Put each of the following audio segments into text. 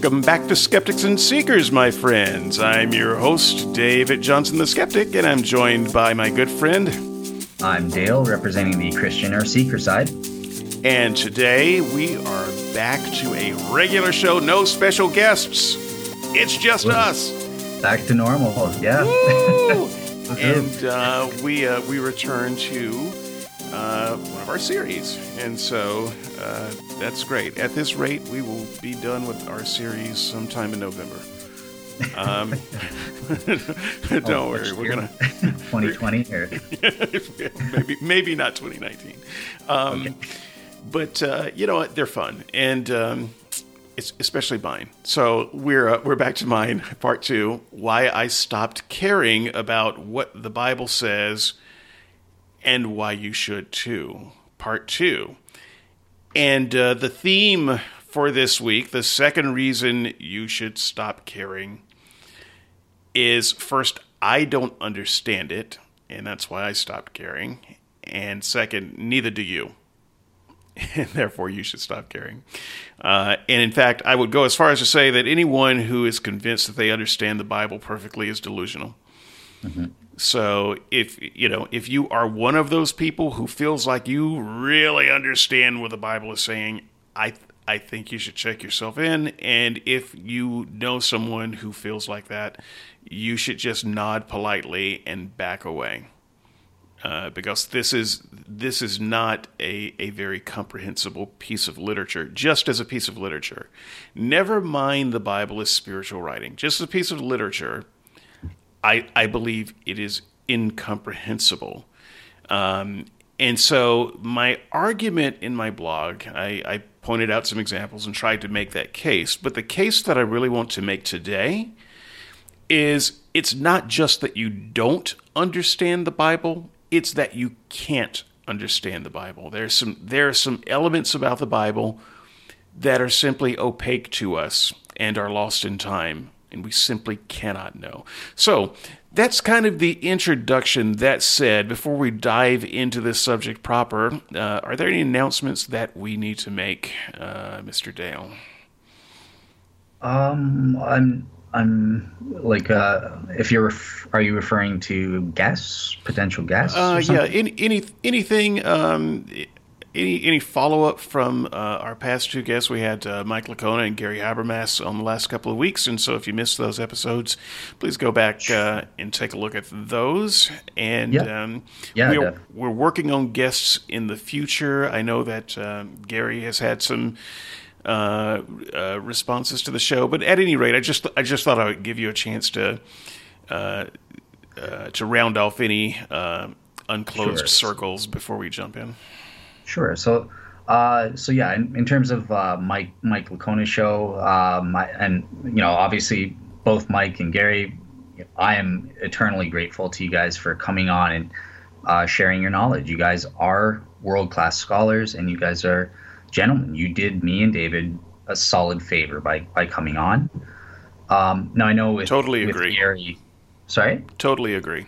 Welcome back to Skeptics and Seekers, my friends. I'm your host, David Johnson the Skeptic, and I'm joined by my good friend. I'm Dale, representing the Christian or Seeker side. And today we are back to a regular show, no special guests. It's just us. Back to normal, yeah. and uh, we uh, we return to uh, of our series, and so uh, that's great. At this rate, we will be done with our series sometime in November. Um, don't oh, worry, we're gonna 2020 or maybe maybe not 2019. Um, okay. But uh, you know what? They're fun, and um, it's especially mine. So we're uh, we're back to mine, part two. Why I stopped caring about what the Bible says, and why you should too. Part two, and uh, the theme for this week, the second reason you should stop caring, is first I don't understand it, and that's why I stopped caring, and second, neither do you and therefore you should stop caring. Uh, and in fact, I would go as far as to say that anyone who is convinced that they understand the Bible perfectly is delusional. Mm-hmm. So if you know if you are one of those people who feels like you really understand what the Bible is saying, I I think you should check yourself in. And if you know someone who feels like that, you should just nod politely and back away uh, because this is this is not a, a very comprehensible piece of literature, just as a piece of literature. Never mind the Bible as spiritual writing, just as a piece of literature. I I believe it is incomprehensible. Um, and so my argument in my blog, I, I pointed out some examples and tried to make that case. But the case that I really want to make today is it's not just that you don't understand the Bible, it's that you can't understand the Bible. There's some there are some elements about the Bible that are simply opaque to us and are lost in time, and we simply cannot know. So that's kind of the introduction. That said, before we dive into this subject proper, uh, are there any announcements that we need to make, uh, Mr. Dale? Um, I'm I'm like, uh, if you're, ref- are you referring to guests, potential guests? Uh, yeah, any, any anything, um, any any follow up from uh, our past two guests? We had uh, Mike Licona and Gary Habermas on the last couple of weeks, and so if you missed those episodes, please go back uh, and take a look at those. And yeah, um, yeah we're, we're, working on guests in the future. I know that uh, Gary has had some uh, uh, responses to the show. But at any rate, I just I just thought I would give you a chance to uh, uh to round off any uh, unclosed sure. circles before we jump in. Sure. So. Uh, so yeah, in, in terms of Mike Mike Licona's show, um, I, and you know, obviously both Mike and Gary, I am eternally grateful to you guys for coming on and sharing your knowledge. You guys are world class scholars, and you guys are gentlemen, you did me and David a solid favor by by coming on. Um, now I know with totally with agree. Gary, sorry, totally agree.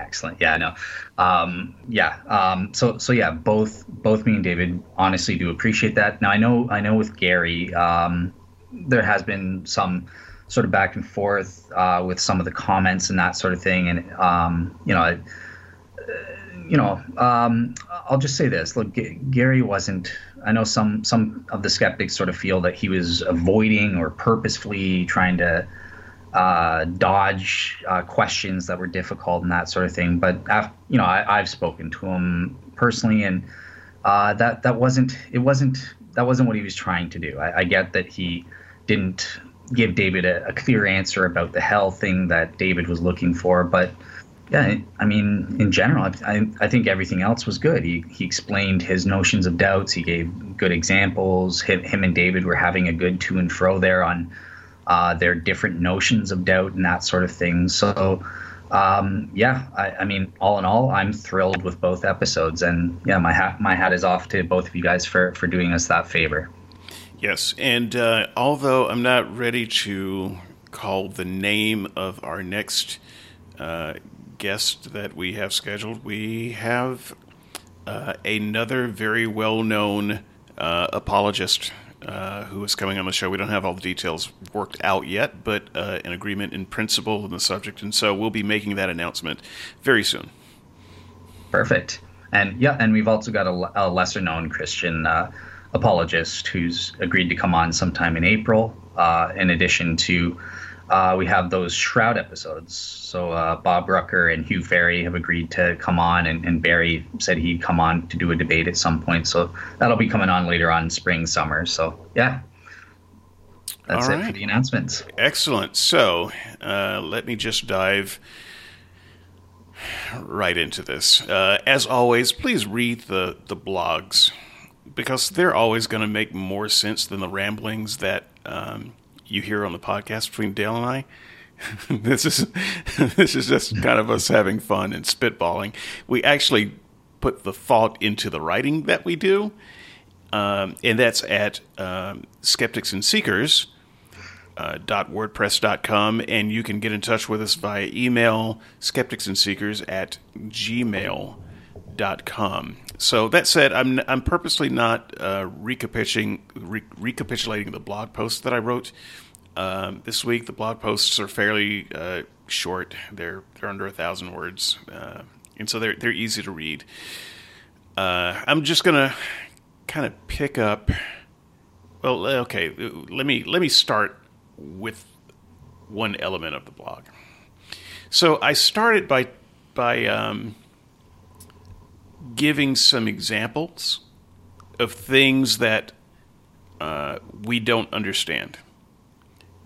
Excellent. Yeah, no. Um, yeah. Um, so so yeah, both both me and David honestly do appreciate that. Now I know I know with Gary, um, there has been some sort of back and forth uh, with some of the comments and that sort of thing, and um, you know. I, you know, um, I'll just say this: look, G- Gary wasn't. I know some some of the skeptics sort of feel that he was avoiding or purposefully trying to uh, dodge uh, questions that were difficult and that sort of thing. But I've, you know, I, have spoken to him personally, and uh, that that wasn't it wasn't that wasn't what he was trying to do. I, I get that he didn't give David a, a, clear answer about the hell thing that David was looking for, but yeah, I mean, in general, I, I think everything else was good. He, he explained his notions of doubts. He gave good examples. Him, him and David were having a good to and fro there on uh, their different notions of doubt and that sort of thing. So, um, yeah, I, I, mean, all in all, I'm thrilled with both episodes. And yeah, my hat, my hat is off to both of you guys for, for doing us that favor. Yes. And uh, although I'm not ready to call the name of our next uh, guest that we have scheduled, we have uh, another very well known uh, apologist uh, who is coming on the show. We don't have all the details worked out yet, but uh, an agreement in principle on the subject, and so we'll be making that announcement very soon. Perfect. And yeah, and we've also got a, a lesser known Christian uh, apologist who's agreed to come on sometime in April. Uh, in addition to, uh, we have those Shroud episodes. So uh, Bob Rucker and Hugh Farey have agreed to come on, and, and Barry said he'd come on to do a debate at some point. So that'll be coming on later on spring, summer. So yeah, that's it for the announcements. Excellent. So uh, let me just dive right into this. Uh, as always, please read the, the blogs because they're always going to make more sense than the ramblings that um, you hear on the podcast between Dale and I. this is this is just kind of us having fun and spitballing. We actually put the thought into the writing that we do, um, and that's at um, Skeptics and Seekers. Uh, .wordpress.com and you can get in touch with us via email skeptics and seekers at gmail.com so that said, I'm I'm purposely not uh, recapitulating re- recapitulating the blog posts that I wrote um, this week. The blog posts are fairly uh, short; they're they're under a thousand words, uh, and so they're they're easy to read. Uh, I'm just gonna kind of pick up. Well, okay, let me let me start with one element of the blog. So I started by by um, giving some examples of things that uh, we don't understand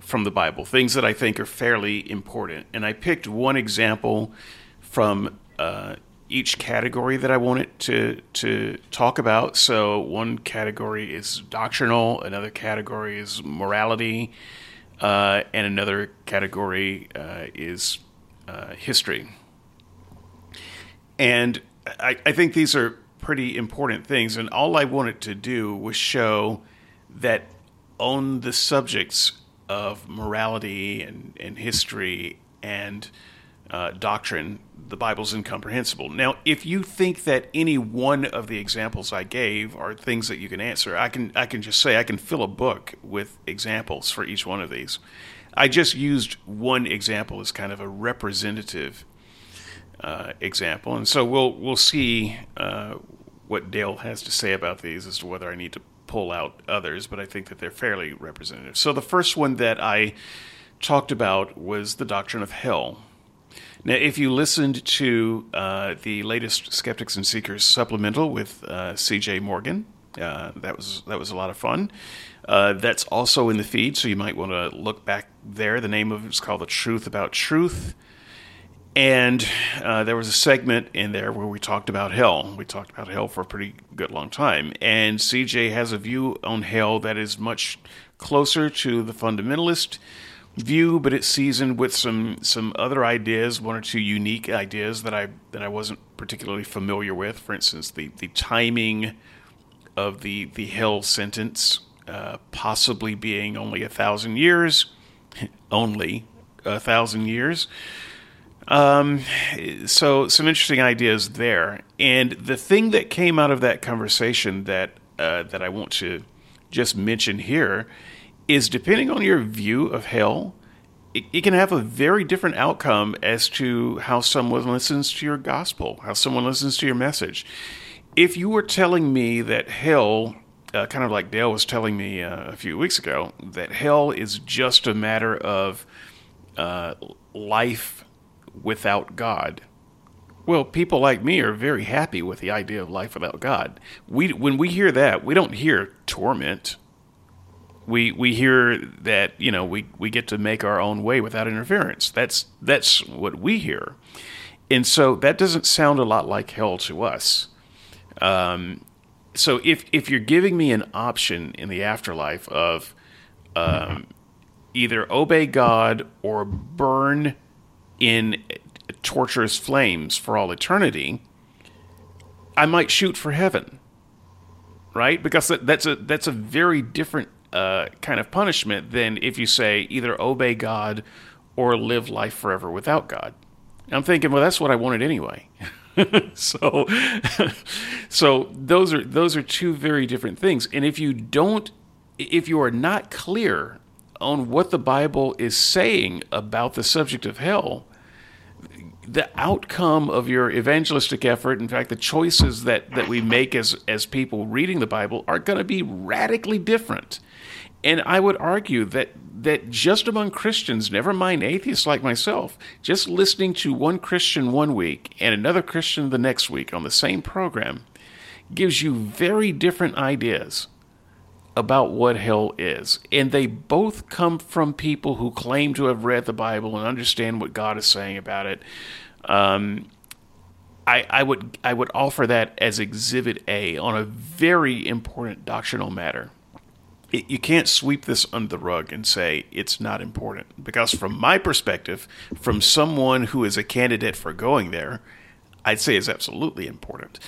from the Bible, things that I think are fairly important. And I picked one example from uh, each category that I wanted to to talk about. So one category is doctrinal, another category is morality, uh, and another category uh, is uh, history. And I, I think these are pretty important things, and all I wanted to do was show that on the subjects of morality and, and history and uh, doctrine, the Bible's incomprehensible. Now, if you think that any one of the examples I gave are things that you can answer, I can I can just say I can fill a book with examples for each one of these. I just used one example as kind of a representative uh, example, and so we'll we'll see uh, what Dale has to say about these as to whether I need to pull out others, but I think that they're fairly representative. So the first one that I talked about was the doctrine of hell. Now, if you listened to uh, the latest Skeptics and Seekers supplemental with uh, C.J. Morgan, uh, that was that was a lot of fun. That's also in the feed, so you might want to look back there. The name of it is called "The Truth About Truth." And uh, there was a segment in there where we talked about hell. We talked about hell for a pretty good long time. And CJ has a view on hell that is much closer to the fundamentalist view, but it's seasoned with some some other ideas, one or two unique ideas that I that I wasn't particularly familiar with. For instance, the the timing of the the hell sentence uh, possibly being only a thousand years, only a thousand years. Um, so some interesting ideas there, and the thing that came out of that conversation that uh, that I want to just mention here is depending on your view of hell, it, it, can have a very different outcome as to how someone listens to your gospel, how someone listens to your message. If you were telling me that hell, uh, kind of like Dale was telling me uh, a few weeks ago, that hell is just a matter of uh, life without God. Well, people like me are very happy with the idea of life without God. We, when we hear that, we don't hear torment. We, we hear that you know we, we get to make our own way without interference. That's that's what we hear, and so that doesn't sound a lot like hell to us. Um, so if if you're giving me an option in the afterlife of um, either obey God or burn in torturous flames for all eternity, I might shoot for heaven, right? Because that's a that's a very different uh, kind of punishment than if you say either obey God or live life forever without God. I'm thinking, well, that's what I wanted anyway. so, so those are those are two very different things. And if you don't if you are not clear on what the Bible is saying about the subject of hell, the outcome of your evangelistic effort, in fact, the choices that, that we make as, as people reading the Bible, are going to be radically different. And I would argue that, that just among Christians, never mind atheists like myself, just listening to one Christian one week and another Christian the next week on the same program gives you very different ideas about what hell is. And they both come from people who claim to have read the Bible and understand what God is saying about it. Um, I, I would I would offer that as Exhibit A on a very important doctrinal matter. It, you can't sweep this under the rug and say it's not important because, from my perspective, from someone who is a candidate for going there, I'd say it's absolutely important.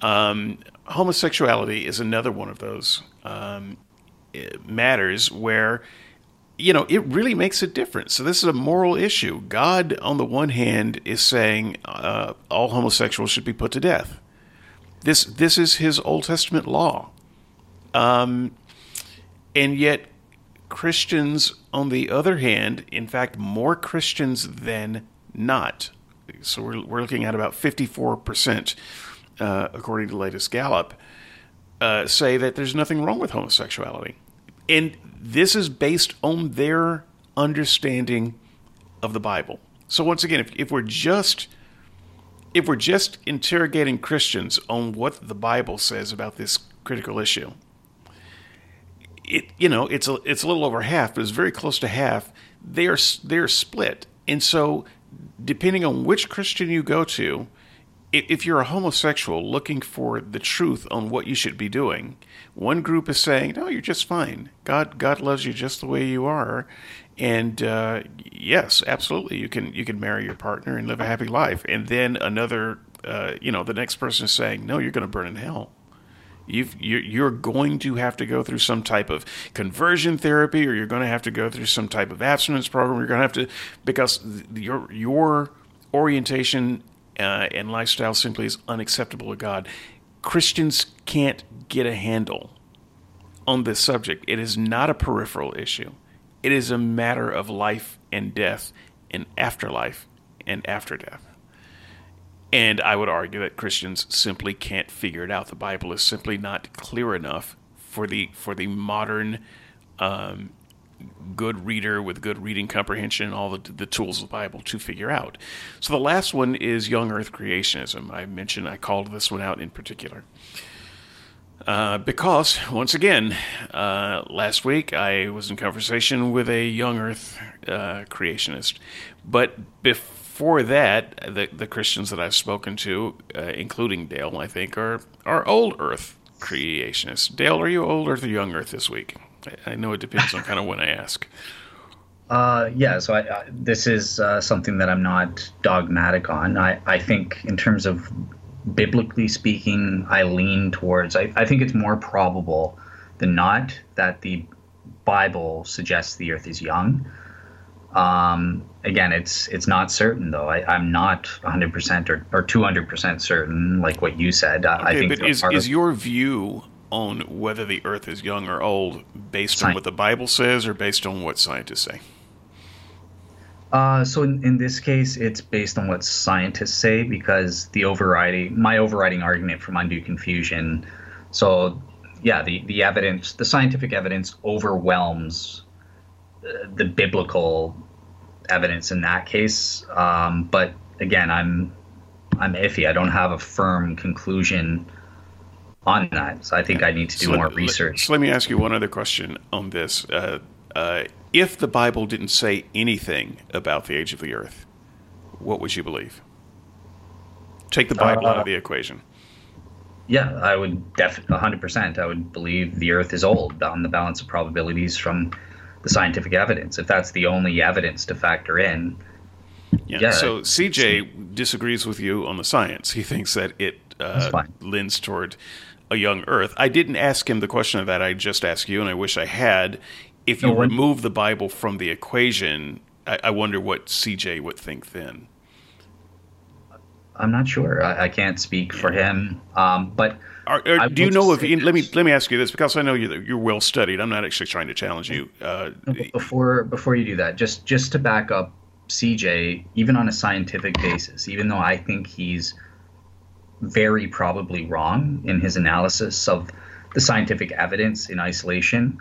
Um, homosexuality is another one of those um, matters where you know it really makes a difference. So this is a moral issue. God, on the one hand, is saying uh, all homosexuals should be put to death. This this is His Old Testament law, um, and yet Christians, on the other hand, in fact, more Christians than not. So we're we're looking at about fifty four percent, uh, according to the latest Gallup uh, say that there's nothing wrong with homosexuality. And this is based on their understanding of the Bible. So once again, if, if we're just if we're just interrogating Christians on what the Bible says about this critical issue, it you know it's a it's a little over half, but it's very close to half. They're they're split, and so depending on which Christian you go to, if you're a homosexual looking for the truth on what you should be doing, one group is saying, "No, you're just fine. God, God loves you just the way you are." And uh, yes, absolutely, you can you can marry your partner and live a happy life. And then another, uh, you know, the next person is saying, "No, you're going to burn in hell." You've, you're going to have to go through some type of conversion therapy, or you're going to have to go through some type of abstinence program. You're going to have to because your your orientation uh, and lifestyle simply is unacceptable to God. Christians can't get a handle on this subject. It is not a peripheral issue. It is a matter of life and death and afterlife and after death. And I would argue that Christians simply can't figure it out. The Bible is simply not clear enough for the for the modern um, good reader with good reading comprehension and all the, the tools of the Bible to figure out. So the last one is young earth creationism. I mentioned I called this one out in particular. Uh, because, once again, uh, last week I was in conversation with a young earth uh, creationist. But before that, the, the Christians that I've spoken to, uh, including Dale, I think, are, are old earth creationists. Dale, are you old earth or young earth this week? I know it depends on kind of when I ask. Uh, yeah, so I, uh, this is uh, something that I'm not dogmatic on. I, I think, in terms of biblically speaking, I lean towards, I, I think it's more probable than not that the Bible suggests the earth is young. Um, again, it's it's not certain though. I, am not 100% or, or 200% certain, like what you said. Okay, I think but is, is your view on whether the Earth is young or old based on what the Bible says or based on what scientists say? Uh, so in, in this case, it's based on what scientists say because the overriding, my overriding argument from undue confusion. So, yeah, the, the evidence, the scientific evidence overwhelms uh, the biblical evidence in that case. Um, but again, I'm I'm iffy. I don't have a firm conclusion on that. So I think I need to do so more let, research. So let me ask you one other question on this. Uh, uh, if the Bible didn't say anything about the age of the earth, what would you believe? Take the Bible uh, out of the equation. Yeah, I would definitely 100%. I would believe the earth is old on the balance of probabilities from the scientific evidence. If that's the only evidence to factor in. Yeah. yeah so CJ disagrees with you on the science. He thinks that it uh, lends toward a young Earth. I didn't ask him the question of that. I just asked you, and I wish I had. If you no, remove the Bible from the equation, I, I wonder what CJ would think then. I'm not sure. I, I can't speak for him. Um, but are, are, do you know of? Let me let me ask you this because I know you're you're well studied. I'm not actually trying to challenge you. Uh, before before you do that, just just to back up CJ, even on a scientific basis, even though I think he's very probably wrong in his analysis of the scientific evidence in isolation.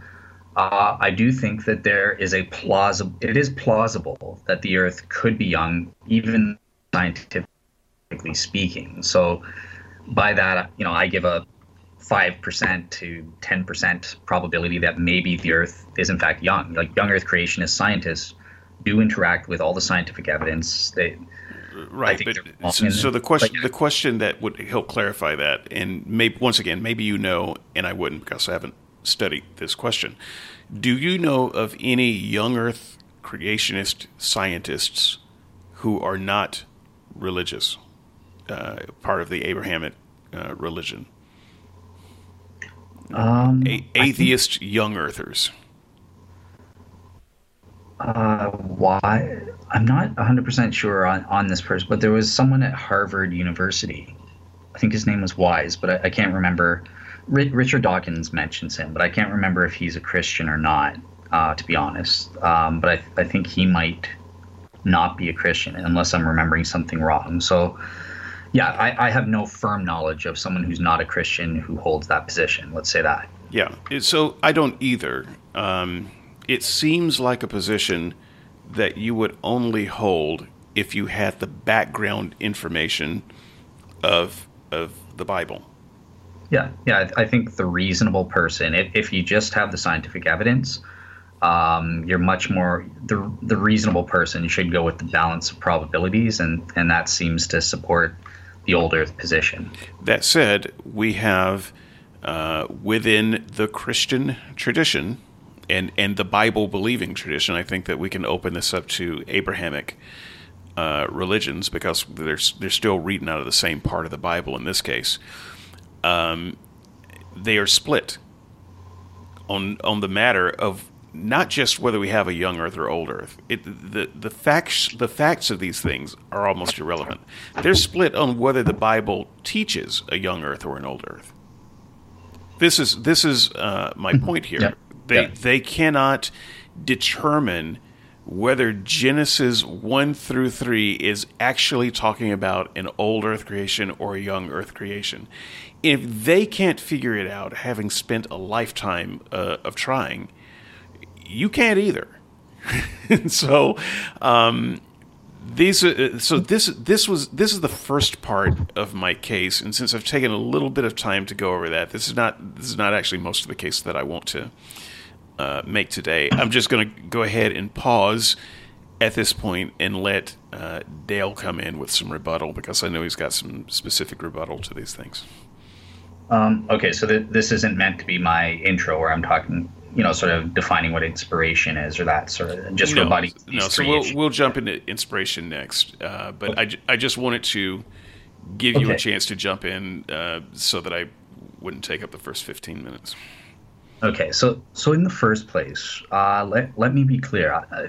Uh, I do think that there is a plausible. It is plausible that the Earth could be young, even scientifically speaking. So, by that, you know, I give a five percent to ten percent probability that maybe the Earth is in fact young. Like young Earth creationists, scientists do interact with all the scientific evidence. They right but so, so, the question but, yeah. the question that would help clarify that and maybe once again maybe you know and i wouldn't because i haven't studied this question. Do you know of any young earth creationist scientists who are not religious uh, part of the abrahamic uh, religion? Um, A- atheist think, young earthers uh, why I'm not 100% sure on, on this person, but there was someone at Harvard University. I think his name was Wise, but I, I can't remember. R- Richard Dawkins mentions him, but I can't remember if he's a Christian or not, uh, to be honest. Um, but I, I think he might not be a Christian unless I'm remembering something wrong. So, yeah, I, I have no firm knowledge of someone who's not a Christian who holds that position. Let's say that. Yeah. So I don't either. Um, it seems like a position that you would only hold if you had the background information of of the Bible. Yeah, yeah. I think the reasonable person, if, if you just have the scientific evidence, um, you're much more the the reasonable person should go with the balance of probabilities, and and that seems to support the old Earth position. That said, we have uh, within the Christian tradition and and the Bible believing tradition, I think that we can open this up to Abrahamic uh, religions because they're they're still reading out of the same part of the Bible in this case. Um, they are split on on the matter of not just whether we have a young Earth or old Earth. It, the the facts the facts of these things are almost irrelevant. They're split on whether the Bible teaches a young Earth or an old Earth. This is this is uh, my mm-hmm. point here. Yeah. They yeah. they cannot determine whether Genesis 1 through 3 is actually talking about an old earth creation or a young earth creation. If they can't figure it out, having spent a lifetime uh, of trying, you can't either. so, um, these uh, so this this was this is the first part of my case and since I've taken a little bit of time to go over that this is not this is not actually most of the case that I want to uh, make today. I'm just going to go ahead and pause at this point and let uh, Dale come in with some rebuttal because I know he's got some specific rebuttal to these things. Um, okay, so th- this isn't meant to be my intro where I'm talking, you know, sort of defining what inspiration is or that sort of just no, rebutting. No, so we'll, we'll jump into inspiration next. Uh, but okay. I, j- I just wanted to give you a chance to jump in uh, so that I wouldn't take up the first 15 minutes. Okay, so so in the first place, uh, let let me be clear. Uh,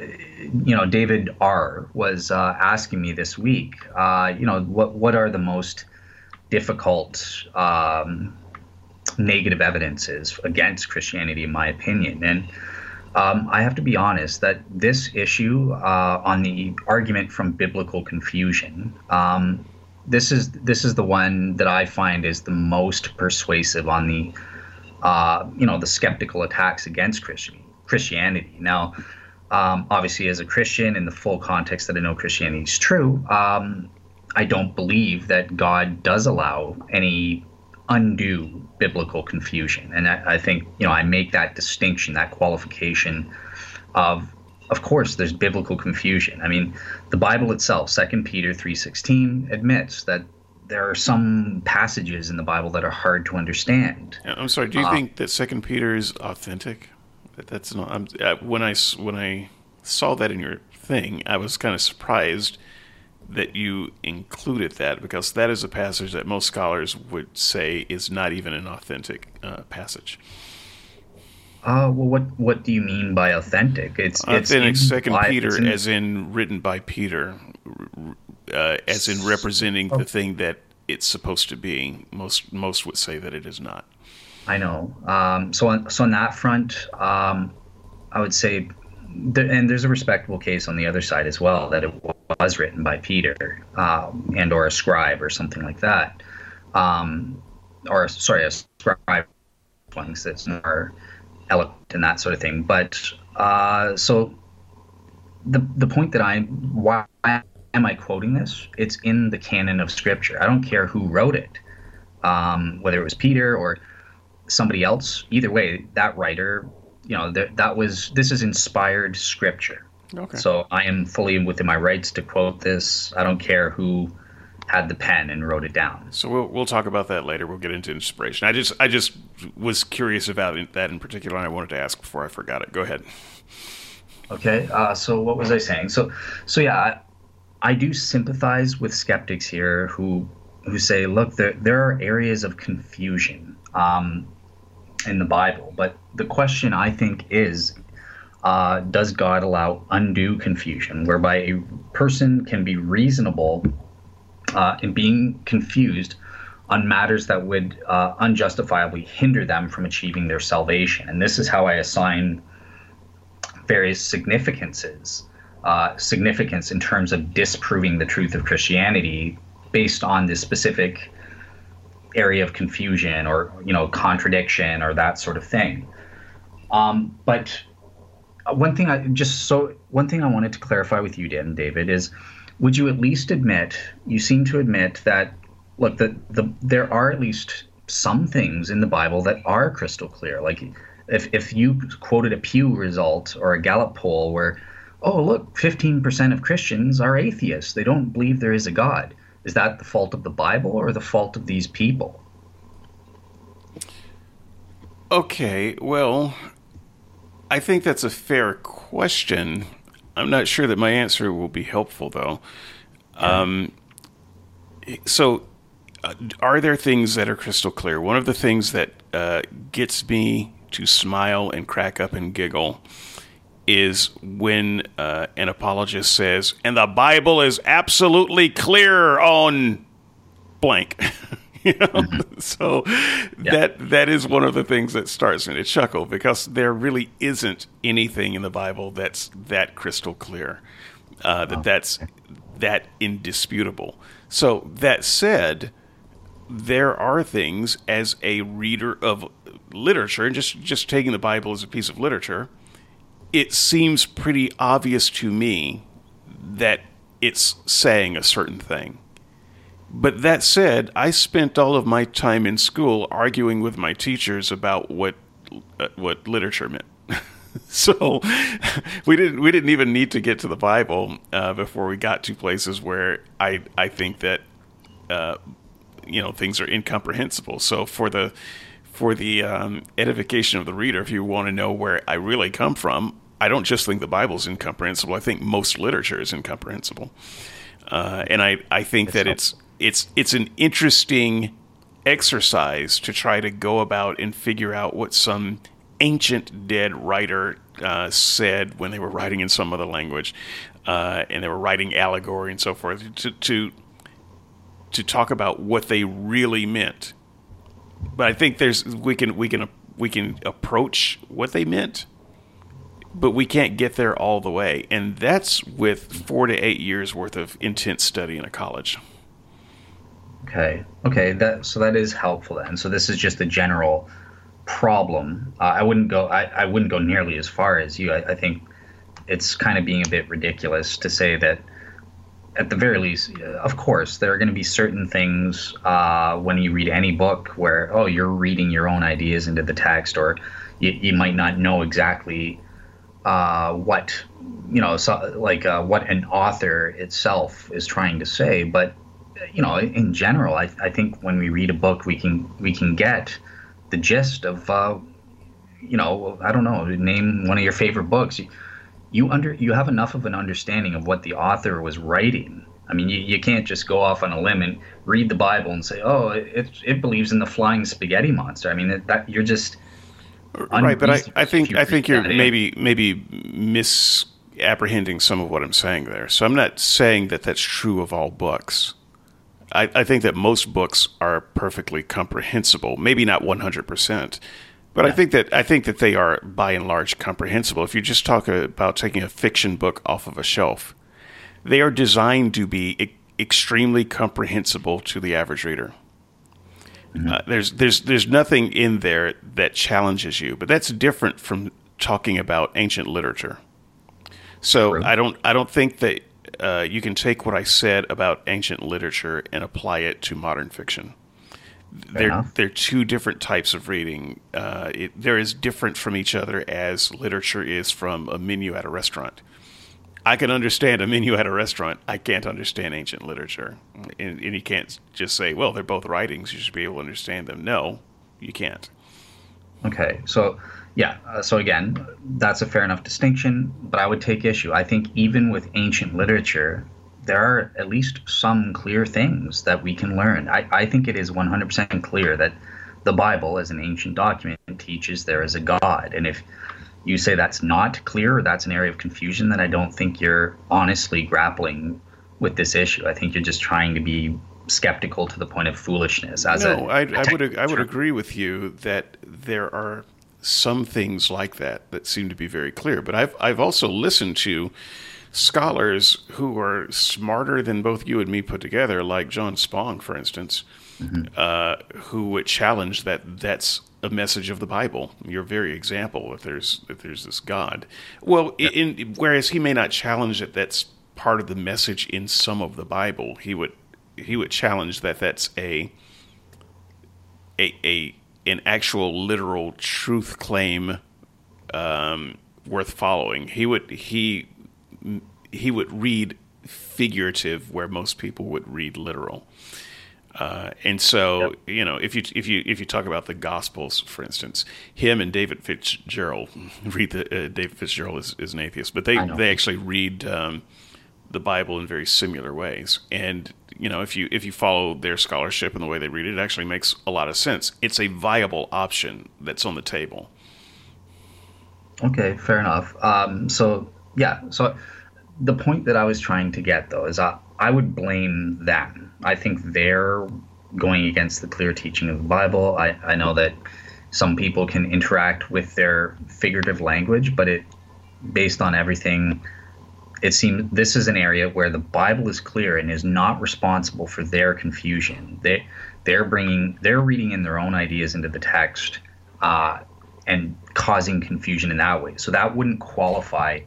you know, David R was uh, asking me this week. Uh, you know, what what are the most difficult um, negative evidences against Christianity, in my opinion, and. Um, I have to be honest that this issue uh, on the argument from biblical confusion, um, this is this is the one that I find is the most persuasive on the uh, you know, the skeptical attacks against Christian, Christianity. Now, um, obviously, as a Christian, in the full context that I know Christianity is true, um, I don't believe that God does allow any undue biblical confusion. And I, I think, you know, I make that distinction, that qualification of of course there's biblical confusion i mean the bible itself 2 peter 3.16 admits that there are some passages in the Bible that are hard to understand. I'm sorry. Do you uh, think that Second Peter is authentic? That that's not. I'm, uh, when I when I saw that in your thing, I was kind of surprised that you included that because that is a passage that most scholars would say is not even an authentic uh, passage. Uh, well, what what do you mean by authentic? It's authentic. Second Peter, as in written by Peter, uh, as in representing the thing that it's supposed to be. Most most would say that it is not. I know. Um, so on so on that front, um, I would say, th- and there's a respectable case on the other side as well that it was written by Peter um, and or a scribe or something like that, um, or sorry, a scribe ones that's more eloquent and that sort of thing. But uh, so the the point that I why am I quoting this? It's in the canon of Scripture. I don't care who wrote it, um, whether it was Peter or somebody else. Either way, that writer, you know, th- that was this is inspired Scripture. Okay. So I am fully within my rights to quote this. I don't care who had the pen and wrote it down. So we'll we'll talk about that later. We'll get into inspiration. I just I just was curious about that in particular, and I wanted to ask before I forgot it. Go ahead. Okay. Uh, so what was I saying? So so yeah, I, I do sympathize with skeptics here who who say, look, there there are areas of confusion um, in the Bible, but the question I think is. Uh, does God allow undue confusion, whereby a person can be reasonable uh, and being confused on matters that would uh, unjustifiably hinder them from achieving their salvation. And this is how I assign various significances, uh, significance in terms of disproving the truth of Christianity based on this specific area of confusion or you know contradiction or that sort of thing. Um, but one thing I just so one thing I wanted to clarify with you, Dan David, is would you at least admit you seem to admit that look that the there are at least some things in the bible that are crystal clear. Like if if you quoted a pew result or a gallup poll where oh look 15% of christians are atheists. They don't believe there is a god. Is that the fault of the bible or the fault of these people? Okay well i think that's a fair question I'm not sure that my answer will be helpful, though. Um, so, uh, are there things that are crystal clear? One of the things that uh, gets me to smile and crack up and giggle is when uh, an apologist says, and the Bible is absolutely clear on blank. you know? Mm-hmm. So yeah. that that is one of the things that starts me to chuckle because there really isn't anything in the Bible that's that crystal clear, uh, that oh. that's that indisputable. So that said, there are things as a reader of literature, and just just taking the Bible as a piece of literature, it seems pretty obvious to me that it's saying a certain thing. But that said, I spent all of my time in school arguing with my teachers about what uh, what literature meant. so we didn't we didn't even need to get to the Bible uh, before we got to places where I I think that uh, you know things are incomprehensible. So for the for the um, edification of the reader, if you want to know where I really come from, I don't just think the Bible's incomprehensible. I think most literature is incomprehensible, uh, and I I think that it's it's it's an interesting exercise to try to go about and figure out what some ancient dead writer uh, said when they were writing in some other language, uh, and they were writing allegory and so forth to to to talk about what they really meant. But I think there's we can we can we can approach what they meant, but we can't get there all the way, and that's with four to eight years worth of intense study in a college. Okay. Okay. That so that is helpful then. So this is just a general problem. Uh, I wouldn't go. I, I wouldn't go nearly as far as you. I, I think it's kind of being a bit ridiculous to say that. At the very least, of course, there are going to be certain things uh, when you read any book where oh you're reading your own ideas into the text, or you, you might not know exactly uh, what you know, so, like uh, what an author itself is trying to say, but you know, in general, I, I think when we read a book, we can we can get the gist of, uh, you know, I don't know, name one of your favorite books. You, you under you have enough of an understanding of what the author was writing. I mean, you, you can't just go off on a limb and read the Bible and say, oh, it it believes in the flying spaghetti monster. I mean, that you're just right. But I, I think I think you're maybe maybe mis apprehending some of what I'm saying there. So I'm not saying that that's true of all books. I, I think that most books are perfectly comprehensible, maybe not 100%, but yeah. I think that I think that they are by and large comprehensible. If you just talk about taking a fiction book off of a shelf, they are designed to be e- extremely comprehensible to the average reader. Mm-hmm. Uh, there's there's there's nothing in there that challenges you, but that's different from talking about ancient literature. So True. I don't I don't think that uh, you can take what I said about ancient literature and apply it to modern fiction. they're they're two different types of reading. Uh, it, they're as different from each other as literature is from a menu at a restaurant. I can understand a menu at a restaurant. I can't understand ancient literature, and, and you can't just say, "Well, they're both writings. You should be able to understand them." No, you can't. Okay, so yeah. Uh, so again, that's a fair enough distinction, but I would take issue. I think even with ancient literature, there are at least some clear things that we can learn. I, I think it is 100% clear that the Bible, as an ancient document, teaches there is a God. And if you say that's not clear or that's an area of confusion, then I don't think you're honestly grappling with this issue. I think you're just trying to be skeptical to the point of foolishness. As no, a, I, I would I would agree with you that there are some things like that that seem to be very clear. But I've I've also listened to scholars who are smarter than both you and me put together, like John Spong, for instance, mm-hmm. uh, who would challenge that that's a message of the Bible. Your very example, if there's if there's this God, well, yeah. in, whereas he may not challenge that that's part of the message in some of the Bible, he would he would challenge that that's a a, a an actual literal truth claim um, worth following. He would he he would read figurative where most people would read literal. Uh, and so, yep. you know, if you if you if you talk about the Gospels, for instance, him and David Fitzgerald read the uh, David Fitzgerald is, is, an atheist, but they they actually read um, the Bible in very similar ways. And you know, if you if you follow their scholarship and the way they read it, it actually makes a lot of sense. It's a viable option that's on the table. Okay, fair enough. Um, so yeah, so the point that I was trying to get though is I I would blame them. I think they're going against the clear teaching of the Bible. I, I know that some people can interact with their figurative language, but it based on everything it seems this is an area where the Bible is clear and is not responsible for their confusion. They they're bringing they're reading in their own ideas into the text uh, and causing confusion in that way. So that wouldn't qualify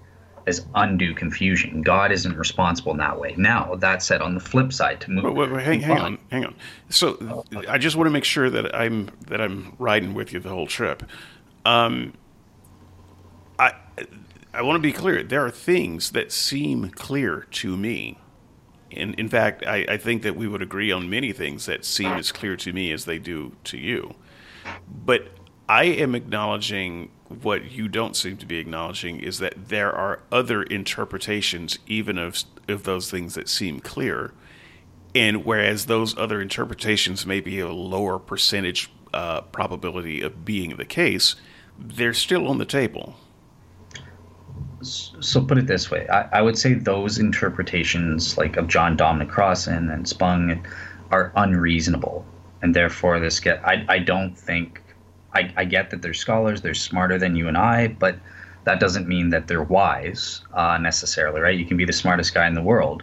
as undue confusion. God isn't responsible in that way. Now that said, on the flip side, to move. Wait, wait, wait hang, hang on, hang on. So I just want to make sure that I'm that I'm riding with you the whole trip. Um, I want to be clear. There are things that seem clear to me. And in fact, I, I, think that we would agree on many things that seem as clear to me as they do to you. But I am acknowledging what you don't seem to be acknowledging is that there are other interpretations, even of, of those things that seem clear. And whereas those other interpretations may be a lower percentage uh, probability of being the case, they're still on the table so put it this way I, I, would say those interpretations like of john dominic crossan and Spong, are unreasonable. And therefore this get i, I don't think I, I get that they're scholars they're smarter than you and i but that doesn't mean that they're wise uh, necessarily right? You can be the smartest guy in the world.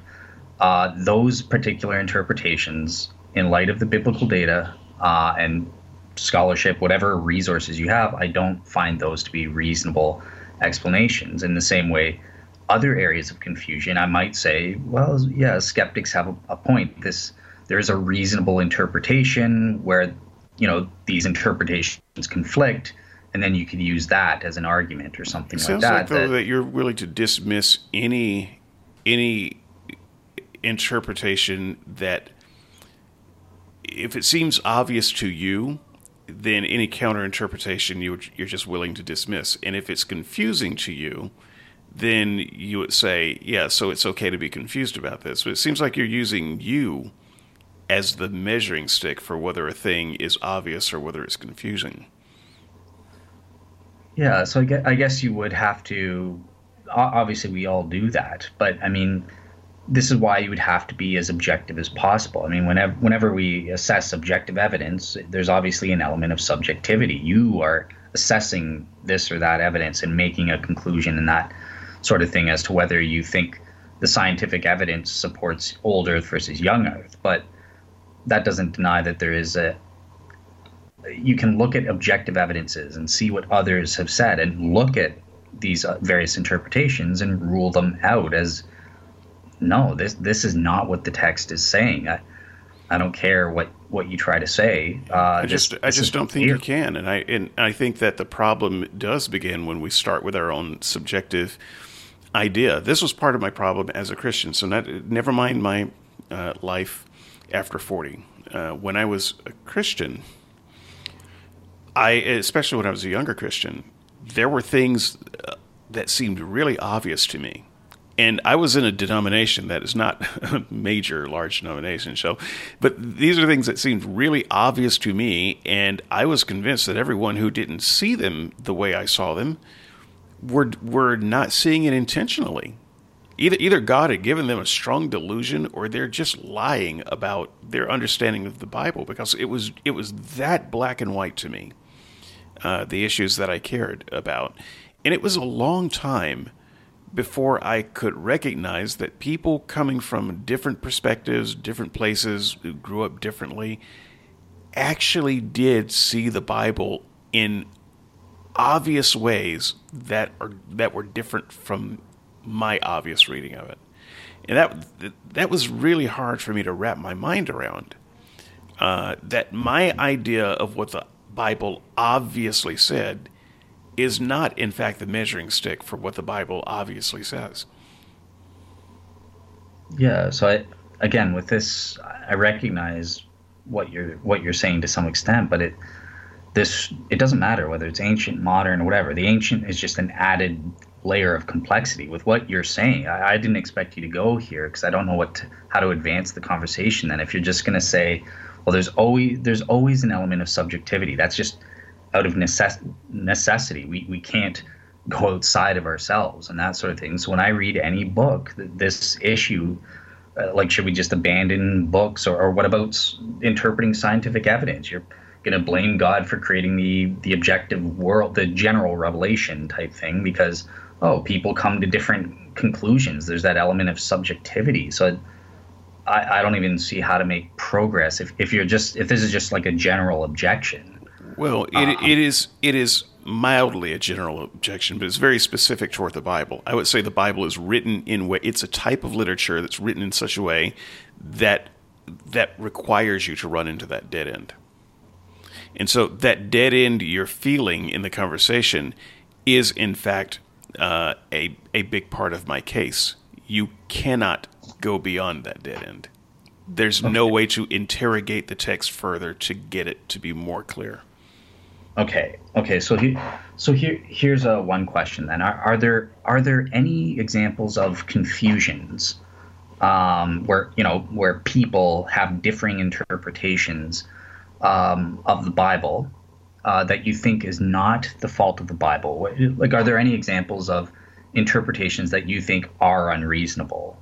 Uh, those particular interpretations in light of the biblical data uh, and scholarship whatever resources you have i don't find those to be reasonable explanations. In the same way, other areas of confusion, I might say, well, yeah, skeptics have a, a point. This there is a reasonable interpretation where you know these interpretations conflict, and then you could use that as an argument or something like that. Like, though, that, that you're willing to dismiss any any interpretation that if it seems obvious to you then any counter interpretation you, you're just willing to dismiss. And if it's confusing to you, then you would say, yeah, so it's okay to be confused about this. But it seems like you're using you as the measuring stick for whether a thing is obvious or whether it's confusing. Yeah, so I guess you would have to obviously we all do that, but I mean, this is why you would have to be as objective as possible. I mean, whenever whenever we assess objective evidence, there's obviously an element of subjectivity. You are assessing this or that evidence and making a conclusion and that sort of thing as to whether you think the scientific evidence supports old Earth versus young Earth. But that doesn't deny that there is a you can look at objective evidences and see what others have said and look at these uh, various interpretations and rule them out as no this this is not what the text is saying. I, I don't care what what you try to say. Uh, i just this, i just don't think you can and i and i think that the problem does begin when we start with our own subjective idea. This was part of my problem as a christian so not, never mind my uh, life after 40 uh, when i was a christian I, especially when I was a younger Christian, there were things uh, that seemed really obvious to me. And I was in a denomination that is not a major, large denomination. So, but these are things that seemed really obvious to me. And I was convinced that everyone who didn't see them the way I saw them were, were not seeing it intentionally. Either, either God had given them a strong delusion or they're just lying about their understanding of the Bible because it was, it was that black and white to me uh, the issues that I cared about. And it was a long time before I could recognize that people coming from different perspectives, different places, who grew up differently, actually did see the Bible in obvious ways that are that were different from my obvious reading of it. And that that was really hard for me to wrap my mind around. Uh, that my idea of what the Bible obviously said is not, in fact, the measuring stick for what the Bible obviously says. Yeah. So I, again, with this, I recognize what you're what you're saying to some extent, but it this it doesn't matter whether it's ancient, modern, or whatever. The ancient is just an added layer of complexity with what you're saying. I, I didn't expect you to go here because I don't know what to, how to advance the conversation. Then, if you're just going to say, well there's always there's always an element of subjectivity that's just out of necess- necessity. We we can't go outside of ourselves and that sort of thing. So when i read any book this issue uh, like should we just abandon books or, or what about interpreting scientific evidence? You're going to blame god for creating the the objective world the general revelation type thing because oh people come to different conclusions. There's that element of subjectivity. So I, I don't even see how to make progress if, if you're just if this is just like a general objection. Well, it, um, it is it is mildly a general objection, but it's very specific toward the Bible. I would say the Bible is written in way it's a type of literature that's written in such a way that that requires you to run into that dead end. And so that dead end you're feeling in the conversation is in fact uh, a a big part of my case. You cannot go beyond that dead end. There's okay. no way to interrogate the text further to get it to be more clear. Okay. Okay. So he, so here here's a one question then. Are, are there are there any examples of confusions um, where you know where people have differing interpretations um, of the Bible uh, that you think is not the fault of the Bible? Like, are there any examples of interpretations that you think are unreasonable?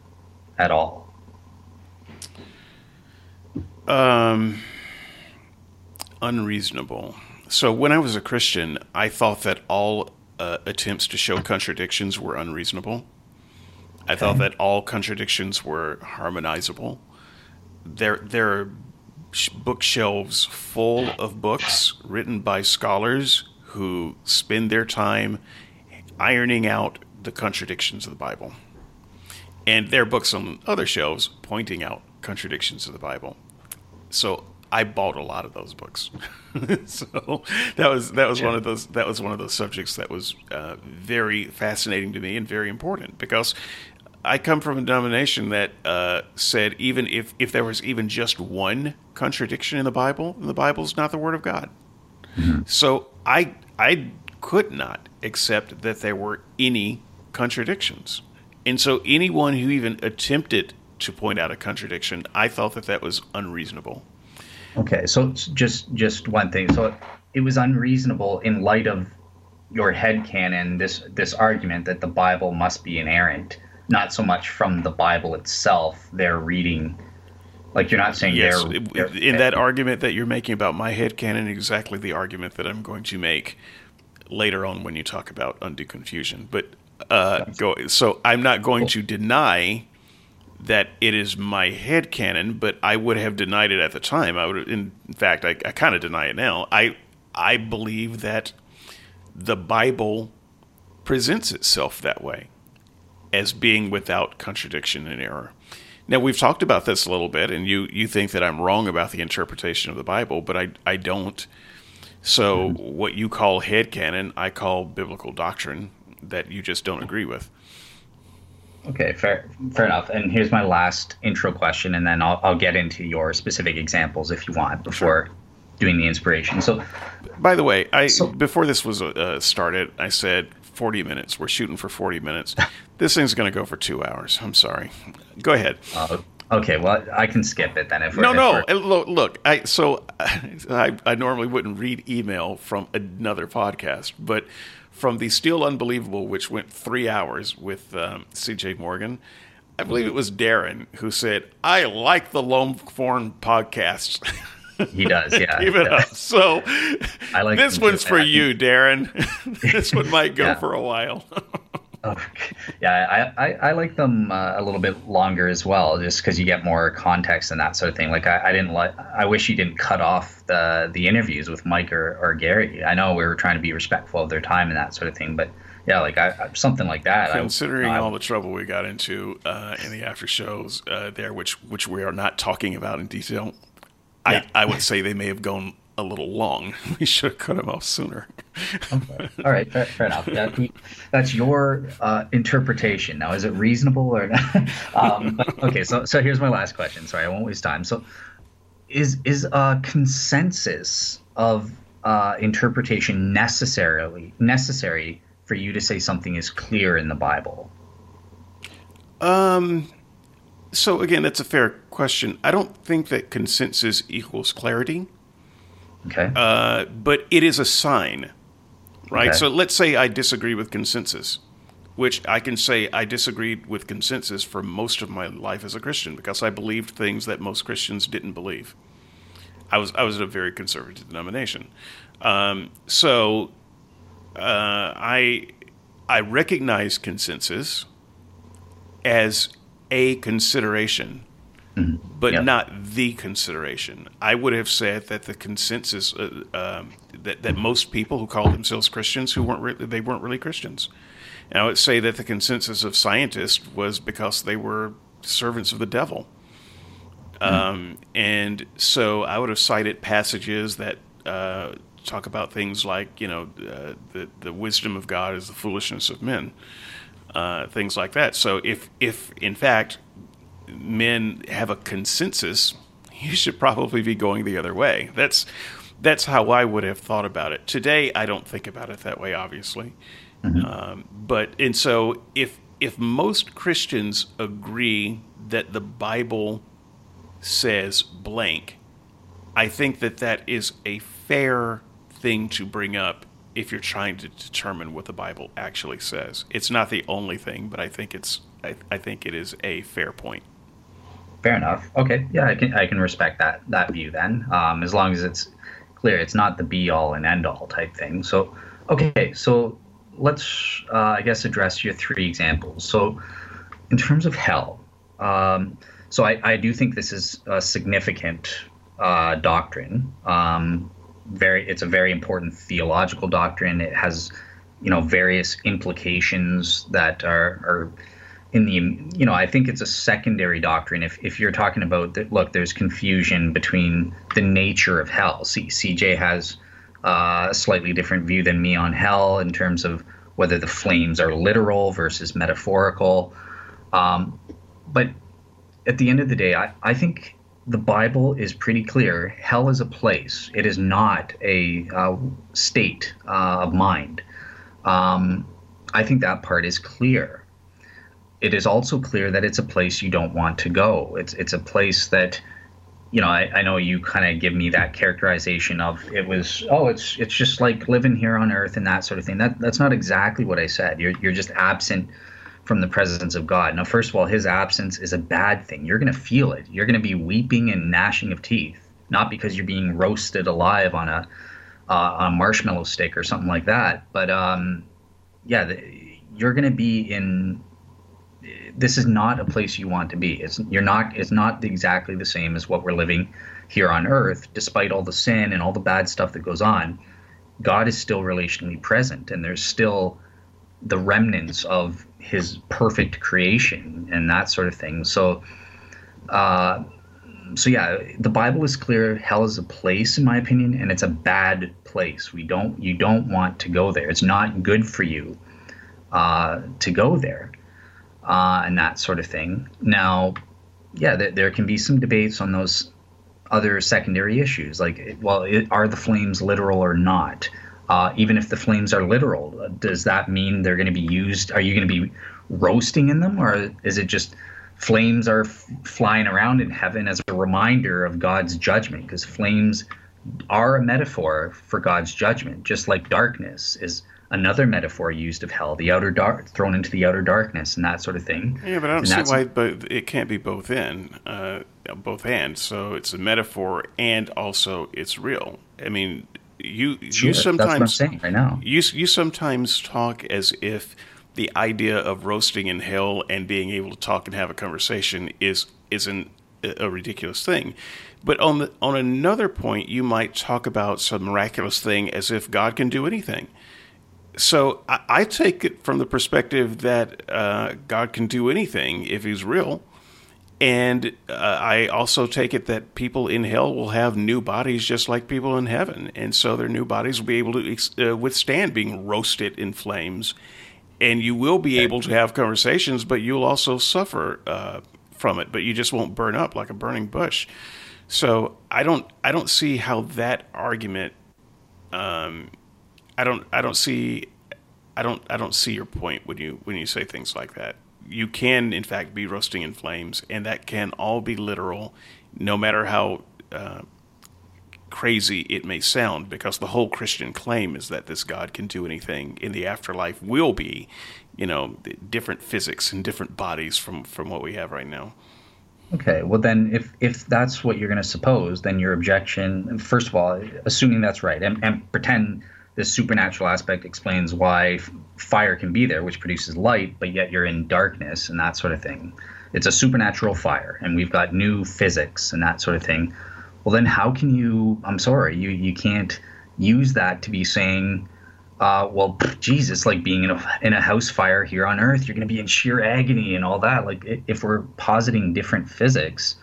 at all? Um, unreasonable. So when I was a Christian, I thought that all uh, attempts to show contradictions were unreasonable. I okay. thought that all contradictions were harmonizable. There, there are bookshelves full of books written by scholars who spend their time ironing out the contradictions of the Bible. And there are books on other shelves pointing out contradictions of the Bible. So I bought a lot of those books. so that was that was yeah. one of those that was one of those subjects that was uh, very fascinating to me and very important because I come from a denomination that uh, said even if if there was even just one contradiction in the Bible, the Bible is not the Word of God. Mm-hmm. So I I could not accept that there were any contradictions. And so anyone who even attempted to point out a contradiction, I thought that that was unreasonable. Okay, so just just one thing. So it was unreasonable in light of your head canon this this argument that the Bible must be inerrant, not so much from the Bible itself. They're reading like you're not saying yes, they're, they're, in that argument that you're making about my head canon, exactly the argument that I'm going to make later on when you talk about undue confusion. But uh, go. So I'm not going cool. to deny that it is my head canon, but I would have denied it at the time. I would, in fact, I, I kind of deny it now. I I believe that the Bible presents itself that way, as being without contradiction and error. Now we've talked about this a little bit, and you you think that I'm wrong about the interpretation of the Bible, but I I don't. So mm-hmm. what you call head canon, I call biblical doctrine that you just don't agree with. Okay, fair, fair enough. And here's my last intro question, and then I'll, I'll get into your specific examples if you want before sure. doing the inspiration. So, by the way, I so, before this was uh, started, I said 40 minutes. We're shooting for 40 minutes. this thing's going to go for two hours. I'm sorry. Go ahead. Uh, okay, well, I can skip it then. If no, no. Look, look, I so I, I normally wouldn't read email from another podcast, but from the Still Unbelievable, which went three hours with um, C.J. Morgan. I believe it was Darren who said, "I like the Longhorn podcast." He does, yeah. Keep it up. So, I like this one's for you, Darren. this one might go yeah. for a while. Oh, yeah, I, I, I, like them uh, a little bit longer as well, just because you get more context and that sort of thing. Like I, I didn't like. I wish you didn't cut off the the interviews with Mike or, or Gary. I know we were trying to be respectful of their time and that sort of thing, but yeah, like I, something like that. Considering I, all the trouble we got into uh, in the after shows uh, there, which which we are not talking about in detail, yeah. I, I would say they may have gone a little long. We should have cut him off sooner. okay. All right, fair, fair enough. That, that's your uh, interpretation. Now, is it reasonable or not? um, okay, so so here's my last question. Sorry, I won't waste time. So, is is a consensus of uh, interpretation necessarily necessary for you to say something is clear in the Bible? Um. So again, that's a fair question. I don't think that consensus equals clarity. Okay. Uh, but it is a sign, right? Okay. So let's say I disagree with consensus, which I can say I disagreed with consensus for most of my life as a Christian because I believed things that most Christians didn't believe. I was I was in a very conservative denomination, um, so uh, I I recognize consensus as a consideration Mm-hmm. but yep. not the consideration. I would have said that the consensus uh, um, that that most people who call themselves Christians who weren't re- they weren't really Christians. And I would say that the consensus of scientists was because they were servants of the devil. Mm-hmm. Um, and so I would have cited passages that uh, talk about things like you know uh, the the wisdom of God is the foolishness of men, uh, things like that. So if if in fact men have a consensus, you should probably be going the other way. That's that's how I would have thought about it. Today, I don't think about it that way, obviously. Mm-hmm. Um, but and so if if most Christians agree that the Bible says blank, I think that that is a fair thing to bring up if you're trying to determine what the Bible actually says. It's not the only thing, but I think it's I, I think it is a fair point fair enough. Okay, yeah, I can I can respect that that view then, um, as long as it's clear. It's not the be all and end all type thing. So, okay, so let's uh, I guess address your three examples. So, in terms of hell, um, so I, I do think this is a significant uh, doctrine. Um, very, it's a very important theological doctrine. It has, you know, various implications that are are in the you know i think it's a secondary doctrine. If, if you're talking about that look there's confusion between the nature of hell. Cj has uh, a slightly different view than me on hell in terms of whether the flames are literal versus metaphorical. Um, but at the end of the day I, I think the bible is pretty clear. Hell is a place. It is not a uh, state uh, of mind. Um, i think that part is clear it is also clear that it's a place you don't want to go. It's it's a place that you know, I, I know you kind of give me that characterization of it was, oh, it's it's just like living here on Earth and that sort of thing. That that's not exactly what I said. You're you're just absent from the presence of God. Now, first of all, His absence is a bad thing. You're going to feel it. You're going to be weeping and gnashing of teeth, not because you're being roasted alive on a uh, on a marshmallow stick or something like that, but um, yeah, the, you're going to be in this is not a place you want to be. It's you're not it's not exactly the same as what we're living here on earth despite all the sin and all the bad stuff that goes on. God is still relationally present and there's still the remnants of his perfect creation and that sort of thing. So uh so yeah, the Bible is clear. Hell is a place, in my opinion, and it's a bad place. We don't, you don't want to go there. It's not good for you uh, to go there uh, and that sort of thing. Now, yeah, th- there can be some debates on those other secondary issues, like, well, it, are the flames literal or not? Uh, even if the flames are literal, does that mean they're going to be used? Are you going to be roasting in them, or is it just flames are f- flying around in heaven as a reminder of God's judgment? Because flames are a metaphor for God's judgment, just like darkness is another metaphor used of hell, the outer dark, thrown into the outer darkness, and that sort of thing. Yeah, but I don't see why. But it can't be both in, uh, both hands. So it's a metaphor, and also it's real. I mean, you sure, you sometimes right now. You you sometimes talk as if the idea of roasting in hell and being able to talk and have a conversation is isn't a ridiculous thing. But on the on another point, you might talk about some miraculous thing as if God can do anything so I, I, take it from the perspective that uh, God can do anything if He's real, and uh, I also take it that people in hell will have new bodies just like people in heaven, and so their new bodies will be able to uh, withstand being roasted in flames, and you will be able to have conversations, but you'll also suffer uh, from it, but you just won't burn up like a burning bush. So I don't I don't see how that argument. Um, I don't I don't see I don't I don't see your point when you when you say things like that. You can in fact be roasting in flames, and that can all be literal, no matter how uh, crazy it may sound. Because the whole Christian claim is that this God can do anything in the afterlife will be, you know, different physics and different bodies from from what we have right now. Okay, well then, if if that's what you're going to suppose, then your objection, first of all, assuming that's right, and, and pretend this supernatural aspect explains why f- fire can be there, which produces light, but yet you're in darkness and that sort of thing. It's a supernatural fire, and we've got new physics and that sort of thing. Well, then how can you? I'm sorry, you you can't use that to be saying, uh, well, Jesus, like being in a in a house fire here on Earth, you're going to be in sheer agony and all that. Like if we're positing different physics,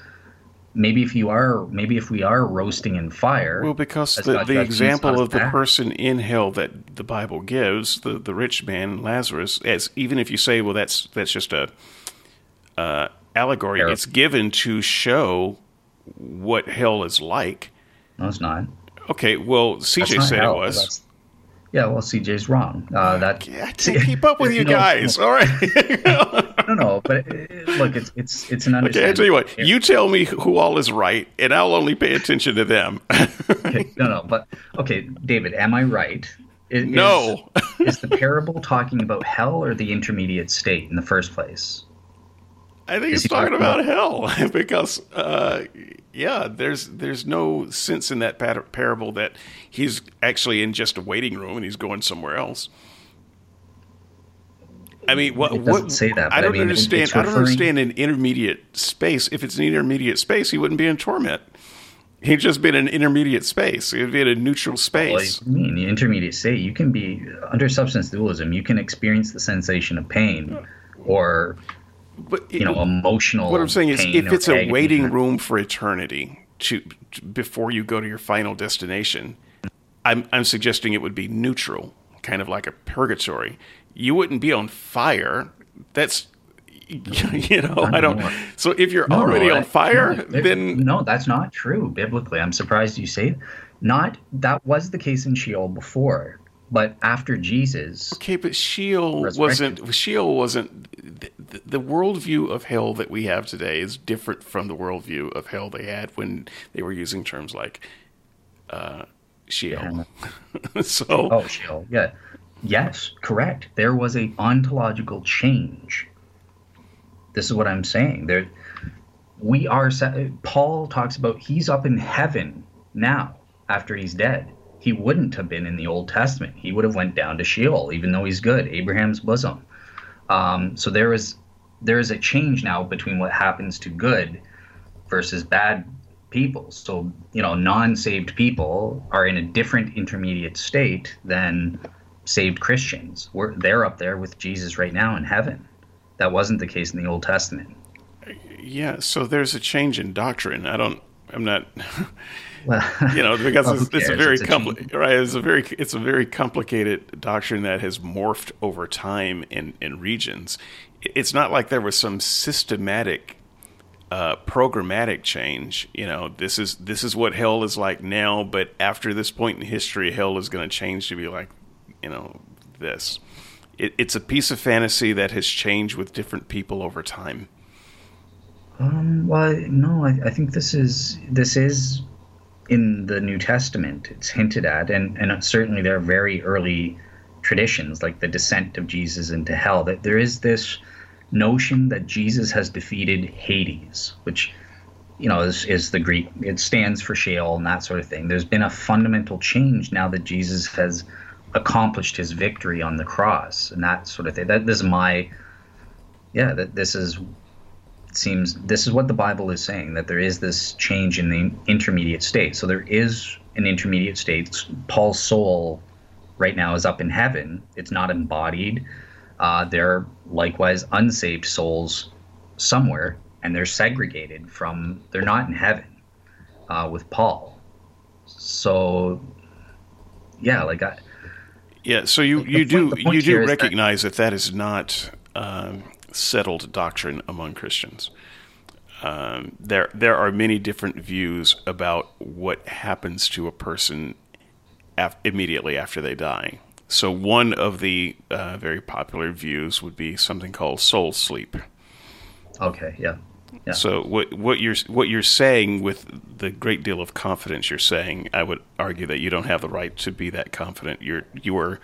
maybe if you are maybe if we are roasting in fire well because the, the example of the person in hell that the bible gives the, the rich man lazarus as even if you say well that's that's just a uh, allegory it's given to show what hell is like. No it's not. Okay well cj said hell, it was yeah, well, CJ's wrong. Uh, that I can't keep up with you no, guys. No. All right. no, no, but it, uh, look, it's it's it's an understanding. Okay, I tell you what. You tell me who all is right, and I'll only pay attention to them. okay, no, no, but okay, David, am I right? Is, no. is, is the parable talking about hell or the intermediate state in the first place? I think it's talking, talking about, about, hell because uh, yeah, there's there's no sense in that parable that he's actually in just a waiting room and he's going somewhere else. I mean, what? It what say that. I don't I mean, understand. I don't understand an intermediate space. If it's an intermediate space, he wouldn't be in torment. He'd just be in an intermediate space. He'd be in a neutral space. Well, I mean, the intermediate state, you can be under substance dualism. You can experience the sensation of pain, or but you know, emotional. What I'm saying is, if it's a waiting room for eternity to, to, before you go to your final destination, I'm I'm suggesting it would be neutral, kind of like a purgatory. You wouldn't be on fire. That's you know, I don't. So if you're no, already no, on fire, no, then no, that's not true biblically. I'm surprised you say not. That was the case in Sheol before. But after Jesus, okay, but Sheol wasn't Sheol wasn't the, the worldview of hell that we have today is different from the worldview of hell they had when they were using terms like uh, Sheol. Yeah. so, oh, Sheol, yeah, yes, correct. There was a ontological change. This is what I'm saying. There, we are. Paul talks about he's up in heaven now after he's dead he wouldn't have been in the Old Testament. He would have went down to Sheol, even though he's good, Abraham's bosom. Um, so there is there is a change now between what happens to good versus bad people. So you know, non-saved people are in a different intermediate state than saved Christians. We're they're up there with Jesus right now in heaven. That wasn't the case in the Old Testament. Yeah, so there's a change in doctrine. I don't. I'm not. Well, you know, because it's, it's, a very compli- right. It's a very it's a very complicated doctrine that has morphed over time in in regions. It's not like there was some systematic uh, programmatic change. You know, this is this is what hell is like now, but after this point in history, hell is going to change to be like, you know, this. It, it's a piece of fantasy that has changed with different people over time. Um, well, no, I, I think this is this is in the New Testament. It's hinted at, and and certainly there are very early traditions like the descent of Jesus into hell. That there is this notion that Jesus has defeated Hades, which you know is, is the Greek. It stands for Sheol and that sort of thing. There's been a fundamental change now that Jesus has accomplished his victory on the cross and that sort of thing. That this is my yeah. That this is seems this is what the Bible is saying that there is this change in the intermediate state. So there is an intermediate state. Paul's soul right now is up in heaven. It's not embodied. Uh, there are likewise unsaved souls somewhere, and they're segregated from. They're not in heaven uh, with Paul. So, yeah, like I. Yeah, so you, you do you do recognize that, that that is not um, settled doctrine among Christians. Um, there, there are many different views about what happens to a person af- immediately after they die. So, one of the uh, very popular views would be something called soul sleep. Okay, yeah. Yeah. So what what you're what you're saying with the great deal of confidence you're saying, I would argue that you don't have the right to be that confident. You're you are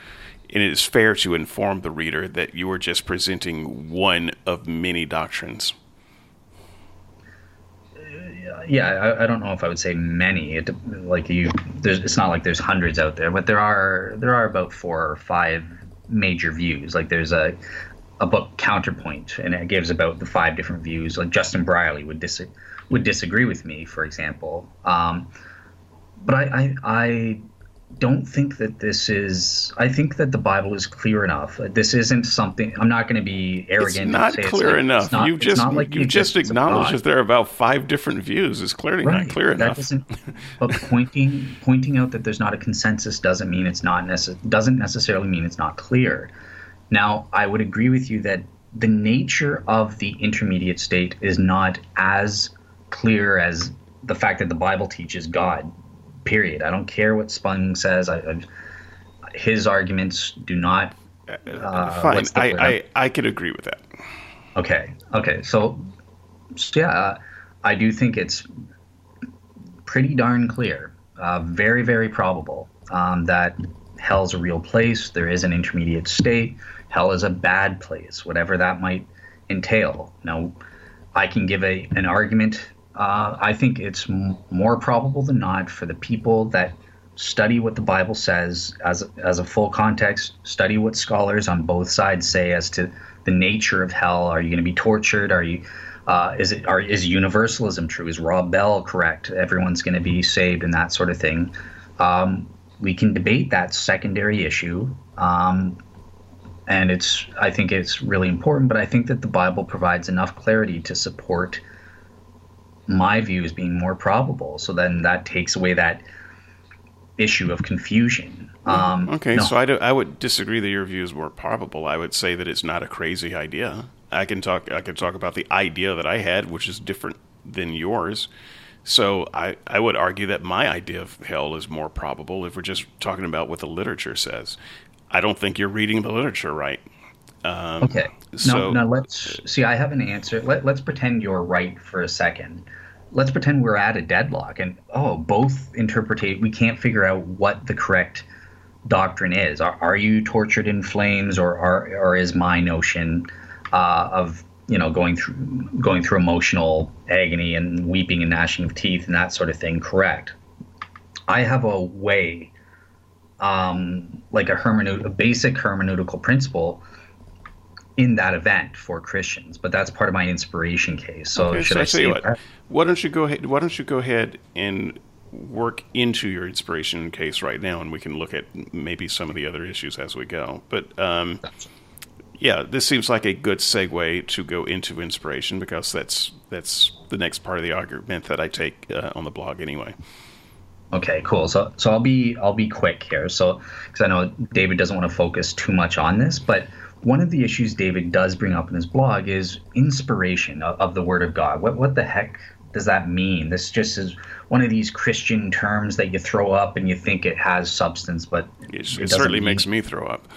and it is fair to inform the reader that you are just presenting one of many doctrines. Yeah, I, I, don't know if I would say many. It, like you, it's not like there's hundreds out there, but there are there are about four or five major views. Like there's a a book Counterpoint, and it gives about the five different views. Like Justin Brierley would dis- would disagree with me, for example. Um, but I, I, I don't think that this is. I think that the Bible is clear enough. This isn't something. I'm not going to be arrogant. It's not clear it's like, enough. Not, you just like you just acknowledged that there are about five different views. It's clearly right. not clear that enough. Doesn't, but pointing pointing out that there's not a consensus doesn't mean it's not necess- doesn't necessarily mean it's not clear. Now, I would agree with you that the nature of the intermediate state is not as clear as the fact that the Bible teaches God Period. I don't care what Spong says. I, I, his arguments do not. Uh, Fine. I, I, I could agree with that. Okay. Okay. So, yeah, I do think it's pretty darn clear, uh, very, very probable um, that hell's a real place. There is an intermediate state. Hell is a bad place, whatever that might entail. Now, I can give a an argument uh, I think it's m- more probable than not for the people that study what the Bible says as as a full context, study what scholars on both sides say as to the nature of hell. Are you going to be tortured? Are you uh, is it are is universalism true? Is Rob Bell correct? Everyone's going to be saved and that sort of thing. Um, we can debate that secondary issue, um, and it's I think it's really important. But I think that the Bible provides enough clarity to support my view as being more probable. So then that takes away that issue of confusion. Um, okay, no. so I, do, I would disagree that your view is more probable. I would say that it's not a crazy idea. I can talk. I can talk about the idea that I had, which is different than yours. So I, I would argue that my idea of hell is more probable if we're just talking about what the literature says. I don't think you're reading the literature right. Um, okay. So, now, let's see. I have an answer. Let, let's pretend you're right for a second. Let's pretend we're at a deadlock, and oh, both interpretate. We can't figure out what the correct doctrine is. Are, are you tortured in flames, or are, or is my notion uh, of you know going through going through emotional agony and weeping and gnashing of teeth and that sort of thing correct? I have a way, um, like a hermeneut, a basic hermeneutical principle in that event for Christians, but that's part of my inspiration case. So okay, should so I, say what? That? Why don't you go ahead? Why don't you go ahead and work into your inspiration case right now, and we can look at maybe some of the other issues as we go. But um, yeah, this seems like a good segue to go into inspiration because that's that's the next part of the argument that I take uh, on the blog anyway. Okay, cool. So so I'll be I'll be quick here. So because I know David doesn't want to focus too much on this, but one of the issues David does bring up in his blog is inspiration of, of the Word of God. What what the heck does that mean? This just is one of these Christian terms that you throw up and you think it has substance, but it, it, certainly mean, makes me throw up.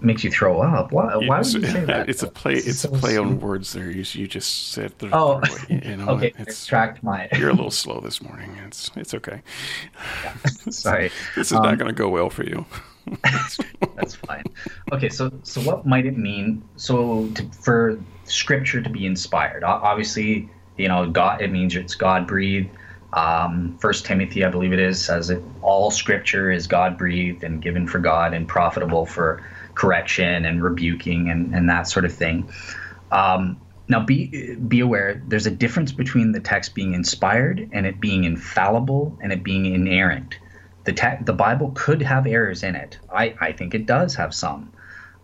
Makes you throw up. Why? Why would you say that? It's a play. It's so a play on words. There, you, you just said. The, oh, you know, okay. It's, tracked my. you're a little slow this morning. It's it's okay. Yeah. Sorry. this is um, not going to go well for you. That's fine. Okay, so so what might it mean? So to, for scripture to be inspired, obviously, you know, God. It means it's God breathed. Um, First Timothy, I believe it is, says that all scripture is God breathed and given for God and profitable for correction and rebuking and, and that sort of thing. Um, now, be be aware. There's a difference between the text being inspired and it being infallible and it being inerrant the the Bible could have errors in it. I, I think it does have some.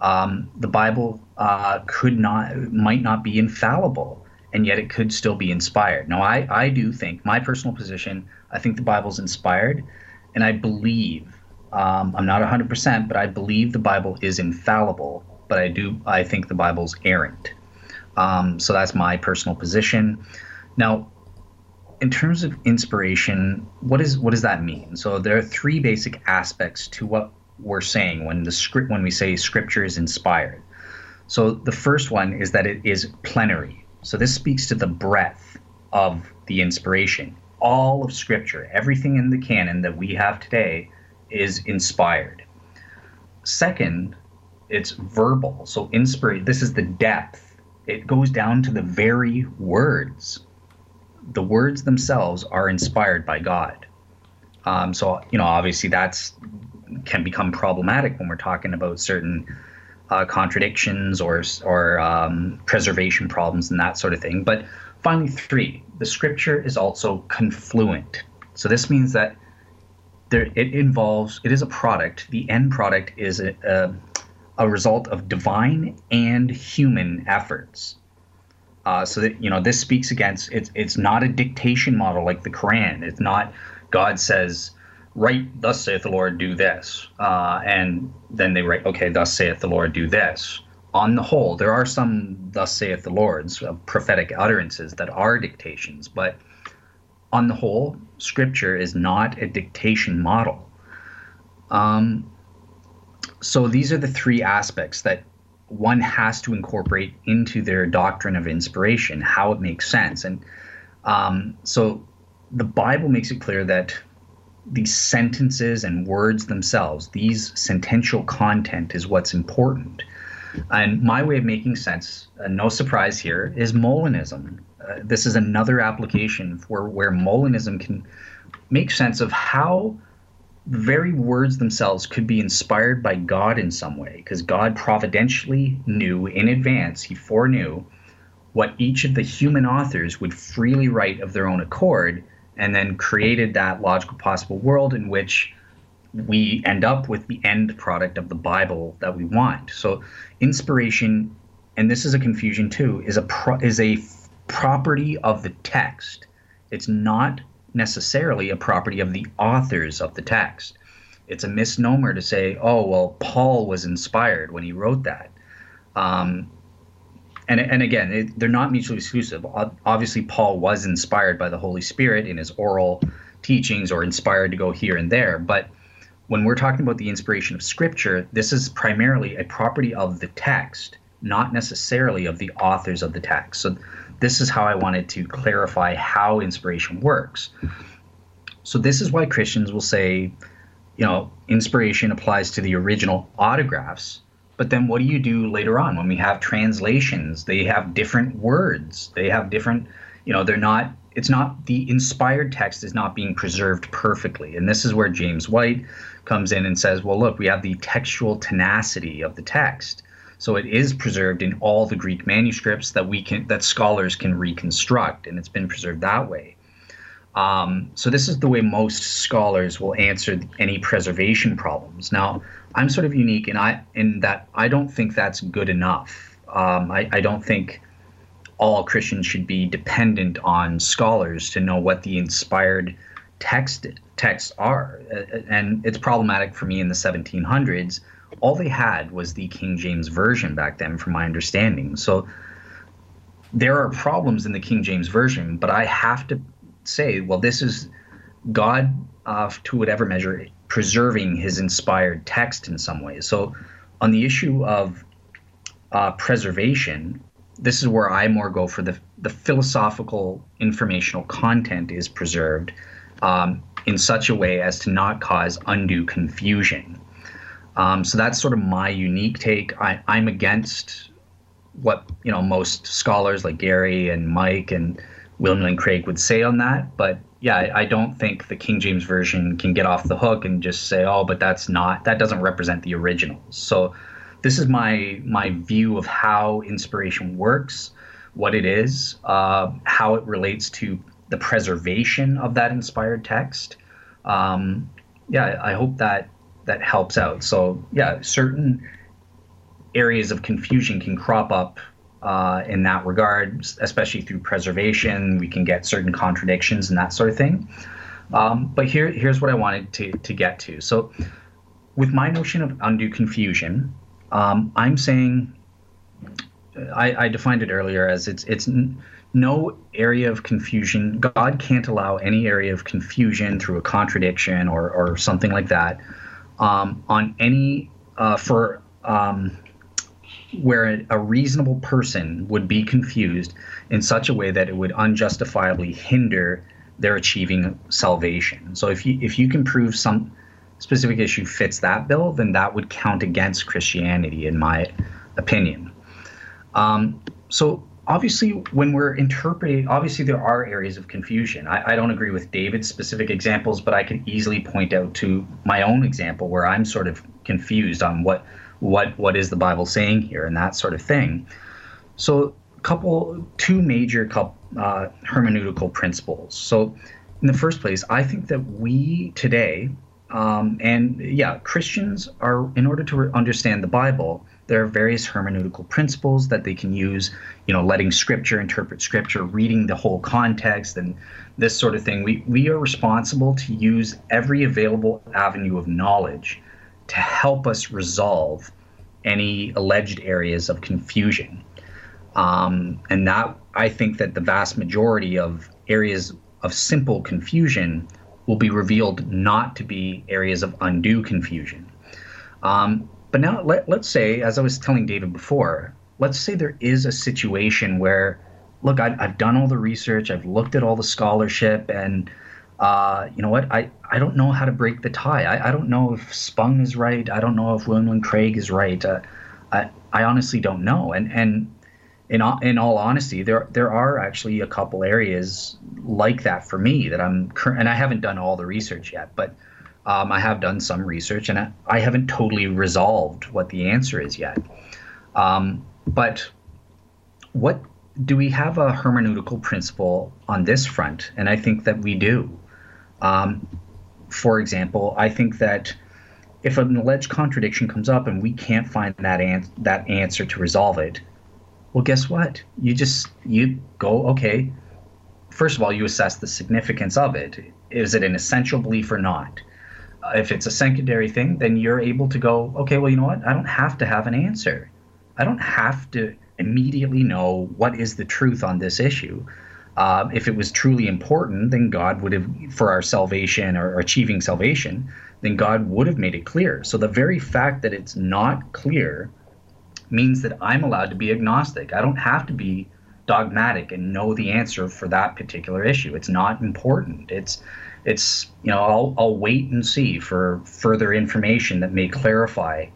Um, the Bible uh, could not might not be infallible, and yet it could still be inspired. Now, I I do think my personal position. I think the Bible's inspired, and I believe um, I'm not 100%, but I believe the Bible is infallible. But I do I think the Bible's errant. Um, so that's my personal position. Now, in terms of inspiration, what is what does that mean? So there are three basic aspects to what we're saying when the script when we say scripture is inspired. So the first one is that it is plenary. So this speaks to the breadth of the inspiration. All of scripture, everything in the canon that we have today is inspired. Second, it's verbal. So inspired, this is the depth. It goes down to the very words the words themselves are inspired by God. Um, so you know, obviously, that's can become problematic when we're talking about certain uh, contradictions or or um, preservation problems and that sort of thing. But finally, three, the scripture is also confluent. So this means that there it involves it is a product. The end product is a, a, a result of divine and human efforts. Uh, so that you know this speaks against it's it's not a dictation model like the Quran. It's not God says write thus saith the Lord do this, uh, and then they write okay thus saith the Lord do this. On the whole, there are some thus saith the Lord's uh, prophetic utterances that are dictations, but on the whole, Scripture is not a dictation model. Um, so these are the three aspects that one has to incorporate into their doctrine of inspiration how it makes sense. And um, so the Bible makes it clear that these sentences and words themselves, these sentential content, is what's important. And my way of making sense, uh, no surprise here, is Molinism. Uh, this is another application for where Molinism can make sense of how very words themselves could be inspired by God in some way, because God providentially knew in advance, He foreknew what each of the human authors would freely write of their own accord, and then created that logical possible world in which we end up with the end product of the Bible that we want. So, inspiration, and this is a confusion too, is a pro- is a property of the text. It's not necessarily a property of the authors of the text. It's a misnomer to say, oh, well, Paul was inspired when he wrote that. Um, and and again, it, they're not mutually exclusive. Obviously, Paul was inspired by the Holy Spirit in his oral teachings, or inspired to go here and there. But when we're talking about the inspiration of Scripture, this is primarily a property of the text, not necessarily of the authors of the text. So, this is how I wanted to clarify how inspiration works. So, this is why Christians will say, you know, inspiration applies to the original autographs but then what do you do later on when we have translations? They have different words. They have different, you know, they're not it's not the inspired text is not being preserved perfectly. And this is where James White comes in and says, well, look, we have the textual tenacity of the text. So it is preserved in all the Greek manuscripts that we can that scholars can reconstruct, and it's been preserved that way. Um, so this is the way most scholars will answer any preservation problems. Now, I'm sort of unique in I in that I don't think that's good enough. Um, I, I don't think all Christians should be dependent on scholars to know what the inspired text texts are, and it's problematic for me in the 1700s. All they had was the King James version back then, from my understanding. So there are problems in the King James version, but I have to say, well, this is God, uh, to whatever measure, preserving his inspired text in some ways. So, on the issue of uh, preservation, this is where I more go for the, the philosophical informational content is preserved um, in such a way as to not cause undue confusion. Um, so that's sort of my unique take. I, I'm against what you know most scholars like Gary and Mike and William Lane Craig would say on that, but yeah, I, don't think the King James version can get off the hook and just say, "Oh, but that's not that doesn't represent the originals." So, this is my my view of how inspiration works, what it is, uh, how it relates to the preservation of that inspired text. Um, yeah, I hope that that helps out. So, yeah, certain areas of confusion can crop up uh, in that regard, especially through preservation. We can get certain contradictions and that sort of thing. Um, but here, here's what I wanted to, to get to. So, with my notion of undue confusion, um, I'm saying I, I, defined it earlier as it's it's no area of confusion. God can't allow any area of confusion through a contradiction or, or something like that um, on any uh, for um, where a reasonable person would be confused in such a way that it would unjustifiably hinder their achieving salvation. So if you if you can prove some specific issue fits that bill, then that would count against Christianity, in my opinion. Um, so obviously, when we're interpreting, obviously there are areas of confusion. I, I don't agree with David's specific examples, but I can easily point out to my own example where I'm sort of confused on what what what is the Bible saying here and that sort of thing. So, couple two major couple, uh, hermeneutical principles. So, in the first place, I think that we today, um, and yeah, Christians are in order to understand the Bible. There are various hermeneutical principles that they can use, you know, letting Scripture interpret Scripture, reading the whole context, and this sort of thing. We we are responsible to use every available avenue of knowledge to help us resolve any alleged areas of confusion. Um, and that I think that the vast majority of areas of simple confusion will be revealed not to be areas of undue confusion. Um, but now let, let's say, as I was telling David before, let's say there is a situation where, look, I, I've done all the research, I've looked at all the scholarship, and uh, you know what? I, I don't know how to break the tie. I, I don't know if Spong is right. I don't know if William Craig is right. Uh, I, I honestly don't know. And and in all, in all honesty, there there are actually a couple areas like that for me that I'm and I haven't done all the research yet, but um, I have done some research and I, I, haven't totally resolved what the answer is yet. Um, but what do we have a hermeneutical principle on this front? And I think that we do. Um, for example, I think that if an alleged contradiction comes up and we can't find that an- that answer to resolve it, well, guess what? You just you go okay. First of all, you assess the significance of it. Is it an essential belief or not? If it's a secondary thing, then you're able to go, okay, well, you know what? I don't have to have an answer. I don't have to immediately know what is the truth on this issue. Uh, if it was truly important, then God would have, for our salvation or achieving salvation, then God would have made it clear. So the very fact that it's not clear means that I'm allowed to be agnostic. I don't have to be dogmatic and know the answer for that particular issue. It's not important. It's it's you know I'll I'll wait and see for further information that may clarify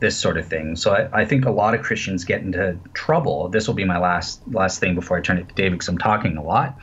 this sort of thing. So I, I think a lot of Christians get into trouble. This will be my last last thing before I turn it to David because I'm talking a lot.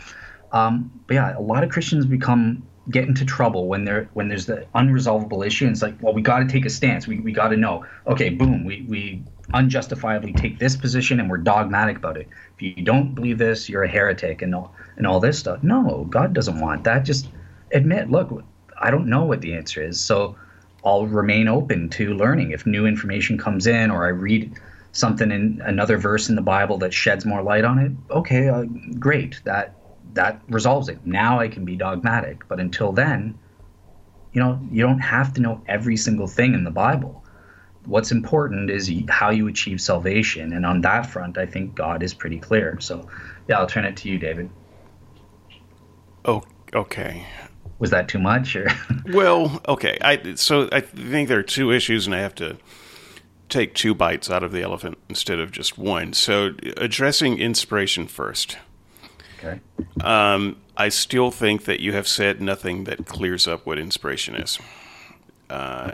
Um, but yeah, a lot of Christians become get into trouble when there when there's the unresolvable issue and it's like well we got to take a stance we, we got to know okay boom we, we unjustifiably take this position and we're dogmatic about it if you don't believe this you're a heretic and all and all this stuff no god doesn't want that just admit look i don't know what the answer is so i'll remain open to learning if new information comes in or i read something in another verse in the bible that sheds more light on it okay uh, great that that resolves it. Now I can be dogmatic. But until then, you know, you don't have to know every single thing in the Bible. What's important is how you achieve salvation. And on that front, I think God is pretty clear. So, yeah, I'll turn it to you, David. Oh, okay. Was that too much? Or? well, okay. I so I think there are two issues, and I have to take two bites out of the elephant instead of just one. So, addressing inspiration first. Okay. Um, I still think that you have said nothing that clears up what inspiration is. Uh,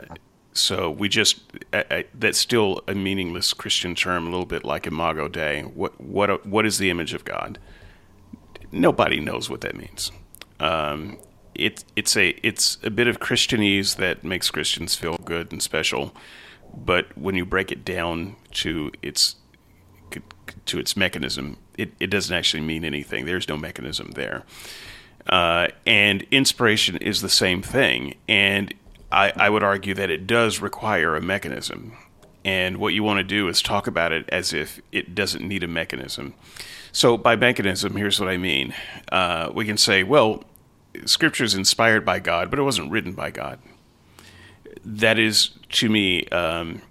so we just I, I, that's still a meaningless Christian term, a little bit like Imago Dei. What what what is the image of God? Nobody knows what that means. Um, it, it's a it's a bit of Christianese that makes Christians feel good and special, but when you break it down to its to its mechanism, it, it doesn't actually mean anything. There's no mechanism there. Uh, and inspiration is the same thing. And I, I would argue that it does require a mechanism. And what you want to do is talk about it as if it doesn't need a mechanism. So, by mechanism, here's what I mean. Uh, we can say, well, Scripture is inspired by God, but it wasn't written by God. That is, to me, um,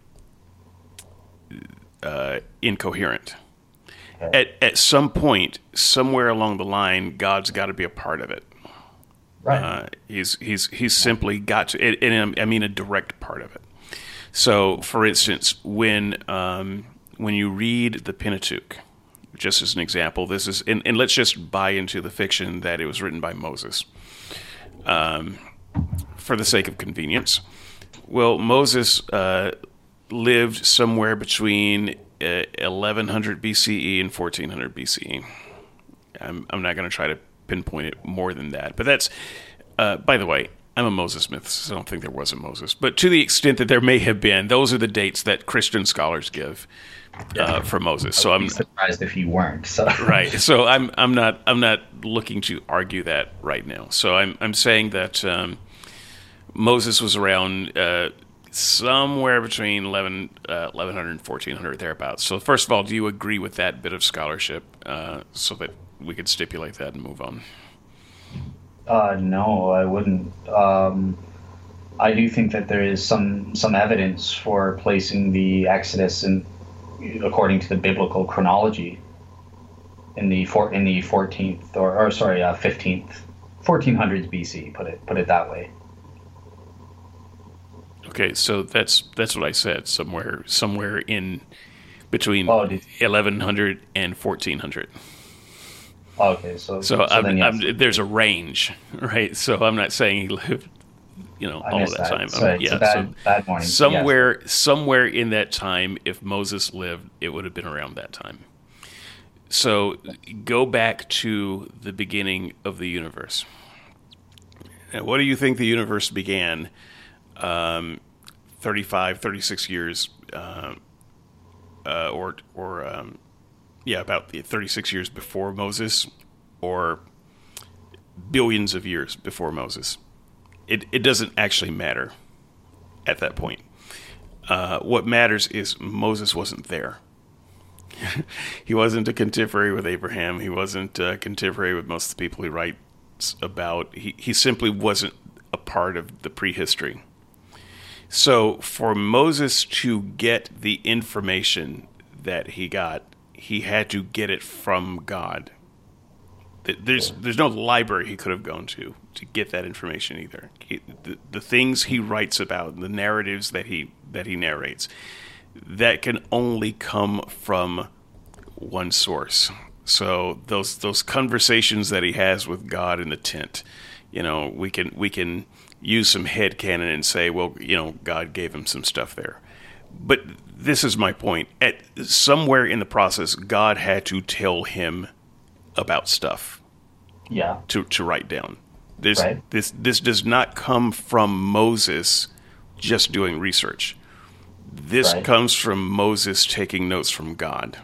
uh, incoherent at at some point, somewhere along the line, God's got to be a part of it. Right. Uh, he's he's he's simply got to, and, and, I mean a direct part of it. So, for instance, when um, when you read the Pentateuch, just as an example, this is, and, and, let's just buy into the fiction that it was written by Moses, um, for the sake of convenience. Well, Moses uh, lived somewhere between 1100 BCE and 1400 BCE. I'm, I'm not going to try to pinpoint it more than that. But that's, uh, by the way, I'm a Moses myth, so I don't think there was a Moses. But to the extent that there may have been, those are the dates that Christian scholars give uh, for Moses. So I'm surprised if you weren't. So. right. So I'm I'm not I'm not looking to argue that right now. So I'm I'm saying that um, Moses was around uh, somewhere between 11, uh, 1100 and 1400 thereabouts. So first of all, do you agree with that bit of scholarship uh, so that we could stipulate that and move on? Uh, no, I wouldn't. Um, I do think that there is some some evidence for placing the Exodus in, according to the biblical chronology, in the four, in the 14th or, or sorry, uh, 15th, 1400s BC. Put it put it that way. Okay, so that's that's what I said. Somewhere somewhere in between oh, 1100 and 1400. Okay, so so, so I'm, yes. I'm, there's a range, right? So I'm not saying he lived, you know, all of that, that. time. So um, yeah, bad, so bad morning. Somewhere, yes. somewhere in that time, if Moses lived, it would have been around that time. So go back to the beginning of the universe. Now, what do you think the universe began? Um, 35, 36 years, uh, uh, or or um, yeah, about 36 years before Moses, or billions of years before Moses. It it doesn't actually matter at that point. Uh, what matters is Moses wasn't there. he wasn't a contemporary with Abraham. He wasn't a contemporary with most of the people he writes about. He he simply wasn't a part of the prehistory. So for Moses to get the information that he got, he had to get it from God. There's there's no library he could have gone to to get that information either. He, the, the things he writes about, the narratives that he that he narrates, that can only come from one source. So those those conversations that he has with God in the tent, you know, we can we can use some head canon and say, well, you know, God gave him some stuff there. But this is my point. At somewhere in the process, God had to tell him about stuff. Yeah. To to write down. This right. this this does not come from Moses just doing research. This right. comes from Moses taking notes from God.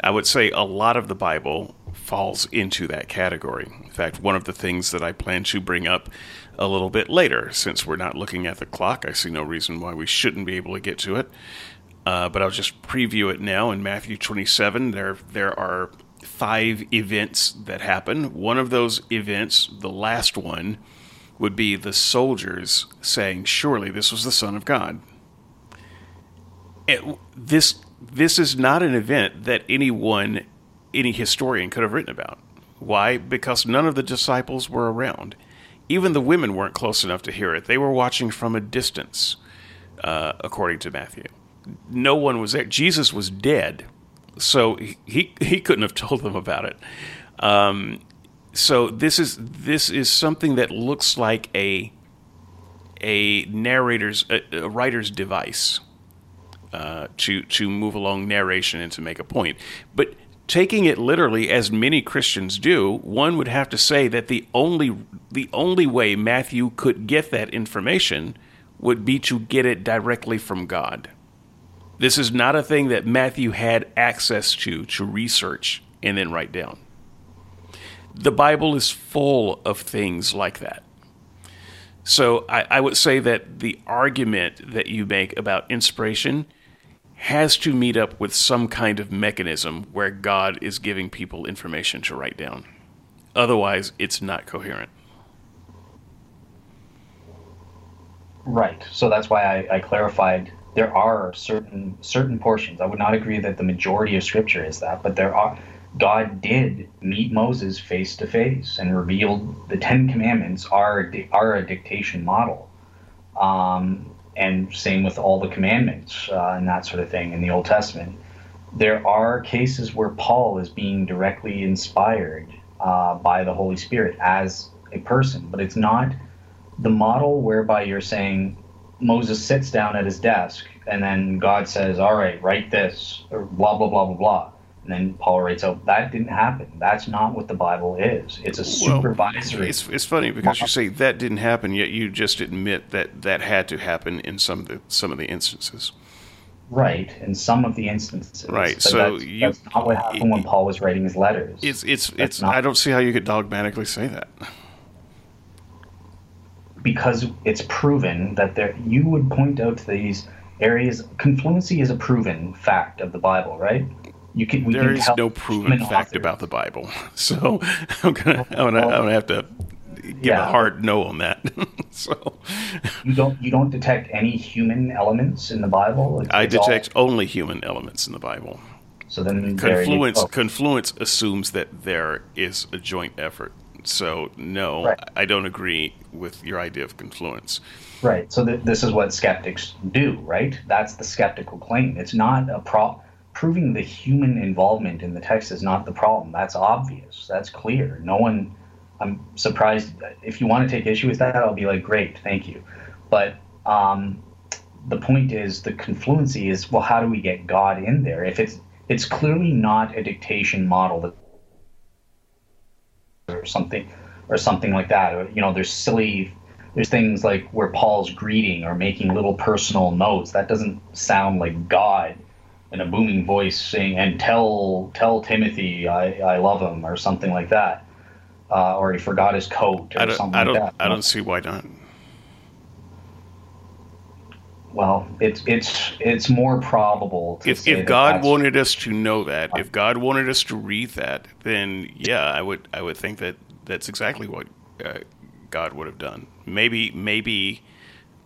I would say a lot of the Bible falls into that category. In fact, one of the things that I plan to bring up a little bit later, since we're not looking at the clock, I see no reason why we shouldn't be able to get to it. Uh, but I'll just preview it now. In Matthew 27, there there are five events that happen. One of those events, the last one, would be the soldiers saying, "Surely this was the Son of God." It, this this is not an event that anyone, any historian could have written about. Why? Because none of the disciples were around. Even the women weren't close enough to hear it. They were watching from a distance, uh, according to Matthew. No one was there. Jesus was dead, so he he couldn't have told them about it. Um, so this is this is something that looks like a a narrator's a, a writer's device uh, to to move along narration and to make a point. But taking it literally, as many Christians do, one would have to say that the only the only way Matthew could get that information would be to get it directly from God. This is not a thing that Matthew had access to to research and then write down. The Bible is full of things like that. So I, I would say that the argument that you make about inspiration has to meet up with some kind of mechanism where God is giving people information to write down. Otherwise, it's not coherent. Right. So that's why I, I, clarified there are certain certain portions. I would not agree that the majority of Scripture is that, but there are. God did meet Moses face to face and revealed the Ten Commandments are are a dictation model. Um, and same with all the commandments uh, and that sort of thing in the Old Testament. There are cases where Paul is being directly inspired uh, by the Holy Spirit as a person, but it's not the model whereby you're saying Moses sits down at his desk and then God says, "All right, write this," or blah blah blah blah blah. And then Paul writes out, that didn't happen. That's not what the Bible is. It's a supervisory. Well, it's, it's funny because you say that didn't happen, yet you just admit that that had to happen in some of the, some of the instances. Right, in some of the instances. Right, but so that's, you, that's not what happened it, when Paul was writing his letters. It's it's that's it's. Not, I don't see how you could dogmatically say that. Because it's proven that there, you would point out to these areas. Confluency is a proven fact of the Bible, right? you can. there can is no proven fact authors. about the Bible, so I'm gonna I'm gonna, I'm gonna have to give yeah. a hard no on that. so you don't you don't detect any human elements in the Bible. It's, I it's detect all... only human elements in the Bible. So then confluence confluence assumes that there is a joint effort. So no, right. I don't agree with your idea of confluence. Right. So th- this is what skeptics do, right? That's the skeptical claim. It's not a pro proving the human involvement in the text is not the problem. That's obvious. That's clear. No one. I'm surprised. If you want to take issue with that, I'll be like, great, thank you. But um, the point is, the confluency is, well, how do we get God in there? If it's it's clearly not a dictation model that or something or something like that. Or, you know, there's silly there's things like where Paul's greeting or making little personal notes. That doesn't sound like God in a booming voice saying, "And tell tell Timothy I, I love him" or something like that, uh, or he forgot his coat or something I don't, like that. I don't see why not. Well, it's it's it's more probable. if if God wanted us to know that, if God wanted us to read that, then yeah, I would I would think that that's exactly what uh, God would have done. Maybe maybe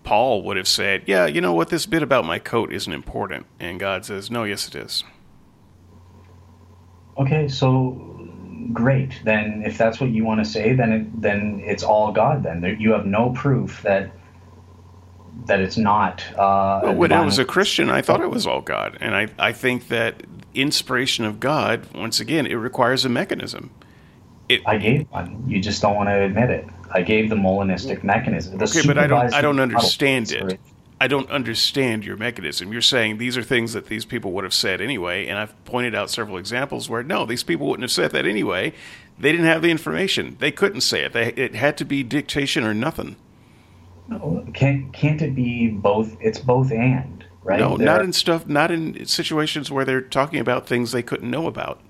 Paul would have said, Yeah, you know what, this bit about my coat isn't important. And God says, No, yes, it is. Okay, so great. Then if that's what you want to say, then it, then it's all God. Then there, you have no proof that that it's not. Uh, when I was a Christian, I thought it was all God, and I I think that inspiration of God, once again, it requires a mechanism. It, I gave one. You just don't want to admit it. I gave the Molinistic mechanism. The okay, but I don't. I don't understand it. I don't understand your mechanism. You're saying these are things that these people would have said anyway, and I've pointed out several examples where no, these people wouldn't have said that anyway. They didn't have the information. They couldn't say it. They, it had to be dictation or nothing. Can't can't it be both? It's both and right. No, not in stuff. Not in situations where they're talking about things they couldn't know about.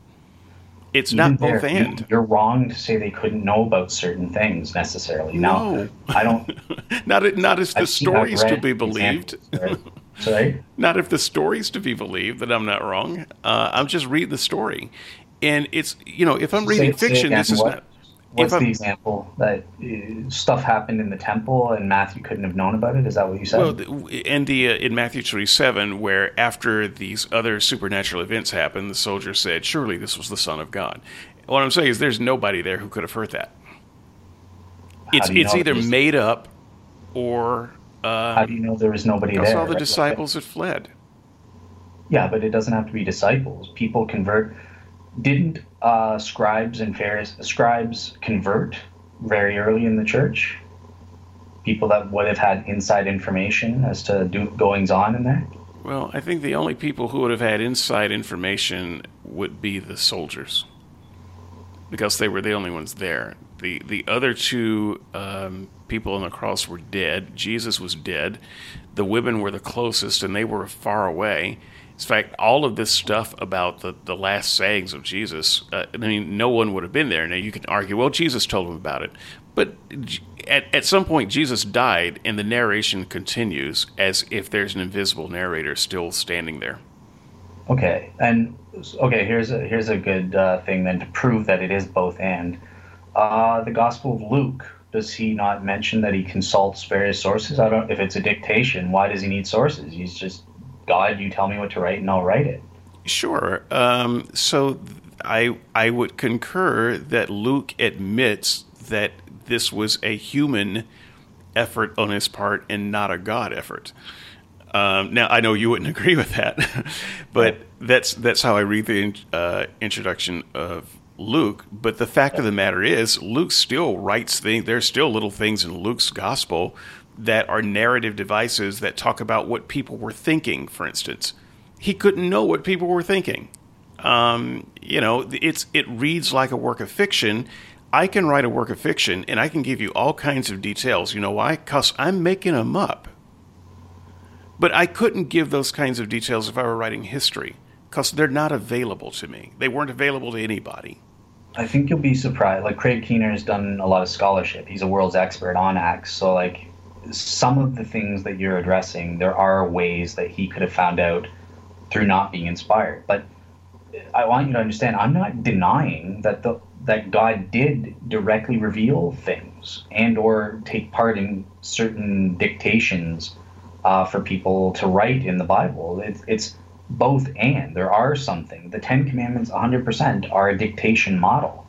It's not both there, and. You're wrong to say they couldn't know about certain things necessarily. No, no I don't. not not if the stories to be believed. Sorry. not if the stories to be believed that I'm not wrong. Uh, I'm just reading the story, and it's you know if I'm reading say, fiction, say this is what? not. What's the example that uh, stuff happened in the temple and Matthew couldn't have known about it? Is that what you said? Well, in the uh, in Matthew twenty seven, where after these other supernatural events happened, the soldier said, "Surely this was the Son of God." What I'm saying is, there's nobody there who could have heard that. It's it's either made up, or um, how do you know there was nobody there? all the disciples had fled. Yeah, but it doesn't have to be disciples. People convert didn't uh, scribes and Pharisees scribes convert very early in the church? People that would have had inside information as to do goings on in there. Well, I think the only people who would have had inside information would be the soldiers, because they were the only ones there. the The other two um, people on the cross were dead. Jesus was dead. The women were the closest, and they were far away. In fact, all of this stuff about the, the last sayings of Jesus, uh, I mean, no one would have been there. Now, you can argue, well, Jesus told them about it. But at, at some point, Jesus died, and the narration continues as if there's an invisible narrator still standing there. Okay, and okay, here's a here's a good uh, thing then to prove that it is both and. Uh, the Gospel of Luke does he not mention that he consults various sources? I don't. If it's a dictation, why does he need sources? He's just God, you tell me what to write, and I'll write it. Sure. Um, so I I would concur that Luke admits that this was a human effort on his part and not a God effort. Um, now I know you wouldn't agree with that, but that's that's how I read the uh, introduction of Luke. But the fact of the matter is, Luke still writes things. There's still little things in Luke's gospel that are narrative devices that talk about what people were thinking, for instance. He couldn't know what people were thinking. Um, you know, it's it reads like a work of fiction. I can write a work of fiction and I can give you all kinds of details. You know why? Because I'm making them up. But I couldn't give those kinds of details if I were writing history because they're not available to me. They weren't available to anybody. I think you'll be surprised. Like Craig Keener has done a lot of scholarship. He's a world's expert on Acts. So like some of the things that you're addressing, there are ways that he could have found out through not being inspired. But I want you to understand, I'm not denying that the that God did directly reveal things and or take part in certain dictations uh, for people to write in the Bible. It's, it's both and. There are something. The Ten Commandments, 100%, are a dictation model.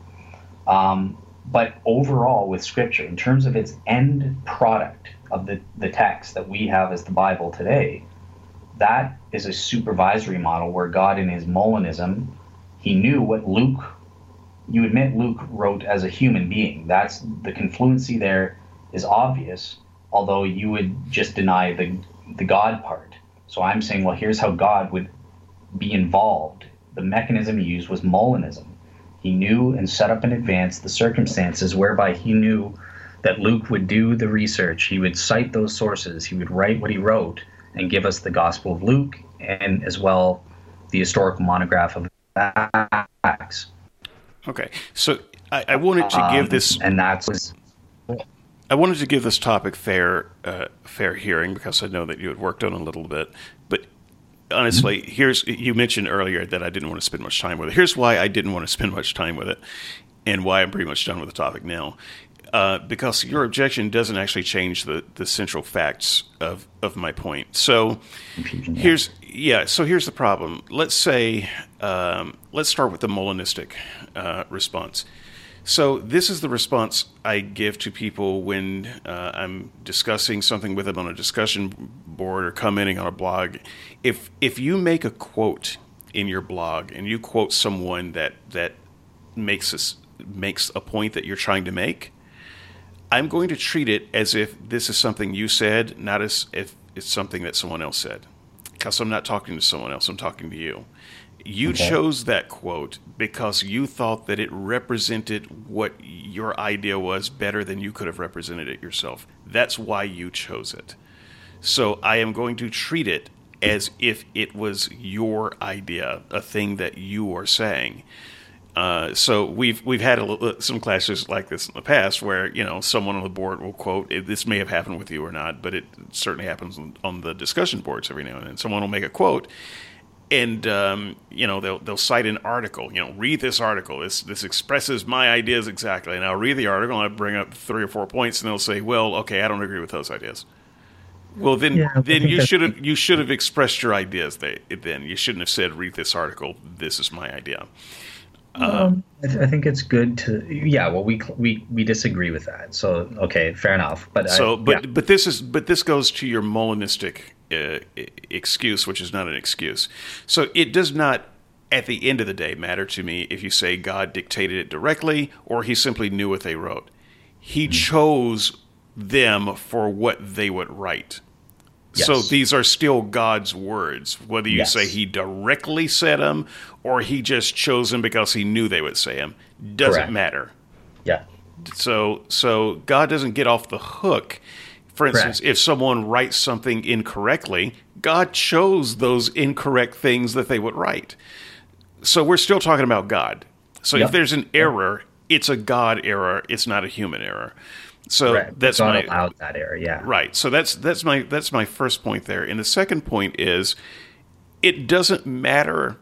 Um, but overall, with Scripture, in terms of its end product, of the, the text that we have as the Bible today, that is a supervisory model where God, in his Molinism, he knew what Luke, you admit Luke wrote as a human being. That's the confluency there is obvious, although you would just deny the, the God part. So I'm saying, well, here's how God would be involved. The mechanism used was Molinism. He knew and set up in advance the circumstances whereby he knew that Luke would do the research. He would cite those sources. He would write what he wrote and give us the Gospel of Luke and as well the historical monograph of Acts. Okay, so I, I wanted to give this, um, and that's. I wanted to give this topic fair, uh, fair hearing because I know that you had worked on it a little bit. But honestly, here's you mentioned earlier that I didn't want to spend much time with it. Here's why I didn't want to spend much time with it, and why I'm pretty much done with the topic now uh, because your objection doesn't actually change the, the central facts of, of my point. So here's yeah. So here's the problem. Let's say um, let's start with the Molinistic uh, response. So this is the response I give to people when uh, I'm discussing something with them on a discussion board or commenting on a blog. If if you make a quote in your blog and you quote someone that that makes us makes a point that you're trying to make, I'm going to treat it as if this is something you said, not as if it's something that someone else said. Because I'm not talking to someone else, I'm talking to you. You Okay. chose that quote because you thought that it represented what your idea was better than you could have represented it yourself. That's why you chose it. So I am going to treat it as if it was your idea, a thing that you are saying. Uh, so we've we've had a, little- some classes like this in the past where you know someone on the board will quote this may have happened with you or not, but it certainly happens on the discussion boards every now and then. Someone will make a quote, and um, you know they'll they'll cite an article. You know, read this article. This this expresses my ideas exactly. And I'll read the article and I'll bring up three or four points, and they'll say, "Well, okay, I don't agree with those ideas." Well, then Yeah, then you should have you should have expressed your ideas. They, then you shouldn't have said, "Read this article. This is my idea." Um, I, th- I think it's good to yeah. Well, we we we disagree with that. So okay, fair enough. But I- So, but yeah. but this is but this goes to your Molinistic uh, excuse, which is not an excuse. So it does not, at the end of the day, matter to me if you say God dictated it directly or He simply knew what they wrote. He Hmm. chose them for what they would write. So these are still God's words, whether you Yes. say He directly said them or He just chose them because He knew they would say them. Doesn't Correct. matter. yeah, So so God doesn't get off the hook. For instance, Correct. if someone writes something incorrectly, God chose those incorrect things that they would write. So we're still talking about God. So Yep. if there's an error, it's a God error. It's not a human error. So correct. that's God my allowed that error. Yeah, Right. So that's that's my that's my first point there. And the second point is it doesn't matter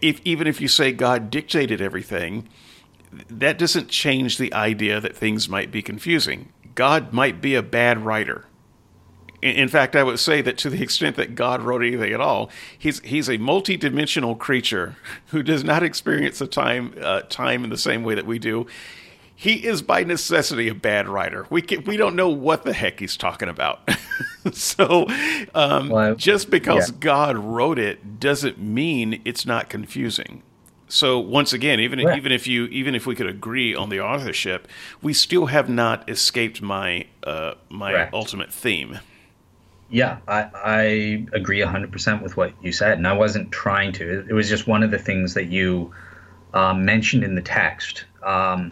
if even if you say God dictated everything, that doesn't change the idea that things might be confusing. God might be a bad writer. In fact, I would say that to the extent that God wrote anything at all, he's he's a multidimensional creature who does not experience the time uh, time in the same way that we do. He is by necessity a bad writer. We can, we don't know what the heck he's talking about. so, um, Well, just because yeah. God wrote it doesn't mean it's not confusing. So once again, even Right. even if you even if we could agree on the authorship, we still have not escaped my uh, my Correct. ultimate theme. Yeah, I, I agree 100% with what you said. And I wasn't trying to. It was just one of the things that you um, mentioned in the text. Um,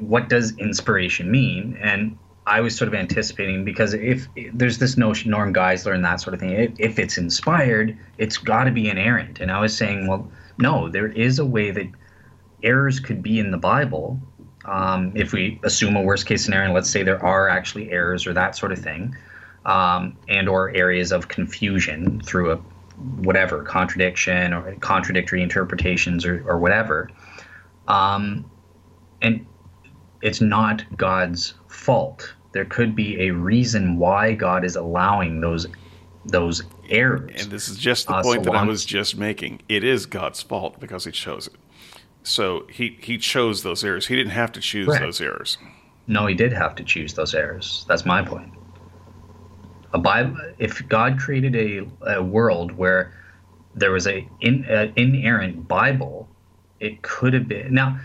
what does inspiration mean? And I was sort of anticipating because if there's this notion, Norm Geisler and that sort of thing, if, if it's inspired, it's got to be inerrant. And I was saying, well, no, there is a way that errors could be in the Bible. Um, if we assume a worst case scenario, and let's say there are actually errors or that sort of thing, um, and or areas of confusion through a whatever contradiction or contradictory interpretations or, or whatever. Um, and it's not God's fault. There could be a reason why God is allowing those those errors. And this is just the Uh, point so that I was just making. It is God's fault because He chose it. So He He chose those errors. He didn't have to choose Correct. those errors. No, he did have to choose those errors. That's my point. A Bible, if God created a, a world where there was a in, uh, inerrant Bible, it could have been. Now,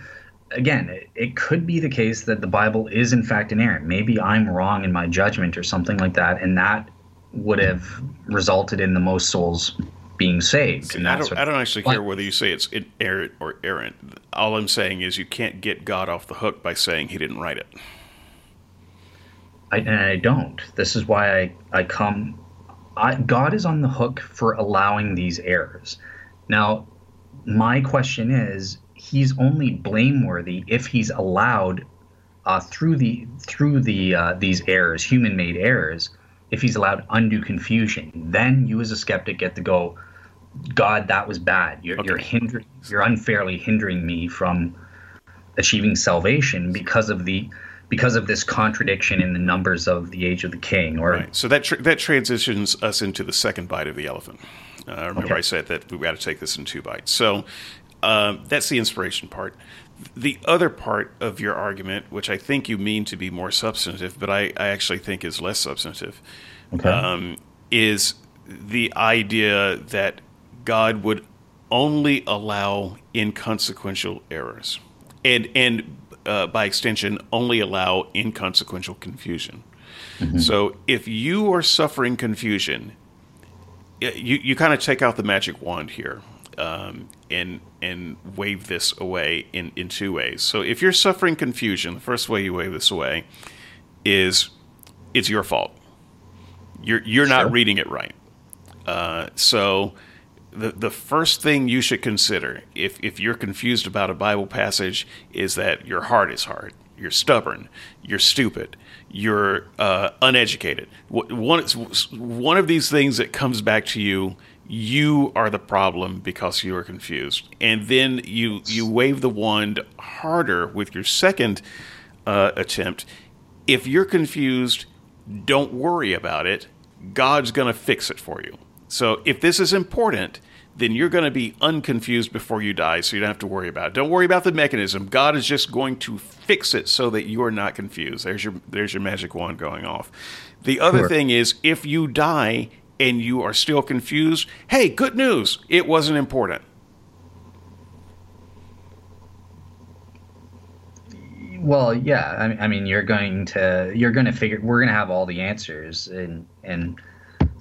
again, it, it could be the case that the Bible is in fact inerrant. Maybe I'm wrong in my judgment or something like that, and that would have resulted in the most souls being saved. and I don't, sort I don't actually But- care whether you say it's inerrant or errant. All I'm saying is you can't get God off the hook by saying He didn't write it. I, and I don't. This is why I, I come. I, God is on the hook for allowing these errors. Now, my question is, He's only blameworthy if He's allowed uh, through the through the uh, these errors, human-made errors. If He's allowed undue confusion, then you as a skeptic get to go, God, that was bad. You're you're hindering, you're unfairly hindering me from achieving salvation because of the because of this contradiction in the numbers of the age of the king. Or right. so that that transitions us into the second bite of the elephant. Uh, remember, okay. I said that we got to take this in two bites. So um, that's the inspiration part. The other part of your argument, which I think you mean to be more substantive, but I, I actually think is less substantive, okay. um, is the idea that God would only allow inconsequential errors, and and uh, by extension, only allow inconsequential confusion. Mm-hmm. So if you are suffering confusion, you you kind of take out the magic wand here. Um, and and wave this away in, in two ways. So if you're suffering confusion, the first way you wave this away is it's your fault. You're you're sure. not reading it right. Uh, so the the first thing you should consider if if you're confused about a Bible passage is that your heart is hard, you're stubborn, you're stupid, you're uh, uneducated. One one of these things that comes back to you you are the problem because you are confused. And then you you wave the wand harder with your second uh, attempt. If you're confused, don't worry about it. God's going to fix it for you. So if this is important, then you're going to be unconfused before you die, so you don't have to worry about it. Don't worry about the mechanism. God is just going to fix it so that you are not confused. There's your there's your magic wand going off. The other sure. thing is if you die and you are still confused, hey, good news, it wasn't important. Well, yeah, I mean, you're going to you're going to figure we're going to have all the answers, and and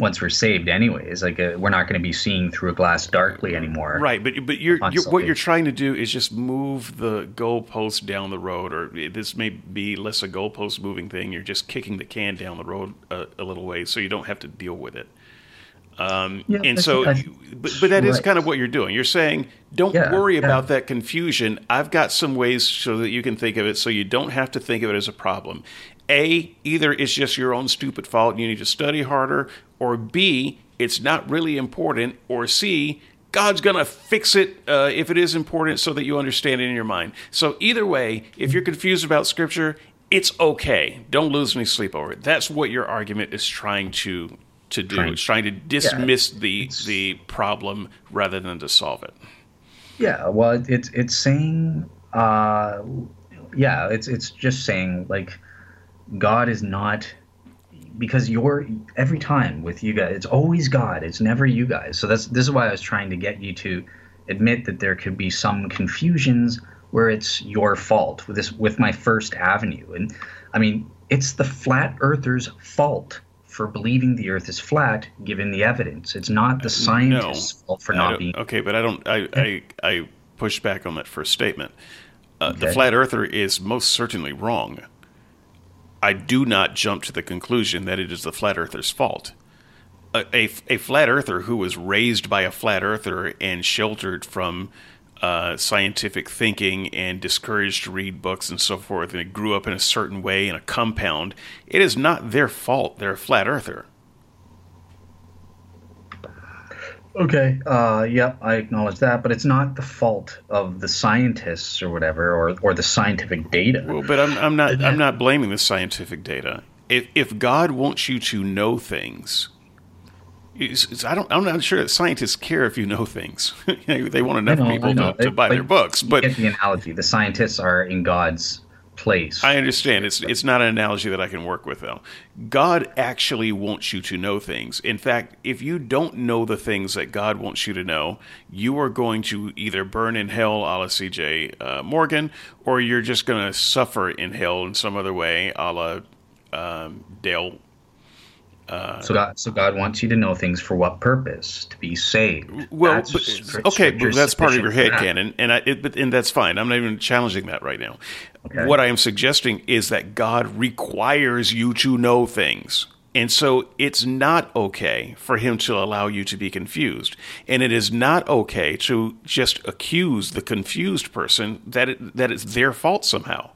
once we're saved, anyways, like uh, we're not going to be seeing through a glass darkly anymore. Right, but but you're, you're, what you're trying to do is just move the goalpost down the road, or this may be less a goalpost moving thing. You're just kicking the can down the road a, a little way, so you don't have to deal with it. Um, yeah, and so, but, but that is right. kind of what you're doing. You're saying, don't yeah, worry yeah. about that confusion. I've got some ways so that you can think of it so you don't have to think of it as a problem. A, either it's just your own stupid fault and you need to study harder, or B, it's not really important, or C, God's going to fix it uh, if it is important so that you understand it in your mind. So, either way, if you're confused about Scripture, it's okay. Don't lose any sleep over it. That's what your argument is trying to to do. Trying, it's trying to dismiss yeah, the the problem rather than to solve it. Yeah, well, it's it's saying, uh, yeah, it's it's just saying like God is not because you're every time with you guys, it's always God. It's never you guys. So that's this is why I was trying to get you to admit that there could be some confusions where it's your fault with this with my first avenue. And I mean, it's the flat earthers' fault for believing the Earth is flat, given the evidence. It's not the scientists' no, fault for not being. Okay, but I don't. I I, I push back on that first statement. Uh, okay. The flat earther is most certainly wrong. I do not jump to the conclusion that it is the flat earther's fault. A, a, a flat earther who was raised by a flat earther and sheltered from uh, scientific thinking and discouraged to read books and so forth, and it grew up in a certain way in a compound, it is not their fault. They're a flat earther. Okay. Uh, yeah, I acknowledge that, but it's not the fault of the scientists or whatever, or or the scientific data. Well, but I'm, I'm not I'm not blaming the scientific data. If if God wants you to know things, it's, it's, I don't. I'm not sure that scientists care if you know things. they want enough know, people to, to, buy their books. But get the analogy. The scientists are in God's place. I understand. It's it's not an analogy that I can work with though. God actually wants you to know things. In fact, if you don't know the things that God wants you to know, you are going to either burn in hell, a la C.J. Uh, Morgan, or you're just going to suffer in hell in some other way, a la um, Dale uh, so God, so God wants you to know things for what purpose? To be saved. Well, but, okay, but that's part of your head canon, and I, it, but, and that's fine. I'm not even challenging that right now. Okay. What I am suggesting is that God requires you to know things. And so it's not okay for him to allow you to be confused. And it is not okay to just accuse the confused person that it, that it's their fault somehow.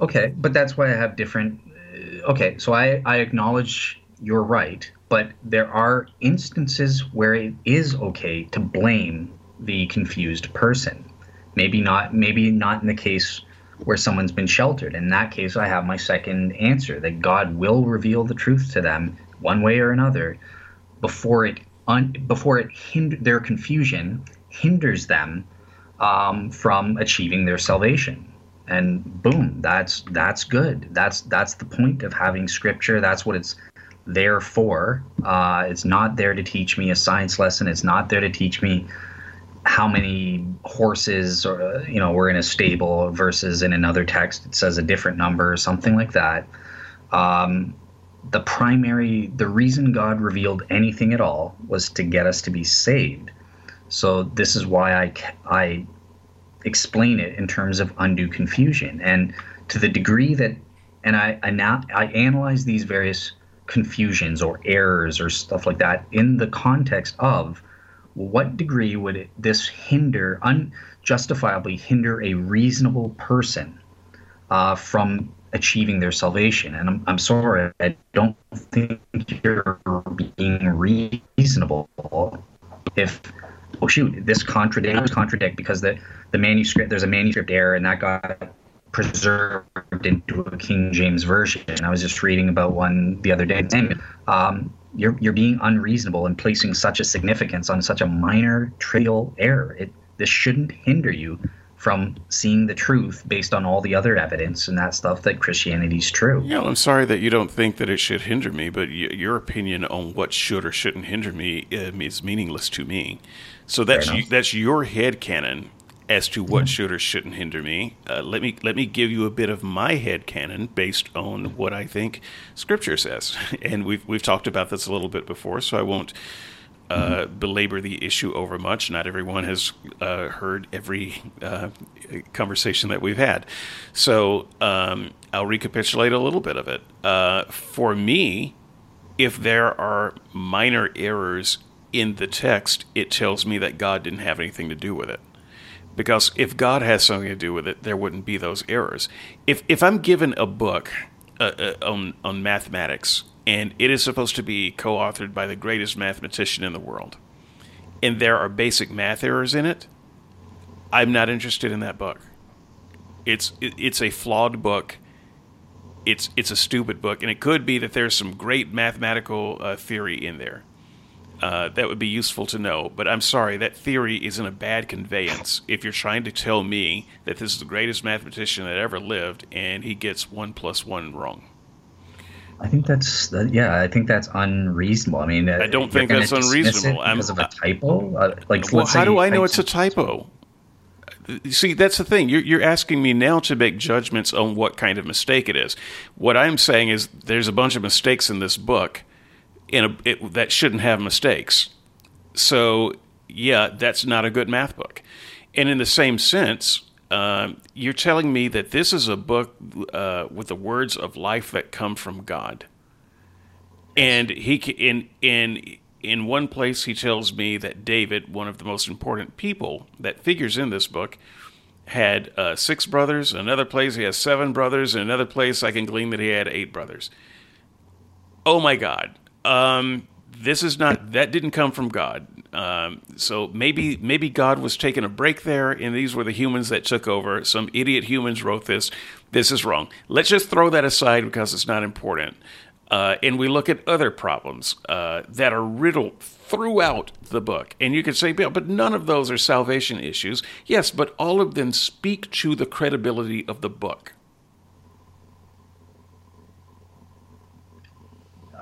Okay, but that's why I have different. Uh, okay, so I, I acknowledge you're right, but there are instances where it is okay to blame the confused person. Maybe not maybe not in the case where someone's been sheltered. In that case, I have my second answer that God will reveal the truth to them one way or another before it un, before it hinder their confusion hinders them um, from achieving their salvation. And boom, that's that's good. That's that's the point of having scripture. That's what it's there for. Uh, it's not there to teach me a science lesson. It's not there to teach me how many horses or you know were in a stable versus in another text it says a different number or something like that. Um, the primary, the reason God revealed anything at all was to get us to be saved. So this is why I I explain it in terms of undue confusion and to the degree that and I I now I analyze these various confusions or errors or stuff like that in the context of what degree would it, this hinder unjustifiably hinder a reasonable person uh, from achieving their salvation? And I'm, I'm sorry i don't think you're being reasonable if oh shoot this contradict contradict because the the manuscript there's a manuscript error and that got preserved into a King James version. I was just reading about one the other day. Um, you're you're being unreasonable and placing such a significance on such a minor trivial error. It this shouldn't hinder you from seeing the truth based on all the other evidence and that stuff that Christianity's true. Yeah, well, I'm sorry that you don't think that it should hinder me, but y- your opinion on what should or shouldn't hinder me uh, is meaningless to me. So that's you, that's your head canon as to what should or shouldn't hinder me. Uh, let me let me give you a bit of my head canon based on what I think Scripture says, and we've we've talked about this a little bit before, so I won't uh, belabor the issue over much. Not everyone has uh, heard every uh, conversation that we've had, so um, I'll recapitulate a little bit of it. Uh, for me, if there are minor errors in the text, it tells me that God didn't have anything to do with it. Because if God has something to do with it, there wouldn't be those errors. If if I'm given a book uh, uh, on on mathematics and it is supposed to be co-authored by the greatest mathematician in the world, and there are basic math errors in it, I'm not interested in that book. It's it, it's a flawed book. It's it's a stupid book, and it could be that there's some great mathematical uh, theory in there uh, that would be useful to know. But I'm sorry, that theory is in a bad conveyance. If you're trying to tell me that this is the greatest mathematician that ever lived and he gets one plus one wrong. I think that's yeah. I think that's unreasonable. I mean, I don't think that's unreasonable. because I'm, of a typo. Uh, like, well, how do I know it's a typo? See, that's the thing. You're, you're asking me now to make judgments on what kind of mistake it is. What I'm saying is there's a bunch of mistakes in this book, in a it, that shouldn't have mistakes. So yeah, that's not a good math book. And in the same sense, uh, you're telling me that this is a book uh, with the words of life that come from God. And he in in in one place he tells me that David, one of the most important people that figures in this book, had uh, six brothers. Another place he has seven brothers. In another place I can glean that he had eight brothers. Oh my God! Um, this is not that didn't come from God. Um, so maybe maybe God was taking a break there, and these were the humans that took over. Some idiot humans wrote this. This is wrong. Let's just throw that aside because it's not important. Uh, and we look at other problems uh, that are riddled throughout the book. And you could say, but none of those are salvation issues. Yes, but all of them speak to the credibility of the book.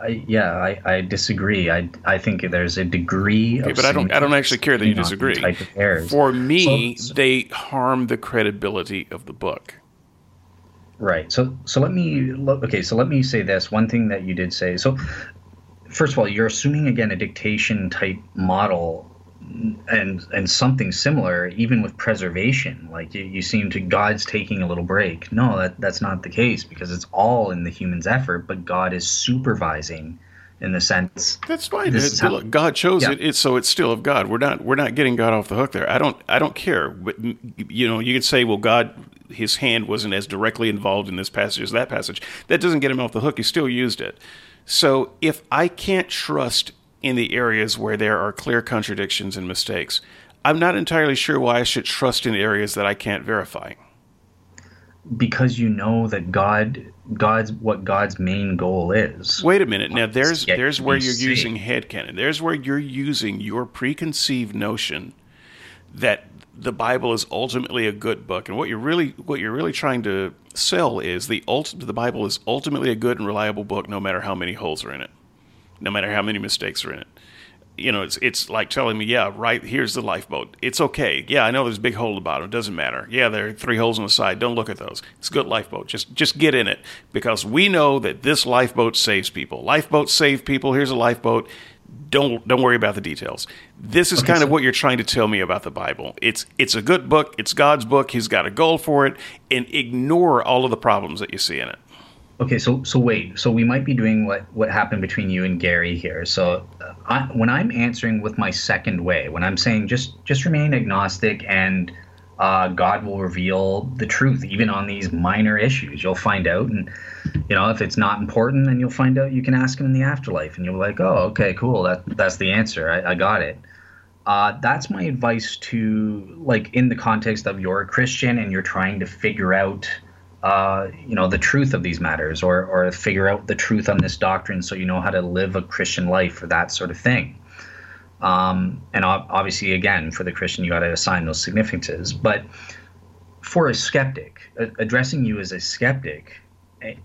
I, yeah, I, I disagree. I I think there's a degree okay, but I don't I don't actually care that you disagree. Type of errors. For me, so, they harm the credibility of the book. Right. So so let me. Okay. So let me say this one thing that you did say. So first of all, you're assuming again a dictation type model and and something similar even with preservation like you, you seem to god's taking a little break. No that that's not the case because it's all in the human's effort but god is supervising in the sense that's fine. how, god chose yeah. it. It's so it's still of god. We're not we're not getting god off the hook there. I don't i don't care. But you know you could say well god his hand wasn't as directly involved in this passage as that passage. That doesn't get him off the hook. He still used it. So if i can't trust in the areas where there are clear contradictions and mistakes. I'm not entirely sure why I should trust in areas that I can't verify. because you know that God God's what God's main goal is. Wait a minute. Now there's there's where you're using headcanon. There's where you're using your preconceived notion that the Bible is ultimately a good book, and what you're really what you're really trying to sell is the ult- the Bible is ultimately a good and reliable book, no matter how many holes are in it, no matter how many mistakes are in it you know, it's it's like telling me, yeah, right here's the lifeboat. It's okay. Yeah, I know there's a big hole at the bottom. It doesn't matter. Yeah, there are three holes on the side. Don't look at those. It's a good lifeboat. Just just get in it because we know that this lifeboat saves people. Lifeboats save people. Here's a lifeboat. Don't don't worry about the details. This is okay, kind so- of what you're trying to tell me about the Bible. It's it's a good book. It's God's book. He's got a goal for it, and ignore all of the problems that you see in it. Okay, so so wait, so we might be doing what what happened between you and Gary here. So, I, when I'm answering with my second way, when I'm saying just just remain agnostic and uh, God will reveal the truth, even on these minor issues. You'll find out, and you know if it's not important, then you'll find out. You can ask Him in the afterlife, and you're like, oh, okay, cool. That that's the answer. I, I got it. Uh, that's my advice to like in the context of you're a Christian and you're trying to figure out uh, you know the truth of these matters or or figure out the truth on this doctrine so you know how to live a christian life or that sort of thing. Um, and obviously again for the christian you got to assign those significances. But for a skeptic addressing you as a skeptic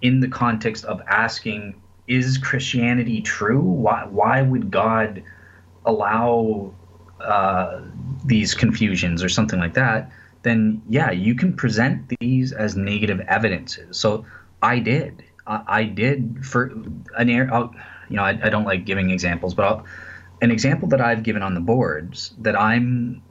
in the context of asking is christianity true? Why why would god allow uh, these confusions or something like that then yeah, you can present these as negative evidences. So I did. I, I did for an air. you know, I, I, don't like giving examples, but I'll, an example that I've given on the boards that I'm,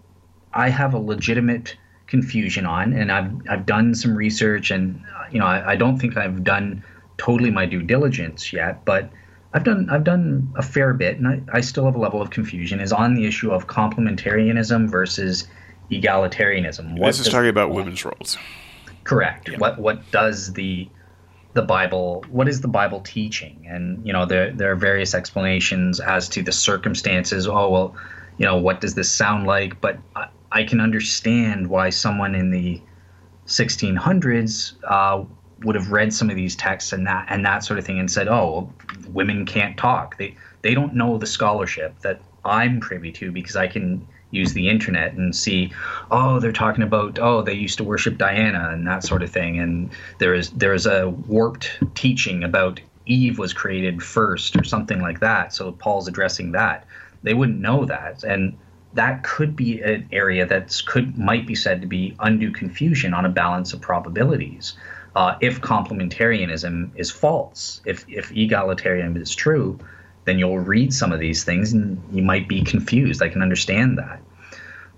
I have a legitimate confusion on, and I've I've done some research, and uh, you know, I, I don't think I've done totally my due diligence yet, but I've done I've done a fair bit, and I, I still have a level of confusion. Is on the issue of complementarianism versus egalitarianism. What this is talking about women's roles. Correct. Yeah. What what does the the Bible what is the Bible teaching? And you know there there are various explanations as to the circumstances. Oh well, you know what does this sound like? But I, I can understand why someone in the 1600s uh, would have read some of these texts and that and that sort of thing and said, oh, women can't talk. They they don't know the scholarship that I'm privy to because I can use the internet and see, oh, they're talking about, oh, they used to worship Diana and that sort of thing. And there is there is a warped teaching about Eve was created first or something like that. So Paul's addressing that. They wouldn't know that. And that could be an area that could might be said to be undue confusion on a balance of probabilities. Uh, if complementarianism is false, if if egalitarianism is true, then you'll read some of these things and you might be confused. I can understand that.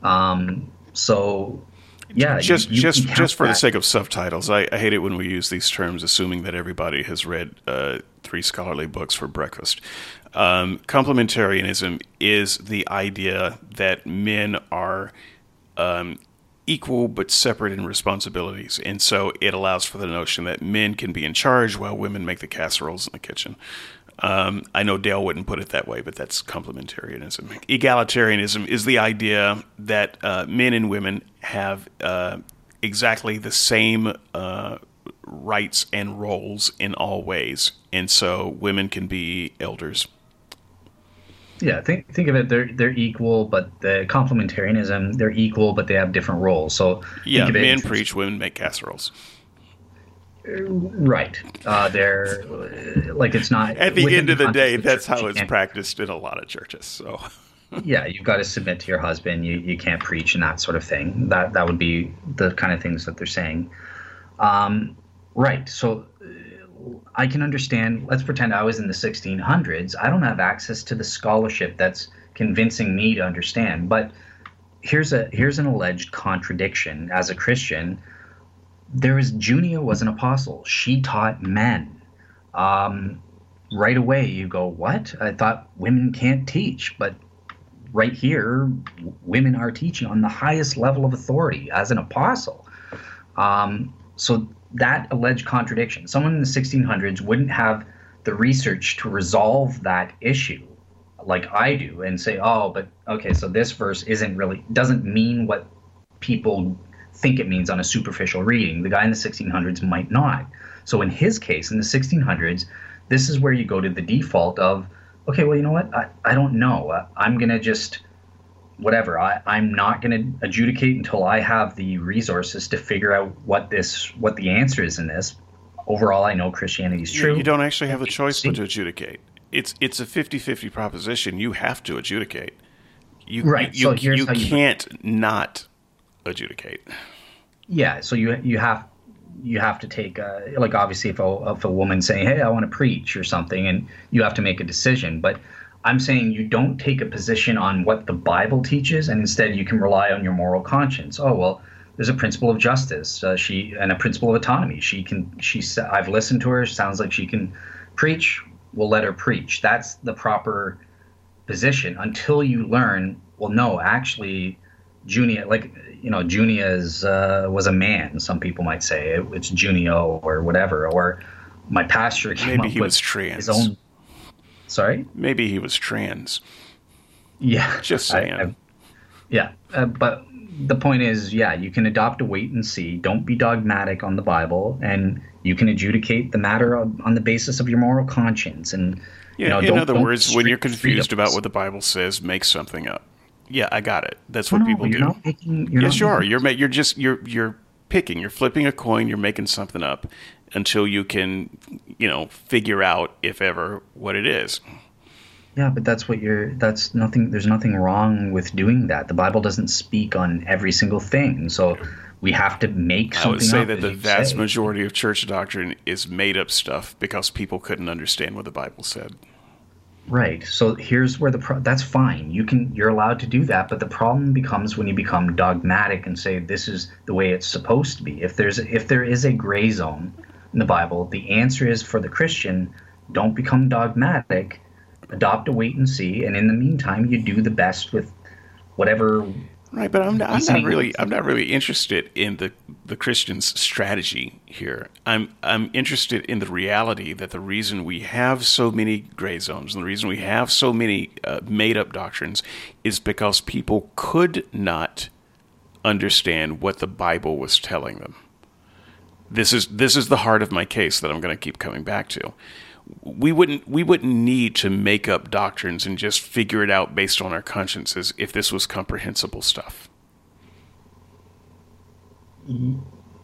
Um, so yeah, just you, you just just for that. the sake of subtitles, I, I, hate it when we use these terms, assuming that everybody has read uh, three scholarly books for breakfast. Um, complementarianism is the idea that men are um, equal but separate in responsibilities, and so it allows for the notion that men can be in charge while women make the casseroles in the kitchen. Um, I know Dale wouldn't put it that way, but that's complementarianism. Egalitarianism is the idea that uh, men and women have uh, exactly the same uh, rights and roles in all ways, and so women can be elders. Yeah, think think of it. They're they're equal, but the complementarianism they're equal, but they have different roles. So yeah, men preach, women make casseroles. Right. Uh, they're like it's not. At the end of the day, that's how it's practiced in a lot of churches. So. yeah, you've got to submit to your husband. You you can't preach and that sort of thing. That that would be the kind of things that they're saying. Um, right. So I can understand. Let's pretend I was in the 1600s. I don't have access to the scholarship that's convincing me to understand. But here's a here's an alleged contradiction as a Christian there was Junia was an apostle. She taught men. Um, right away, you go, what? I thought women can't teach, but right here, women are teaching on the highest level of authority as an apostle. Um, so that alleged contradiction, someone in the 1600s wouldn't have the research to resolve that issue like I do and say, oh, but okay, so this verse isn't really doesn't mean what people think it means on a superficial reading. The guy in the 1600s might not. So in his case, in the 1600s, this is where you go to the default of, okay, well, you know what? I, I don't know. I'm going to just, whatever. I, I'm not going to adjudicate until I have the resources to figure out what this, what the answer is in this. Overall, I know Christianity is true. You don't actually have a choice but to adjudicate. It's it's a 50-50 proposition. You have to adjudicate. You, right. You, so you, you can't not adjudicate. Yeah. So you you have you have to take a, like obviously if a if a woman saying hey I want to preach or something and you have to make a decision, but I'm saying you don't take a position on what the Bible teaches, and instead you can rely on your moral conscience. Oh well, there's a principle of justice. Uh, she and a principle of autonomy. She can. She. I've listened to her. Sounds like she can preach. We'll let her preach. That's the proper position until you learn. Well, no, actually, Junia, like you know, Junia is uh, was a man. Some people might say it, it's Junio or whatever. Or my pastor came maybe up he with was trans. His own. Sorry. Maybe he was trans. Yeah. Just saying. I, I, yeah, uh, but the point is, yeah, you can adopt a wait and see. Don't be dogmatic on the Bible, and you can adjudicate the matter on, on the basis of your moral conscience. And yeah, you know, in other words, when you're confused about what the Bible says, make something up. Yeah, I got it. That's what no, people do. You're yes, not you are. You're ma- you're just you're you're picking. You're flipping a coin. You're making something up until you can, you know, figure out if ever what it is. Yeah, but that's what you're. That's nothing. There's nothing wrong with doing that. The Bible doesn't speak on every single thing, so we have to make I something. would say up, that the vast say. majority of church doctrine is made up stuff because people couldn't understand what the Bible said. Right. So here's where the pro- that's fine. You can you're allowed to do that, but the problem becomes when you become dogmatic and say this is the way it's supposed to be. If there's if there is a gray zone in the Bible, the answer is for the Christian, don't become dogmatic. Adopt a wait and see, and in the meantime, you do the best with whatever Right, but I'm not, I'm not really I'm not really interested in the the Christian's strategy here. I'm I'm interested in the reality that the reason we have so many gray zones and the reason we have so many uh, made up doctrines is because people could not understand what the Bible was telling them. This is this is the heart of my case that I'm going to keep coming back to. We wouldn't we wouldn't need to make up doctrines and just figure it out based on our consciences if this was comprehensible stuff.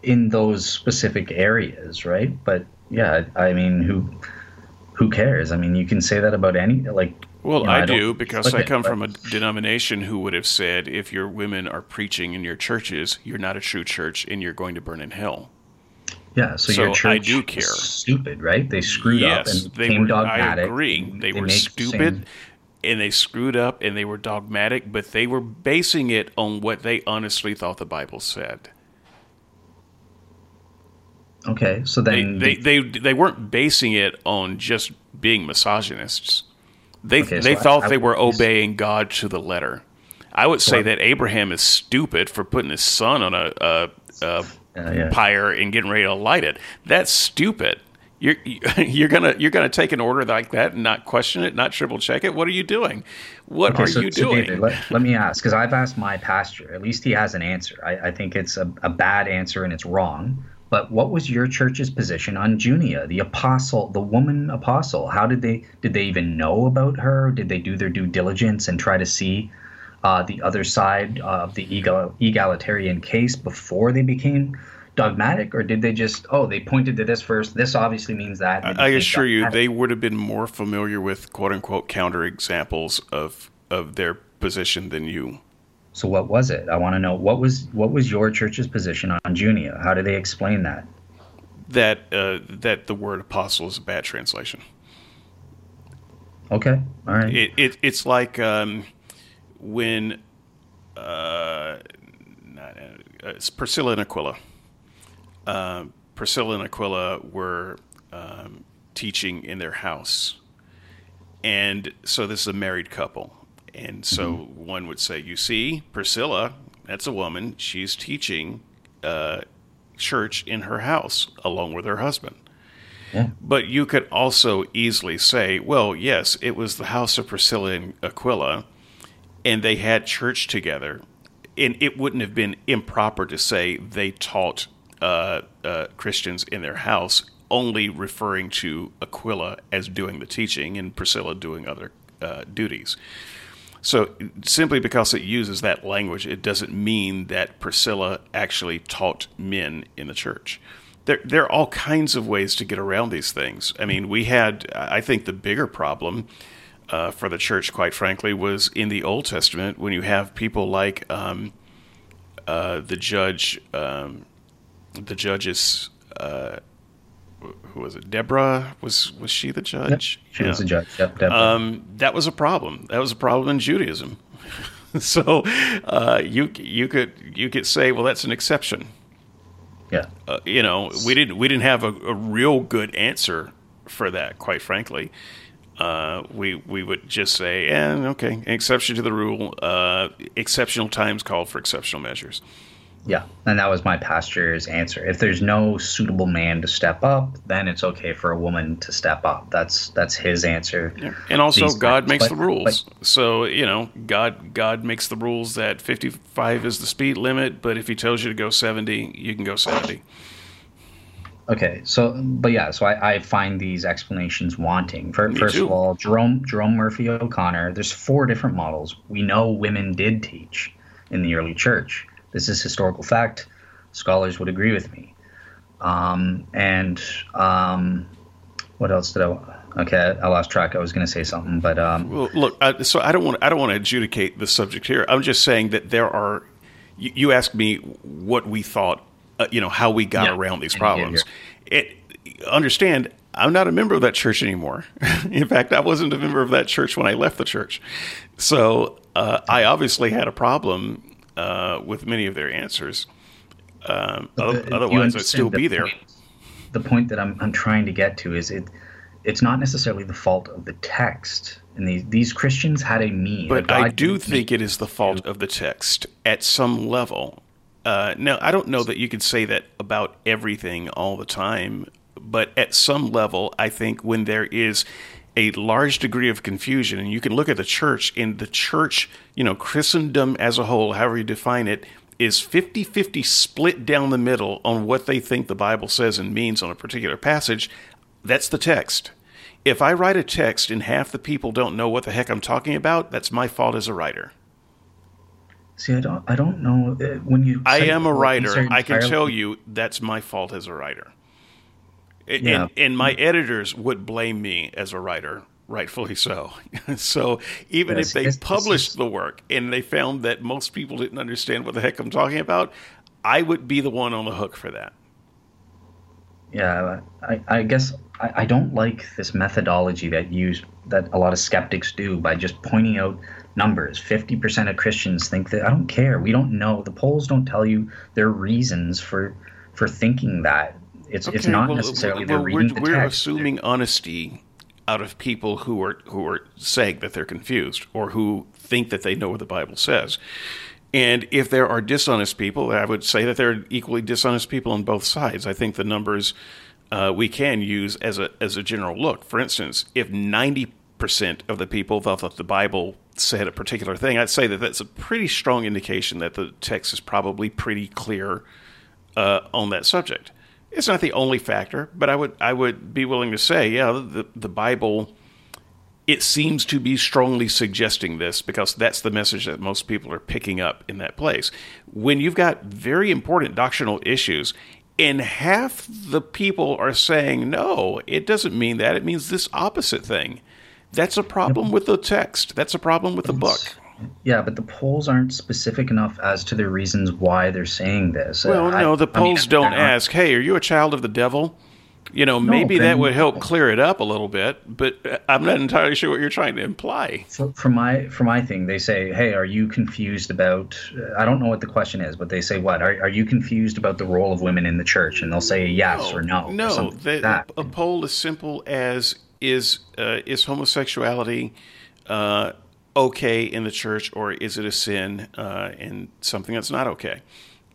in those specific areas, right? But yeah, I mean, who who cares? I mean, you can say that about any like. Well, you know, I, don't do because I come but- from a denomination who would have said if your women are preaching in your churches, you're not a true church and you're going to burn in hell. Yeah, so, So your I church do is care. stupid, right? They screwed up and they became were. dogmatic. I agree. They, were stupid same- and they screwed up and they were dogmatic, but they were basing it on what they honestly thought the Bible said. Okay, so They then they, they, they weren't basing it on just being misogynists. They Okay, they so thought I they were obeying God to the letter. I would say I- that Abraham is stupid for putting his son on a, a, a Uh, yeah. pyre and getting ready to light it. That's stupid. You're you're gonna you're gonna take an order like that and not question it, not triple check it. What are you doing? What Okay, are so, you so doing? David, let, let me ask, because I've asked my pastor. At least he has an answer. I, I think it's a, a bad answer and it's wrong. But what was your church's position on Junia, the apostle, the woman apostle? How did they did they even know about her? Did they do their due diligence and try to see uh, the other side of the egal, egalitarian case before they became dogmatic, or did they just oh they pointed to this first? This obviously means that. I became assure you, they would have been more familiar with quote unquote counter examples of of their position than you. So what was it? I want to know what was what was your church's position on Junia? How do they explain that? That uh, that the word apostle is a bad translation. Okay, all right. It, it it's like um, when uh, not, uh, Priscilla and Aquila. Uh, Priscilla and Aquila were um, teaching in their house, and so this is a married couple, and so one would say, "You see, Priscilla, that's a woman. She's teaching uh, church in her house along with her husband." Yeah. But you could also easily say, well, yes, it was the house of Priscilla and Aquila, and they had church together, and it wouldn't have been improper to say they taught uh, uh, Christians in their house, only referring to Aquila as doing the teaching and Priscilla doing other uh, duties. So simply because it uses that language, it doesn't mean that Priscilla actually taught men in the church. There, there are all kinds of ways to get around these things. I mean, we had, I think, the bigger problem uh, for the church, quite frankly, was in the Old Testament when you have people like um, uh, the judge, um, the judges. Uh, who was it? Deborah was was she the judge? Yep, she yeah. was the judge. Yep, Deborah. Um, that was a problem. That was a problem in Judaism. so uh, you you could you could say, well, that's an exception. Yeah. Uh, you know, we didn't we didn't have a, a, real good answer for that, quite frankly. Uh, we we would just say, "And eh, okay, exception to the rule. Uh, exceptional times call for exceptional measures." Yeah, and that was my pastor's answer. If there's no suitable man to step up, then it's okay for a woman to step up. That's that's his answer. Yeah. And also, These God makes but, the rules. But, so you know, God God makes the rules that 55 is the speed limit, but if He tells you to go 70, you can go 70. Okay, so but yeah, so I, I find these explanations wanting. For, first of all, Jerome Jerome Murphy O'Connor. There's four different models. We know women did teach in the early church this is historical fact. Scholars would agree with me. Um, and um, what else did I? Okay, I lost track. I was going to say something, but um, well, look. I, so I don't want. I don't want to adjudicate the subject here. I'm just saying that there are. You, you asked me what we thought. Uh, you know how we got yeah, around these problems. It understand. I'm not a member of that church anymore. In fact, I wasn't a member of that church when I left the church. So uh, I obviously had a problem uh, with many of their answers. Um, the, otherwise, I'd still be there. The point that I'm, I'm trying to get to is it it's not necessarily the fault of the text. And these, these Christians had a me. But I do think it is the fault of the text at some level. Uh, now, I don't know that you could say that about everything all the time, but at some level, I think when there is a large degree of confusion. And you can look at the church, and the church, you know, Christendom as a whole, however you define it, is 50 50 split down the middle on what they think the Bible says and means on a particular passage. That's the text. If I write a text and half the people don't know what the heck I'm talking about, that's my fault as a writer. See, I don't, I don't know uh, when you. I am a writer. I can tell you that's my fault as a writer. Yeah. And, and, my editors would blame me as a writer, rightfully so. so even yes, if they yes, published yes. the work and they found that most people didn't understand what the heck I'm talking about, I would be the one on the hook for that. Yeah, I, I guess I, I don't like this methodology that use that a lot of skeptics do by just pointing out numbers. 50% of Christians think that I don't care. We don't know. The polls don't tell you their reasons for for thinking that it's okay, it's not well, necessarily well, they're reading we're, the we're text. assuming honesty out of people who are who are saying that they're confused or who think that they know what the Bible says. And if there are dishonest people, I would say that there are equally dishonest people on both sides. I think the numbers uh, we can use as a as a general look. For instance, if ninety percent of the people thought that the Bible said a particular thing, I'd say that that's a pretty strong indication that the text is probably pretty clear uh, on that subject. It's not the only factor, but I would I would be willing to say, yeah, the the Bible it seems to be strongly suggesting this because that's the message that most people are picking up in that place. When you've got very important doctrinal issues and half the people are saying, no, it doesn't mean that. It means this opposite thing. That's a problem with the text. That's a problem with the book. Yeah, but the polls aren't specific enough as to the reasons why they're saying this. Well, no, the polls I mean, don't ask, "Hey, are you a child of the devil?" You know, no, maybe that would help clear it up a little bit, but uh, I'm not entirely sure what you're trying to imply. For, for my for my thing, they say, "Hey, are you confused about?" Uh, I don't know what the question is, but they say, "What are are you confused about the role of women in the church?" And they'll say yes no, or no. No, like a poll as simple as is uh, is homosexuality. Uh, okay in the church, or is it a sin uh, and something that's not okay?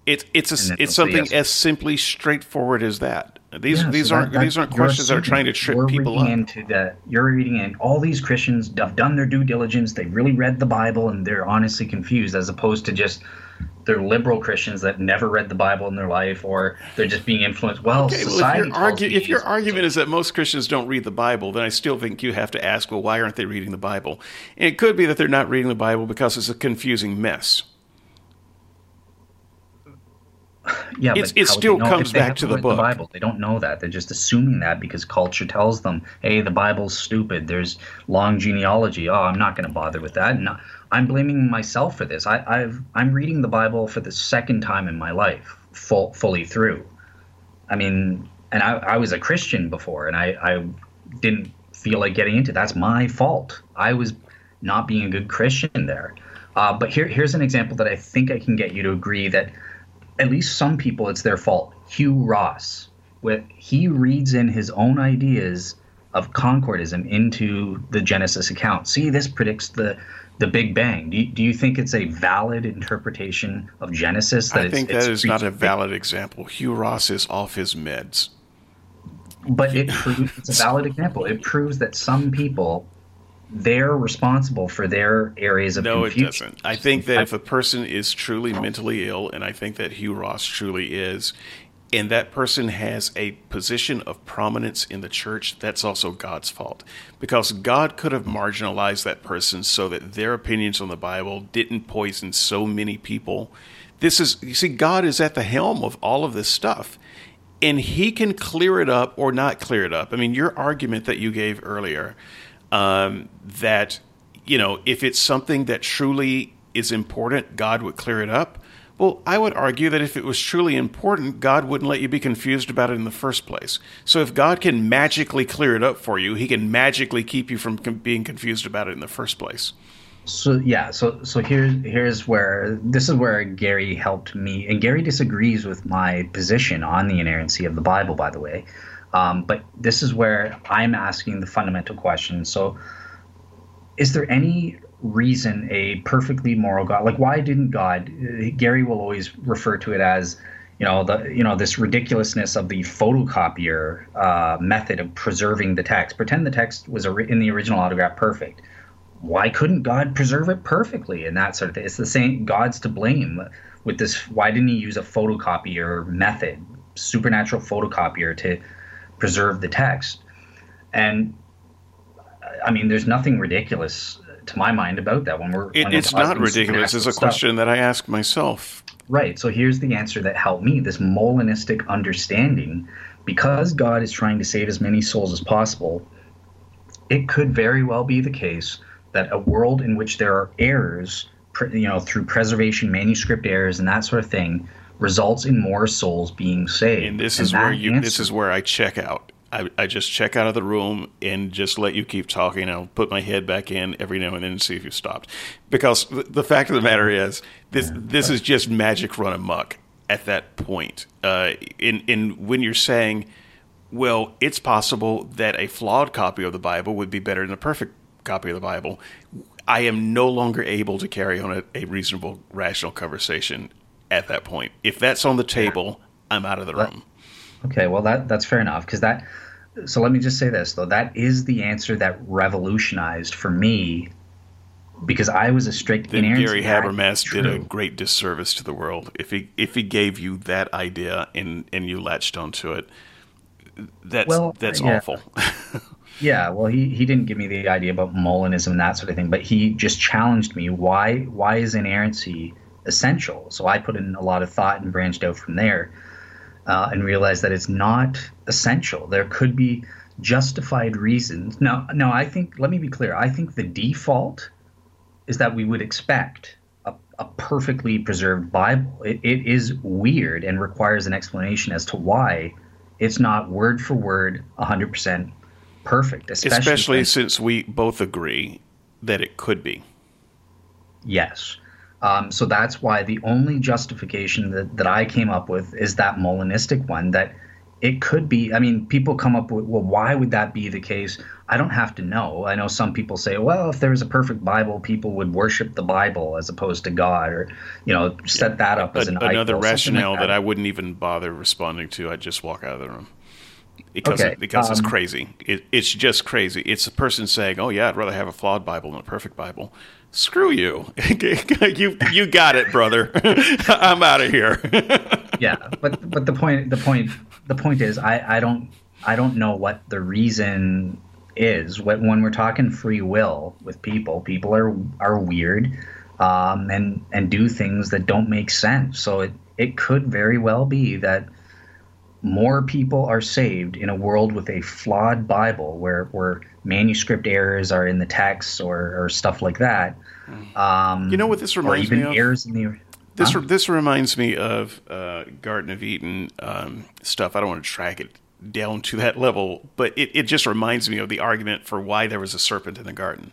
It's it's a, it's something yes. as simply straightforward as that. These yeah, these so aren't that, these aren't questions that are trying to trip people up. Into the, you're reading in all these Christians have done their due diligence. They've really read the Bible and they're honestly confused, as opposed to just they're liberal Christians that never read the Bible in their life, or they're just being influenced. Well, okay, society. Well, if, if your argument is that most Christians don't read the Bible, then I still think you have to ask, well, why aren't they reading the Bible? And it could be that they're not reading the Bible because it's a confusing mess. Yeah, it's, it still comes back to the book. The Bible. They don't know that. They're just assuming that because culture tells them, "Hey, the Bible's stupid. There's long genealogy. Oh, I'm not going to bother with that." No, I'm blaming myself for this. I, I've I'm reading the Bible for the second time in my life, full, fully through. I mean, and I, I was a Christian before, and I, I didn't feel like getting into. That's my fault. I was not being a good Christian there. Uh, but here, here's an example that I think I can get you to agree that at least some people it's their fault. Hugh Ross, with he reads in his own ideas of concordism into the Genesis account. See, this predicts the the Big Bang. Do you, do you think it's a valid interpretation of Genesis? That I think it's, that it's is not a valid example. Hugh Ross is off his meds. But it proves it's a valid example. It proves that some people they're responsible for their areas of no, confusion. it doesn't. I think that if a person is truly mentally ill, and I think that Hugh Ross truly is, and that person has a position of prominence in the church, that's also God's fault. Because God could have marginalized that person so that their opinions on the Bible didn't poison so many people. This is, you see, God is at the helm of all of this stuff. And he can clear it up or not clear it up. I mean, your argument that you gave earlier um, that you know if it's something that truly is important, God would clear it up. Well, I would argue that if it was truly important, God wouldn't let you be confused about it in the first place. So if God can magically clear it up for you, He can magically keep you from being confused about it in the first place. So yeah, so so here's here's where this is where Gary helped me, and Gary disagrees with my position on the inerrancy of the Bible, by the way. Um, but this is where I'm asking the fundamental question. So, is there any reason a perfectly moral God, like why didn't God? Gary will always refer to it as, you know, the you know this ridiculousness of the photocopier uh, method of preserving the text. Pretend the text was in the original autograph perfect. Why couldn't God preserve it perfectly and that sort of thing? It's the same. God's to blame with this. Why didn't He use a photocopier method, supernatural photocopier to preserve the text. And I mean, there's nothing ridiculous to my mind about that when we're. It, when it's not ridiculous. It's a stuff. question that I ask myself. Right. So here's the answer that helped me this Molinistic understanding. Because God is trying to save as many souls as possible, it could very well be the case that a world in which there are errors, you know, through preservation, manuscript errors, and that sort of thing, results in more souls being saved. And this and is where you answer, this is where I check out. I, I just check out of the room and just let you keep talking. I'll put my head back in every now and then and see if you've stopped. Because the fact of the matter is, this this is just magic run amok at that point. Uh, in in when you're saying, well, it's possible that a flawed copy of the Bible would be better than a perfect copy of the Bible. I am no longer able to carry on a, a reasonable, rational conversation at that point. If that's on the table. I'm out of the room. Okay, well that that's fair enough because that. So let me just say this though, that is the answer that revolutionized for me because I was a strict then Gary Habermas did a great disservice to the world if he if he gave you that idea and and you latched onto it. That's well, that's yeah. awful. yeah, well, he he didn't give me the idea about Molinism and that sort of thing, but he just challenged me. Why why is inerrancy essential. So I put in a lot of thought and branched out from there uh, and realize that it's not essential. There could be justified reasons. Now, now I think, let me be clear, I think the default is that we would expect a, a perfectly preserved Bible. It, it is weird and requires an explanation as to why it's not word for word 100% perfect. Especially, especially since we both agree that it could be. Yes. Um, so that's why the only justification that, that I came up with is that Molinistic one that it could be. I mean, people come up with, well, why would that be the case? I don't have to know. I know some people say, well, if there was a perfect Bible, people would worship the Bible as opposed to God, or you know, set that up as an another idol, rationale like that. that. I wouldn't even bother responding to. I'd just walk out of the room because okay. it, because um, it's crazy. It, it's just crazy. It's a person saying, "Oh yeah, I'd rather have a flawed Bible than a perfect Bible." Screw you. you you got it, brother. I'm out of here. yeah, but but the point the point the point is I I don't I don't know what the reason is when we're talking free will with people. People are are weird. Um, and and do things that don't make sense. So it, it could very well be that more people are saved in a world with a flawed Bible where, where manuscript errors are in the text or, or stuff like that. Um, you know what this reminds me of? The, this, huh? this reminds me of uh, Garden of Eden um, stuff. I don't want to track it down to that level, but it, it just reminds me of the argument for why there was a serpent in the garden.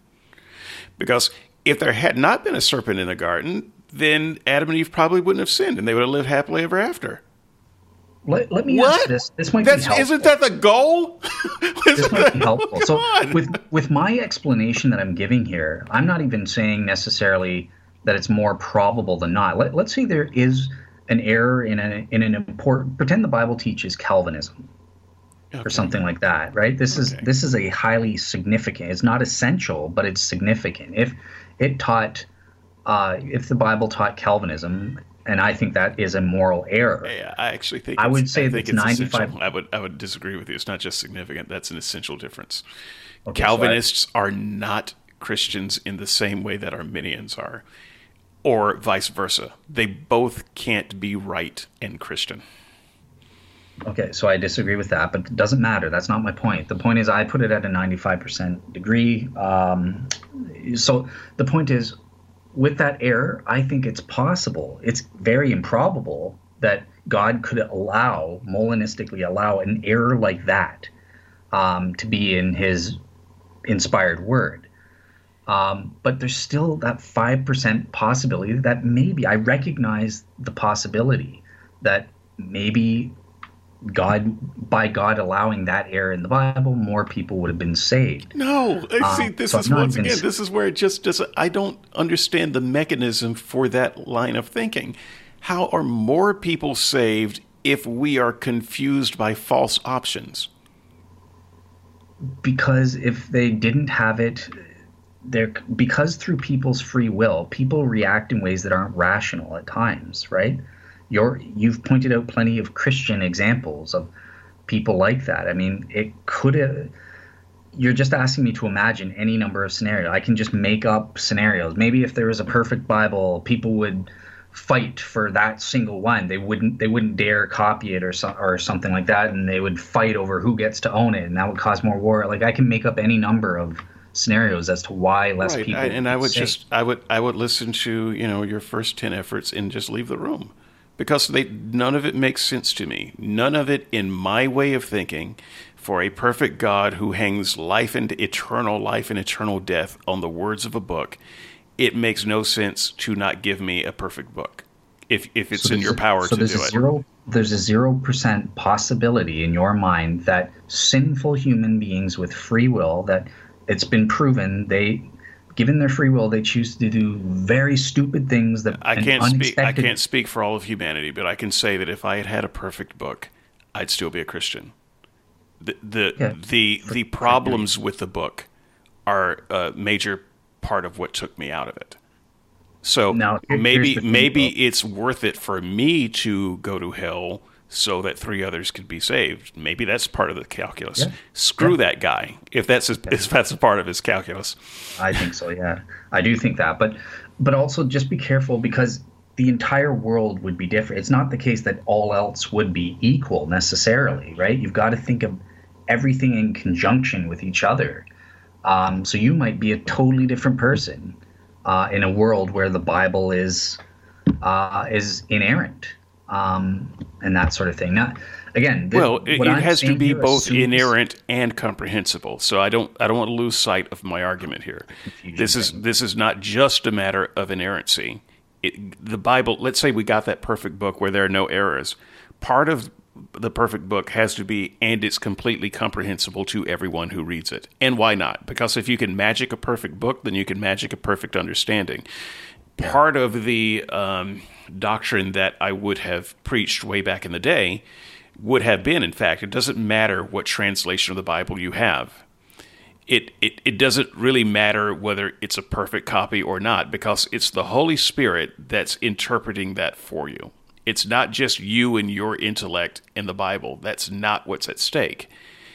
Because if there had not been a serpent in the garden, then Adam and Eve probably wouldn't have sinned and they would have lived happily ever after. Let, let me what? ask this. This might That's, be helpful. Isn't that the goal? this might be helpful. So, with with my explanation that I'm giving here, I'm not even saying necessarily that it's more probable than not. Let, let's say there is an error in an in an important. Pretend the Bible teaches Calvinism. Okay. Or something like that, right? This okay. is this is a highly significant. It's not essential, but it's significant. If it taught, uh, if the Bible taught Calvinism, and I think that is a moral error. Yeah, I actually think I would say that ninety five. I would I would disagree with you. It's not just significant; that's an essential difference. Okay, Calvinists so I, are not Christians in the same way that Arminians are, or vice versa. They both can't be right and Christian. Okay, so I disagree with that, but it doesn't matter. That's not my point. The point is, I put it at a 95% degree. Um, so the point is, with that error, I think it's possible. It's very improbable that God could allow, Molinistically allow, an error like that um, to be in His inspired word. Um, but there's still that 5% possibility that maybe I recognize the possibility that maybe God, by God allowing that error in the Bible, more people would have been saved. No, I see. Um, this so is once again, s- this is where it just does. I don't understand the mechanism for that line of thinking. How are more people saved if we are confused by false options? Because if they didn't have it, there because through people's free will, people react in ways that aren't rational at times, right? You're you've pointed out plenty of Christian examples of people like that. I mean, it could have. You're just asking me to imagine any number of scenarios. I can just make up scenarios. Maybe if there was a perfect Bible, people would fight for that single one. They wouldn't they wouldn't dare copy it or so, or something like that, and they would fight over who gets to own it, and that would cause more war. Like I can make up any number of scenarios as to why less right. people. I, and I would just I would I would listen to you know your first ten efforts and just leave the room because they none of it makes sense to me. None of it in my way of thinking for a perfect God who hangs life and eternal life and eternal death on the words of a book. It makes no sense to not give me a perfect book if if it's so in your power so to do it. Zero, there's a zero percent possibility in your mind that sinful human beings with free will that it's been proven they given their free will, they choose to do very stupid things that I can't speak. I can't speak for all of humanity, but I can say that if I had had a perfect book, I'd still be a Christian. The the yeah, the, for, the problems with the book are a major part of what took me out of it. So now, maybe maybe it's worth it for me to go to hell so that three others could be saved. Maybe that's part of the calculus. Yeah. Screw yeah. that guy if that's his, if that's a part of his calculus. I think so. Yeah, I do think that. But but also just be careful because the entire world would be different. It's not the case that all else would be equal necessarily, right? You've got to think of everything in conjunction with each other. Um, so you might be a totally different person uh, in a world where the Bible is uh, is inerrant um, and that sort of thing. Now, again, well, it, it has to be both assumes... inerrant and comprehensible. So I don't I don't want to lose sight of my argument here. This is this is not just a matter of inerrancy. It, the Bible. Let's say we got that perfect book where there are no errors. Part of the perfect book has to be, and it's completely comprehensible to everyone who reads it. And why not? Because if you can magic a perfect book, then you can magic a perfect understanding. Part of the um, doctrine that I would have preached way back in the day would have been, in fact, it doesn't matter what translation of the Bible you have. it, it, it doesn't really matter whether it's a perfect copy or not because it's the Holy Spirit that's interpreting that for you. It's not just you and your intellect in the Bible. That's not what's at stake.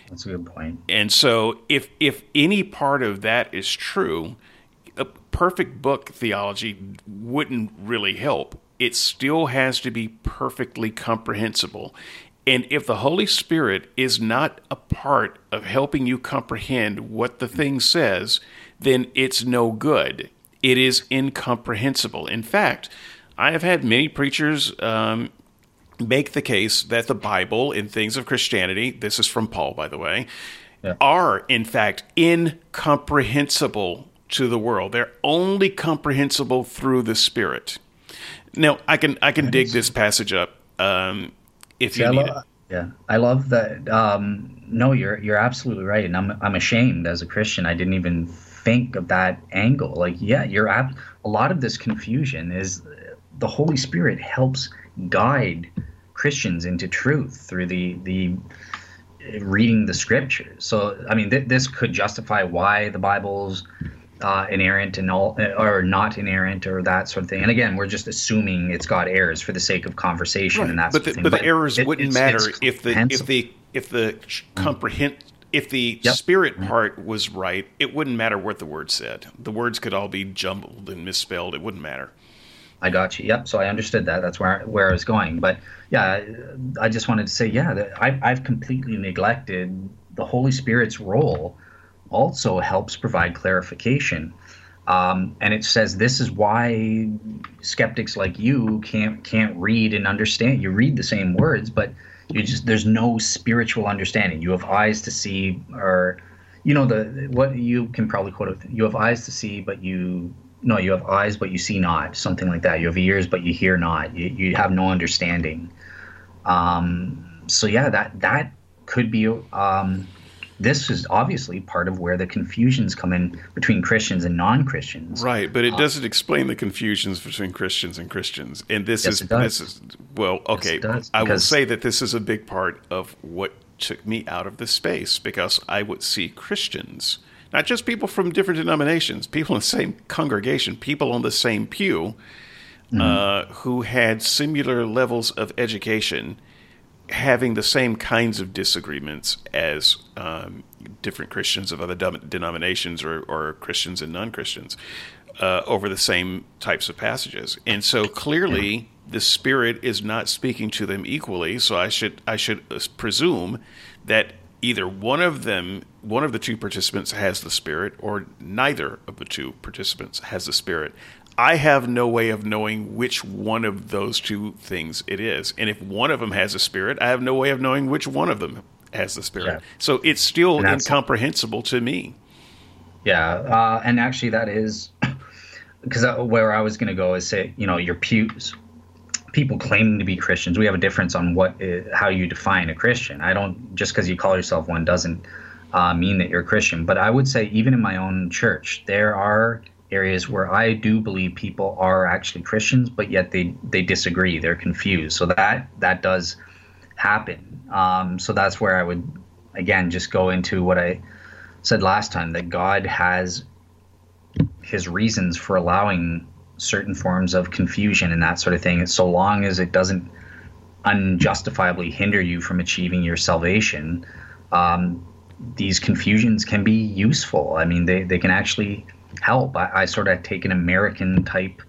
That's a good point. And so if if any part of that is true, a perfect book theology wouldn't really help. It still has to be perfectly comprehensible. And if the Holy Spirit is not a part of helping you comprehend what the thing says, then it's no good. It is incomprehensible. In fact, I have had many preachers um, make the case that the Bible and things of Christianity, this is from Paul, by the way, yeah. are in fact incomprehensible to the world. They're only comprehensible through the Spirit. Now, I can I can dig this passage up. Um, if you need it. Yeah, I love that. Um, no, you're you're absolutely right, and I'm I'm ashamed as a Christian. I didn't even think of that angle. Like, yeah, you're ab- a lot of this confusion is the Holy Spirit helps guide Christians into truth through the the reading the scriptures. So, I mean, th- this could justify why the Bible's uh, inerrant and all, or not inerrant or that sort of thing. And again, we're just assuming it's got errors for the sake of conversation right. and that. But the, but, but the errors it, wouldn't it's, matter it's if the if the if the comprehend if the yep. spirit part was right, it wouldn't matter what the words said. The words could all be jumbled and misspelled. It wouldn't matter. I got you. Yep. So I understood that. That's where where I was going. But yeah, I just wanted to say, yeah, I, I've completely neglected the Holy Spirit's role also helps provide clarification. Um, and it says this is why skeptics like you can't can't read and understand. You read the same words, but you just there's no spiritual understanding. You have eyes to see, or you know the what you can probably quote it. You have eyes to see, but you no, you have eyes but you see not. Something like that. You have ears but you hear not. You you have no understanding. Um, so yeah, that that could be um, this is obviously part of where the confusions come in between Christians and non-Christians. Right, but it uh, doesn't explain the confusions between Christians and Christians. And this yes, is this is well, okay. Yes, I will say that this is a big part of what took me out of this space because I would see Christians, not just people from different denominations, people in the same congregation, people on the same pew, mm-hmm. uh, who had similar levels of education having the same kinds of disagreements as um, different Christians of other denominations or, or Christians and non Christians uh, over the same types of passages. And so clearly, the Spirit is not speaking to them equally. So I should I should presume that either one of them, one of the two participants has the Spirit, or neither of the two participants has the Spirit. I have no way of knowing which one of those two things it is. And if one of them has a spirit, I have no way of knowing which one of them has the spirit. Yeah. So it's still incomprehensible to me. Yeah. Uh, and actually, that is because where I was going to go is say, you know, your pews, people claiming to be Christians, we have a difference on what, is, uh, how you define a Christian. I don't, just because you call yourself one doesn't uh, mean that you're a Christian. But I would say, even in my own church, there are areas where I do believe people are actually Christians, but yet they they disagree. They're confused. So that that does happen. Um, so that's where I would again just go into what I said last time that God has His reasons for allowing certain forms of confusion and that sort of thing. So long as it doesn't unjustifiably hinder you from achieving your salvation. Um, these confusions can be useful. I mean, they, they can actually help. I, I sort of take an American type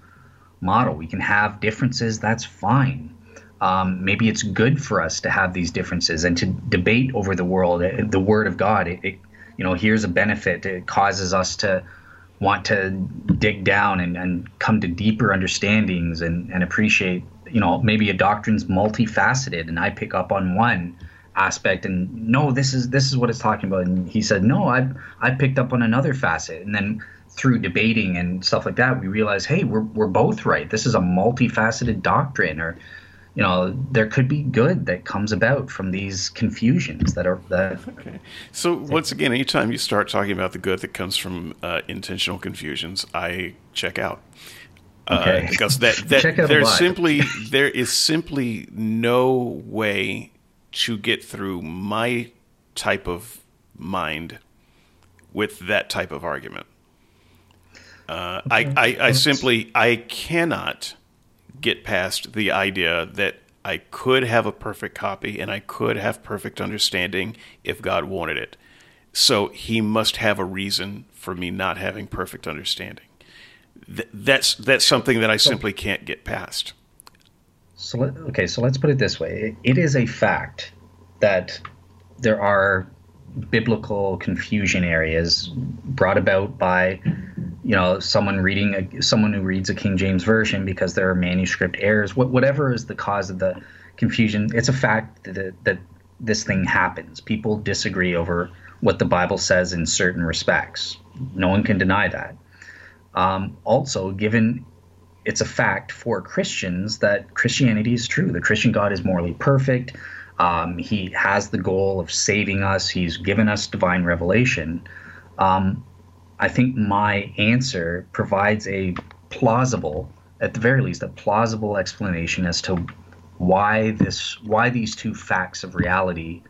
model. We can have differences, that's fine. Um, maybe it's good for us to have these differences and to debate over the world, uh, the Word of God. It, it, you know, here's a benefit. It causes us to want to dig down and, and come to deeper understandings and, and appreciate. You know, maybe a doctrine's multifaceted, and I pick up on one aspect and no this is this is what it's talking about and he said no i i picked up on another facet and then through debating and stuff like that, we realize, hey, we're we're both right. This is a multifaceted doctrine, or you know, there could be good that comes about from these confusions that are that. Okay. So once again, anytime you start talking about the good that comes from uh, intentional confusions, I check out. Uh, okay. Because that, that there's simply there is simply no way to get through my type of mind with that type of argument. Uh, I, I, I simply I cannot get past the idea that I could have a perfect copy and I could have perfect understanding if God wanted it. So he must have a reason for me not having perfect understanding. Th- that's that's something that I simply can't get past. So let, okay, so let's put it this way: it is a fact that there are biblical confusion areas brought about by you know someone reading a, someone who reads a King James version because there are manuscript errors. What, whatever is the cause of the confusion it's a fact that, that this thing happens. People disagree over what the Bible says in certain respects. No one can deny that. Um, also given it's a fact for Christians that Christianity is true. The Christian God is morally perfect um, he has the goal of saving us. He's given us divine revelation. Um, I think my answer provides a plausible, at the very least, a plausible explanation as to why this, why these two facts of reality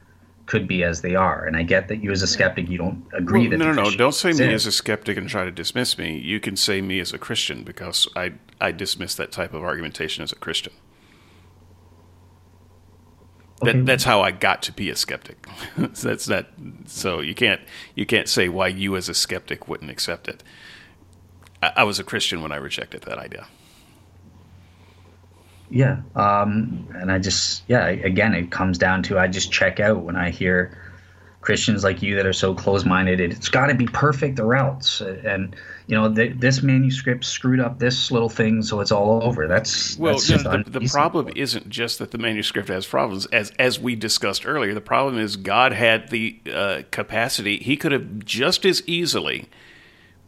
could be as they are. And I get that you, as a skeptic, you don't agree well, that. No, no, no. Don't say me as a skeptic and try to dismiss me. You can say me as a Christian because I I dismiss that type of argumentation as a Christian. Okay. That, that's how I got to be a skeptic. that's not so you can't you can't say why you as a skeptic wouldn't accept it. I, I was a Christian when I rejected that idea. Yeah, um, and I just yeah again it comes down to I just check out when I hear Christians like you that are so close-minded. It's got to be perfect or else. And you know, th- this manuscript screwed up this little thing, so it's all over. That's well. That's the, the, the problem isn't just that the manuscript has problems. As as we discussed earlier, the problem is God had the uh, capacity. He could have just as easily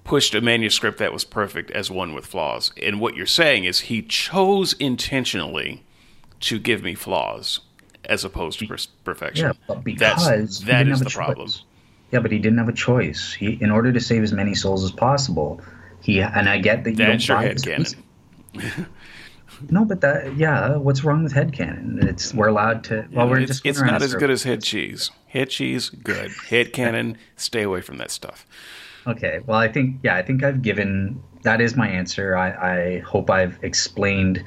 pushed a manuscript that was perfect as one with flaws. And what you're saying is He chose intentionally to give me flaws as opposed to perfection. Yeah, but because That's, that is the problem. Yeah, but he didn't have a choice. He, in order to save as many souls as possible, he and I get that you That's don't your head no, but that yeah, what's wrong with head canon? It's we're allowed to. Well, we're it's, just. It's not as good as head cheese. Head cheese, good. Head canon, stay away from that stuff. Okay. Well, I think yeah, I think I've given that is my answer. I, I hope I've explained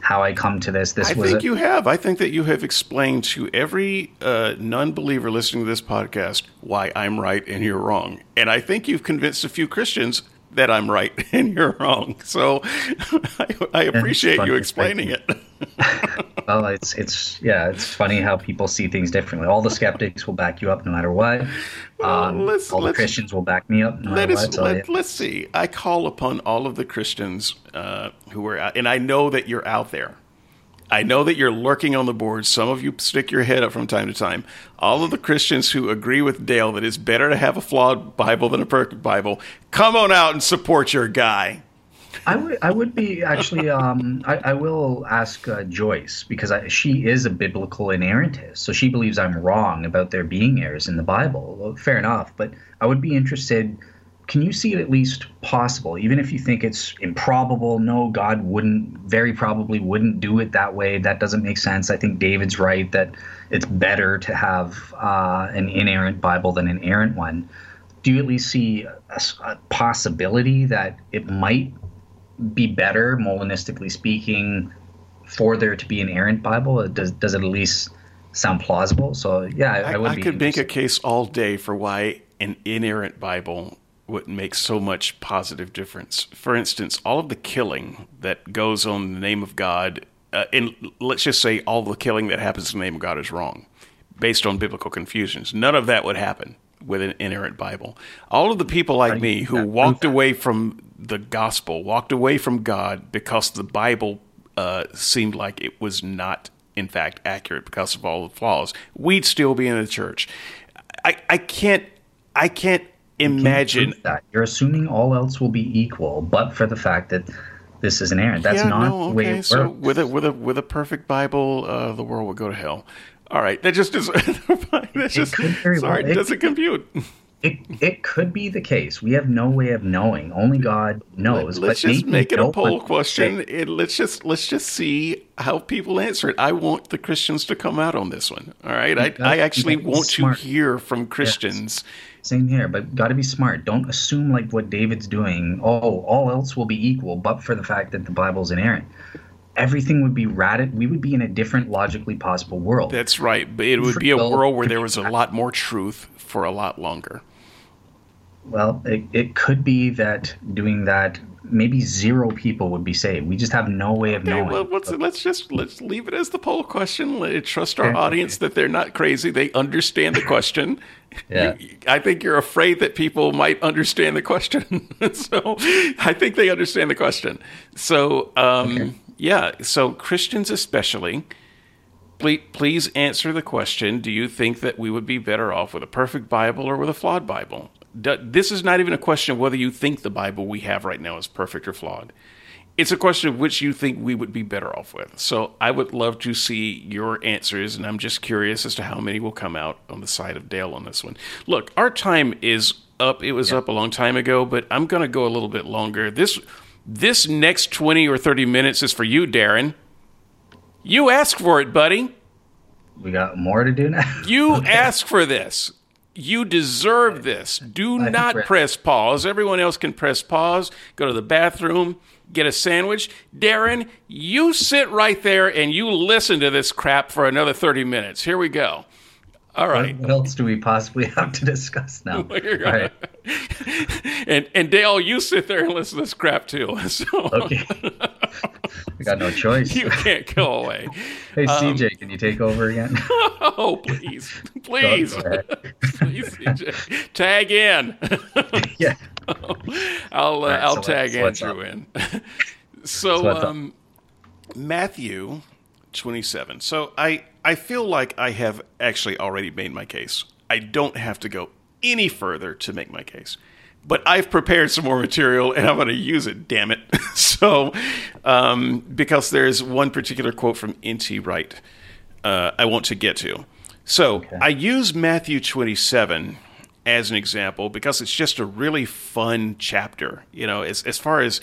how I come to this. This I was think a- you have. I think that you have explained to every uh, non-believer listening to this podcast why I'm right and you're wrong, and I think you've convinced a few Christians that I'm right and you're wrong. So I, I appreciate you explaining it. well, it's it's yeah, it's funny how people see things differently. All the skeptics will back you up no matter what. Um, well, all the Christians will back me up no let matter us, what. Let, us see. I call upon all of the Christians uh, who are out, and I know that you're out there. I know that you're lurking on the board. Some of you stick your head up from time to time. All of the Christians who agree with Dale that it's better to have a flawed Bible than a perfect Bible, come on out and support your guy. I would, I would be actually. Um, I, I will ask uh, Joyce because I, she is a biblical inerrantist, so she believes I'm wrong about there being errors in the Bible. Well, fair enough, but I would be interested can you see it at least possible, even if you think it's improbable? No, God wouldn't, very probably wouldn't do it that way. That doesn't make sense. I think David's right that it's better to have uh, an inerrant Bible than an errant one. Do you at least see a, a possibility that it might be better, Molinistically speaking, for there to be an errant Bible? Does does it at least sound plausible? So yeah, I, I would. I could make a case all day for why an inerrant Bible what makes so much positive difference. For instance, all of the killing that goes on in the name of God, uh, and let's just say all the killing that happens in the name of God is wrong, based on biblical confusions. None of that would happen with an inerrant Bible. All of the people like me who walked away from the gospel, walked away from God because the Bible uh, seemed like it was not, in fact, accurate because of all the flaws, we'd still be in the church. I, I can't. I can't imagine that you're assuming all else will be equal, but for the fact that this is an errant. That's yeah, not no, okay. the way it so with a with a with a perfect Bible, uh, the world would go to hell. All right, that just is. that just sorry, well. it doesn't compute. it it could be the case. We have no way of knowing. Only God knows. Let, us just make it a poll question, and let's just let's just see how people answer it. I want the Christians to come out on this one. All right, I, I actually want smart. to hear from Christians. Yes. Same here, but got to be smart. Don't assume like what David's doing. Oh, all else will be equal, but for the fact that the Bible's inerrant everything would be radic. We would be in a different logically possible world. That's right. But it would be a world where there was a lot more truth for a lot longer. Well, it, it could be that doing that, maybe zero people would be saved. We just have no way of okay, knowing. Well, let's, let's just let's leave it as the poll question. Let trust our audience that they're not crazy. They understand the question. yeah. I think you're afraid that people might understand the question. so I think they understand the question. So um, okay. yeah. So Christians especially please, please answer the question Do you think that we would be better off with a perfect Bible or with a flawed Bible? This is not even a question of whether you think the Bible we have right now is perfect or flawed. It's a question of which you think we would be better off with. So I would love to see your answers, and I'm just curious as to how many will come out on the side of Dale on this one. Look, our time is up. It was yeah. up a long time ago, but I'm going to go a little bit longer. This this next 20 or 30 minutes is for you, Darren. You asked for it, buddy. We got more to do now. you okay. asked for this. You deserve this. Do not press pause. Everyone else can press pause, go to the bathroom, get a sandwich. Darren, you sit right there and you listen to this crap for another 30 minutes. Here we go. All right. What, else do we possibly have to discuss now? All right. and and Dale, you sit there and listen to this crap too. So. Okay. we got no choice. You can't go away. hey CJ, um, can you take over again? oh please, please, please, CJ, tag in. yeah. I'll uh, right, I'll so tag Andrew in. so so um, Matthew twenty seven. So I I feel like I have actually already made my case. I don't have to go any further to make my case. But I've prepared some more material and I'm going to use it, damn it. so, um, because there's one particular quote from N.T. Wright uh, I want to get to. So, okay. I use Matthew 27 as an example because it's just a really fun chapter. You know, as, as far as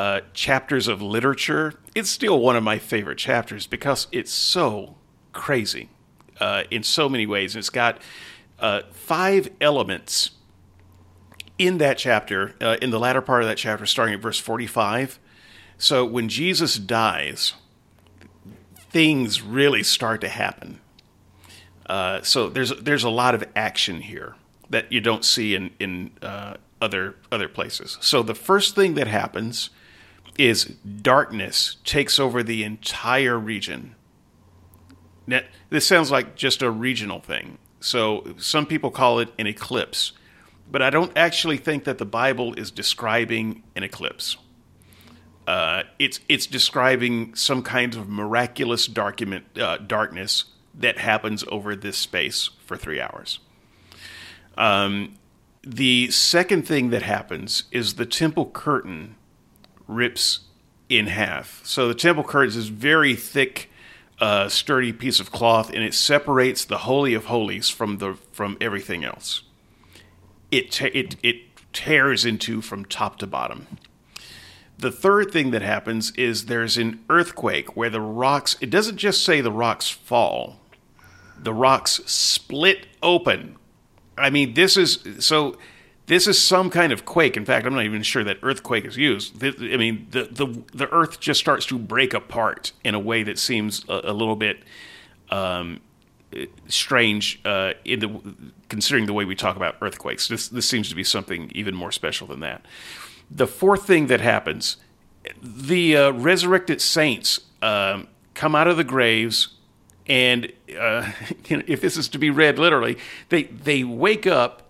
uh, chapters of literature, it's still one of my favorite chapters because it's so crazy uh, in so many ways. It's got uh, five elements in that chapter, uh, in the latter part of that chapter, starting at verse 45. So when Jesus dies, things really start to happen. Uh, so there's there's a lot of action here that you don't see in in uh, other other places. So the first thing that happens is darkness takes over the entire region. Now, this sounds like just a regional thing. So some people call it an eclipse, but I don't actually think that the Bible is describing an eclipse. Uh, it's it's describing some kind of miraculous darkment, uh, darkness that happens over this space for three hours. Um, the second thing that happens is the temple curtain rips in half. So the temple curtain is very thick a sturdy piece of cloth and it separates the holy of holies from the from everything else. It te- it it tears into from top to bottom. The third thing that happens is there's an earthquake where the rocks it doesn't just say the rocks fall. The rocks split open. I mean, this is so this is some kind of quake. In fact, I'm not even sure that earthquake is used. I mean, the the the earth just starts to break apart in a way that seems a, a little bit um, strange uh, in the considering the way we talk about earthquakes. This this seems to be something even more special than that. The fourth thing that happens, the uh, resurrected saints um, come out of the graves, and uh, if this is to be read literally, they they wake up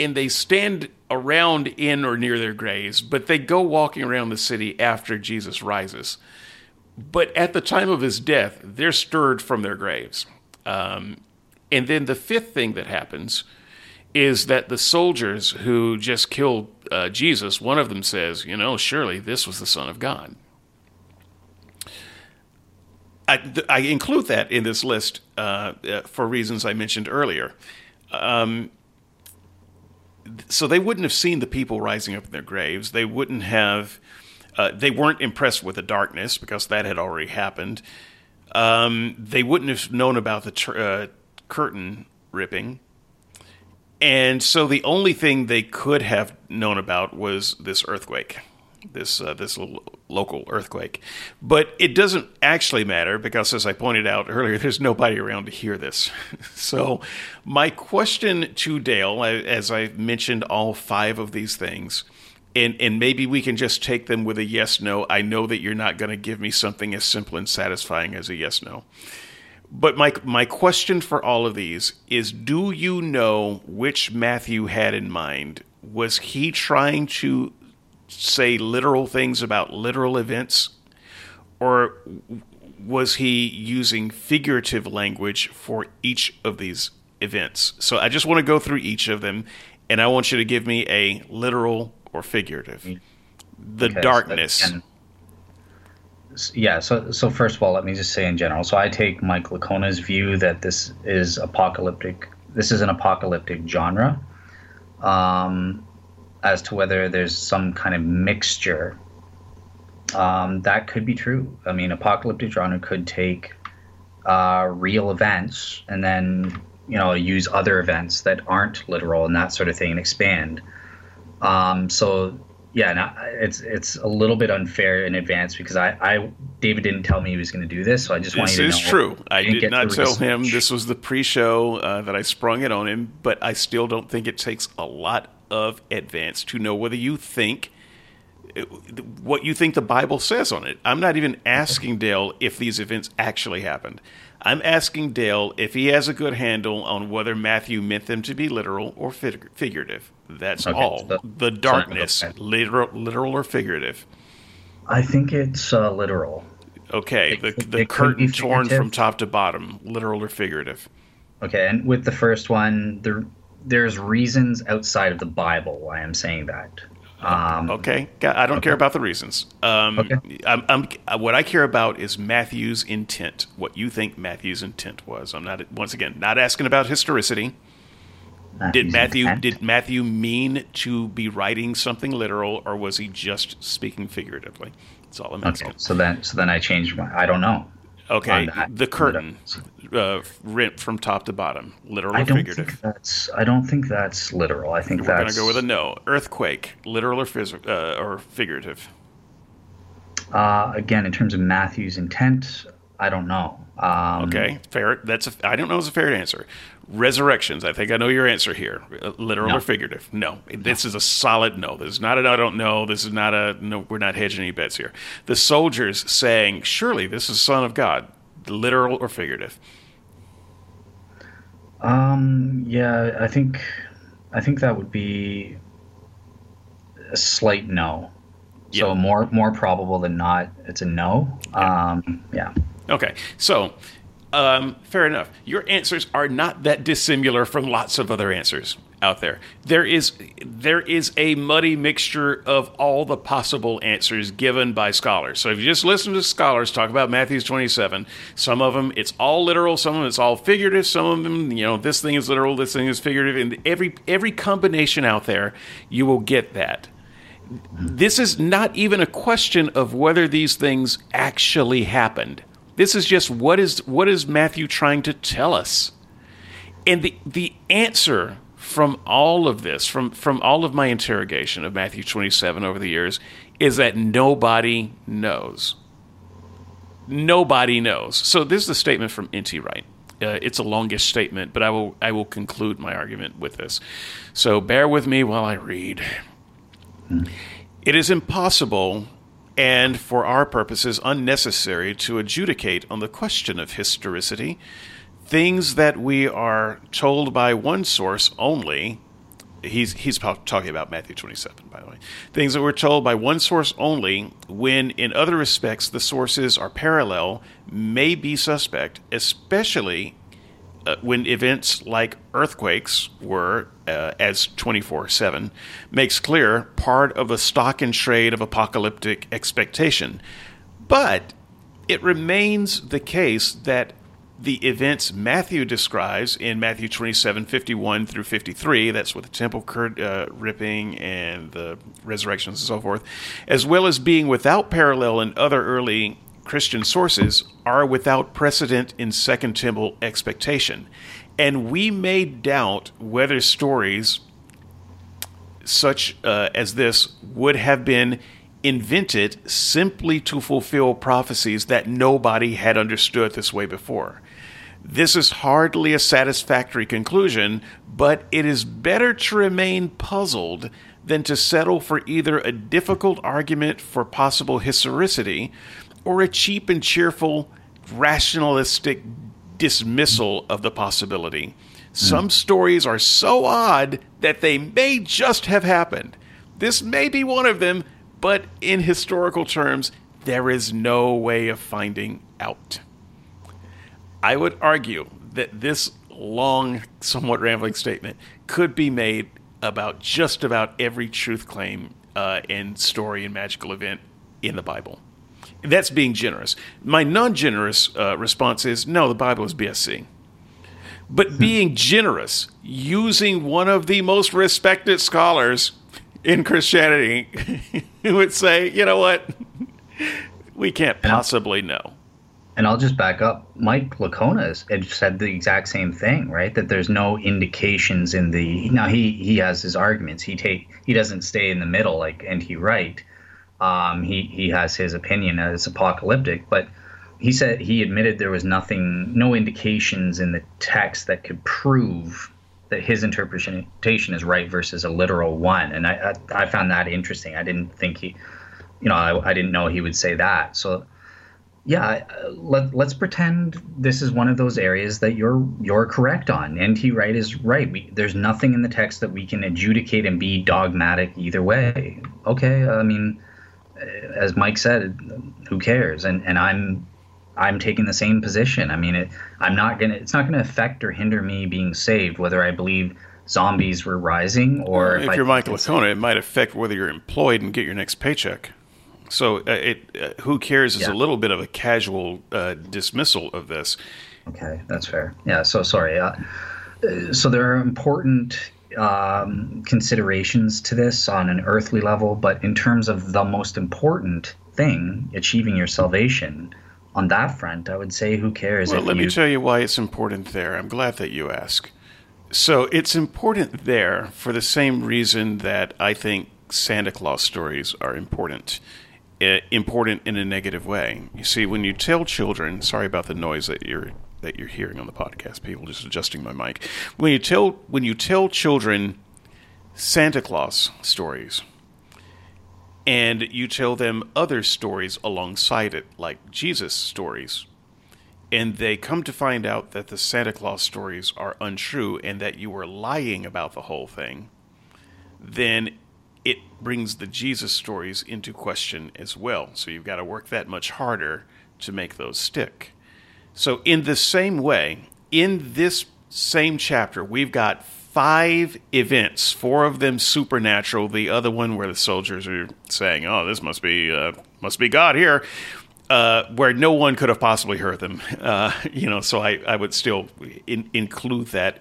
and they stand around in or near their graves, but they go walking around the city after Jesus rises. But at the time of his death, they're stirred from their graves. Um, and then the fifth thing that happens is that the soldiers who just killed uh, Jesus, one of them says, You know, surely this was the Son of God. I, th- I include that in this list uh, uh, for reasons I mentioned earlier. Um, so they wouldn't have seen the people rising up in their graves. They wouldn't have. Uh, they weren't impressed with the darkness because that had already happened. Um, they wouldn't have known about the tr- uh, curtain ripping. And so the only thing they could have known about was this earthquake, this uh, this local earthquake. But it doesn't actually matter because, as I pointed out earlier, there's nobody around to hear this. so my question to Dale, as I mentioned all five of these things, and and maybe we can just take them with a yes no. I know that you're not going to give me something as simple and satisfying as a yes no. But my my question for all of these is do you know which Matthew had in mind? Was he trying to say literal things about literal events or was he using figurative language for each of these events? So I just want to go through each of them and I want you to give me a literal or figurative. The okay, darkness. So yeah so so first of all let me just say in general so i take mike licona's view that this is apocalyptic this is an apocalyptic genre um, as to whether there's some kind of mixture um, that could be true i mean apocalyptic genre could take uh, real events and then you know use other events that aren't literal and that sort of thing and expand um, so yeah, no, it's it's a little bit unfair in advance because I, I David didn't tell me he was going to do this, so I just wanted to know. This is true. I, did not tell him. This was the pre-show uh, that I sprung it on him, but I still don't think it takes a lot of advance to know whether you think uh, what you think the Bible says on it. I'm not even asking Dale if these events actually happened. I'm asking Dale if he has a good handle on whether Matthew meant them to be literal or fig- figurative. That's okay, all. So the darkness, okay. literal, literal or figurative. I think it's uh, literal. Okay, it, the, the curtain torn from top to bottom, literal or figurative. Okay, and with the first one, there there's reasons outside of the Bible why I'm saying that. Um, okay, I don't okay. care about the reasons. Um, okay. I'm, I'm, what I care about is Matthew's intent. What you think Matthew's intent was. I'm not once again not asking about historicity. Matthew's did Matthew intent? did Matthew mean to be writing something literal, or was he just speaking figuratively? That's all I'm asking. Okay, so then so then I changed my. I don't know. Okay, the curtain uh, rent from top to bottom, literal I or figurative. Think that's, I don't think that's literal. I think we're that's. going to go with a no. Earthquake, literal or, phys- uh, or figurative. Uh, again, in terms of Matthew's intent, I don't know. Um, okay, fair. That's a, I don't know is a fair answer. Resurrections. I think I know your answer here. Literal no. or figurative? No. This is a solid no. This is not an I don't know. This is not a no. We're not hedging any bets here. The soldiers saying, "Surely this is Son of God." Literal or figurative? Um. Yeah, I think, I think that would be a slight no. Yep. So more more probable than not, it's a no. Um. Yeah. Okay. So um, fair enough. Your answers are not that dissimilar from lots of other answers out there. There is there is a muddy mixture of all the possible answers given by scholars. So if you just listen to scholars talk about Matthew's 27, some of them it's all literal, some of them it's all figurative, some of them, you know, this thing is literal, this thing is figurative, and every every combination out there, you will get that. This is not even a question of whether these things actually happened. This is just what is what is Matthew trying to tell us? And the the answer from all of this, from from all of my interrogation of Matthew 27 over the years, is that nobody knows. Nobody knows. So this is a statement from N.T. Wright. Uh, it's a longish statement, but I will I will conclude my argument with this. So bear with me while I read. It is impossible and for our purposes unnecessary to adjudicate on the question of historicity. Things that we are told by one source only, he's, he's talking about Matthew 27, by the way. Things that we're told by one source only, when in other respects the sources are parallel, may be suspect, especially uh, when events like earthquakes were, uh, as 24 7, makes clear part of the stock and trade of apocalyptic expectation. But it remains the case that the events Matthew describes in Matthew 27 51 through 53, that's with the temple curd, uh, ripping and the resurrections and so forth, as well as being without parallel in other early Christian sources, are without precedent in Second Temple expectation. And we may doubt whether stories such uh, as this would have been invented simply to fulfill prophecies that nobody had understood this way before. This is hardly a satisfactory conclusion, but it is better to remain puzzled than to settle for either a difficult argument for possible historicity or a cheap and cheerful rationalistic dismissal of the possibility. Some mm. stories are so odd that they may just have happened. This may be one of them, but in historical terms, there is no way of finding out. I would argue that this long, somewhat rambling statement could be made about just about every truth claim uh, and story and magical event in the Bible. That's being generous. My non generous uh, response is no, the Bible is BSC. But hmm. being generous, using one of the most respected scholars in Christianity who would say, you know what, we can't possibly know. And I'll just back up. Mike Licona's had said the exact same thing, right? That there's no indications in the now he he has his arguments. He take he doesn't stay in the middle like and he Wright. Um, he he has his opinion as apocalyptic, but he said he admitted there was nothing, no indications in the text that could prove that his interpretation is right versus a literal one. And I, I, I found that interesting. I didn't think he, you know, I, I didn't know he would say that. So, yeah, let, let's pretend this is one of those areas that you're you're correct on. N.T. Wright is right. We, there's nothing in the text that we can adjudicate and be dogmatic either way. Okay, I mean, as Mike said, who cares? And and I'm I'm taking the same position. I mean, it, I'm not gonna. It's not gonna affect or hinder me being saved, whether I believe zombies were rising or if, if you're Michael Licona, it might affect whether you're employed and get your next paycheck. So uh, it uh, who cares is yeah. a little bit of a casual uh, dismissal of this. Okay, that's fair. Yeah. So sorry. Uh, so there are important um, considerations to this on an earthly level, but in terms of the most important thing, achieving your salvation, on that front, I would say who cares? Well, let you... me tell you why it's important there. I'm glad that you ask. So it's important there for the same reason that I think Santa Claus stories are important. Uh, important in a negative way. You see, when you tell children, sorry about the noise that you're that you're hearing on the podcast, people just adjusting my mic. When you tell when you tell children Santa Claus stories, and you tell them other stories alongside it, like Jesus stories. And they come to find out that the Santa Claus stories are untrue and that you were lying about the whole thing, then it brings the Jesus stories into question as well. So you've got to work that much harder to make those stick. So, in the same way, in this same chapter, we've got five events, four of them supernatural. The other one where the soldiers are saying, "Oh, this must be uh, must be God here," uh, where no one could have possibly heard them. Uh, you know, so I, I would still in, include that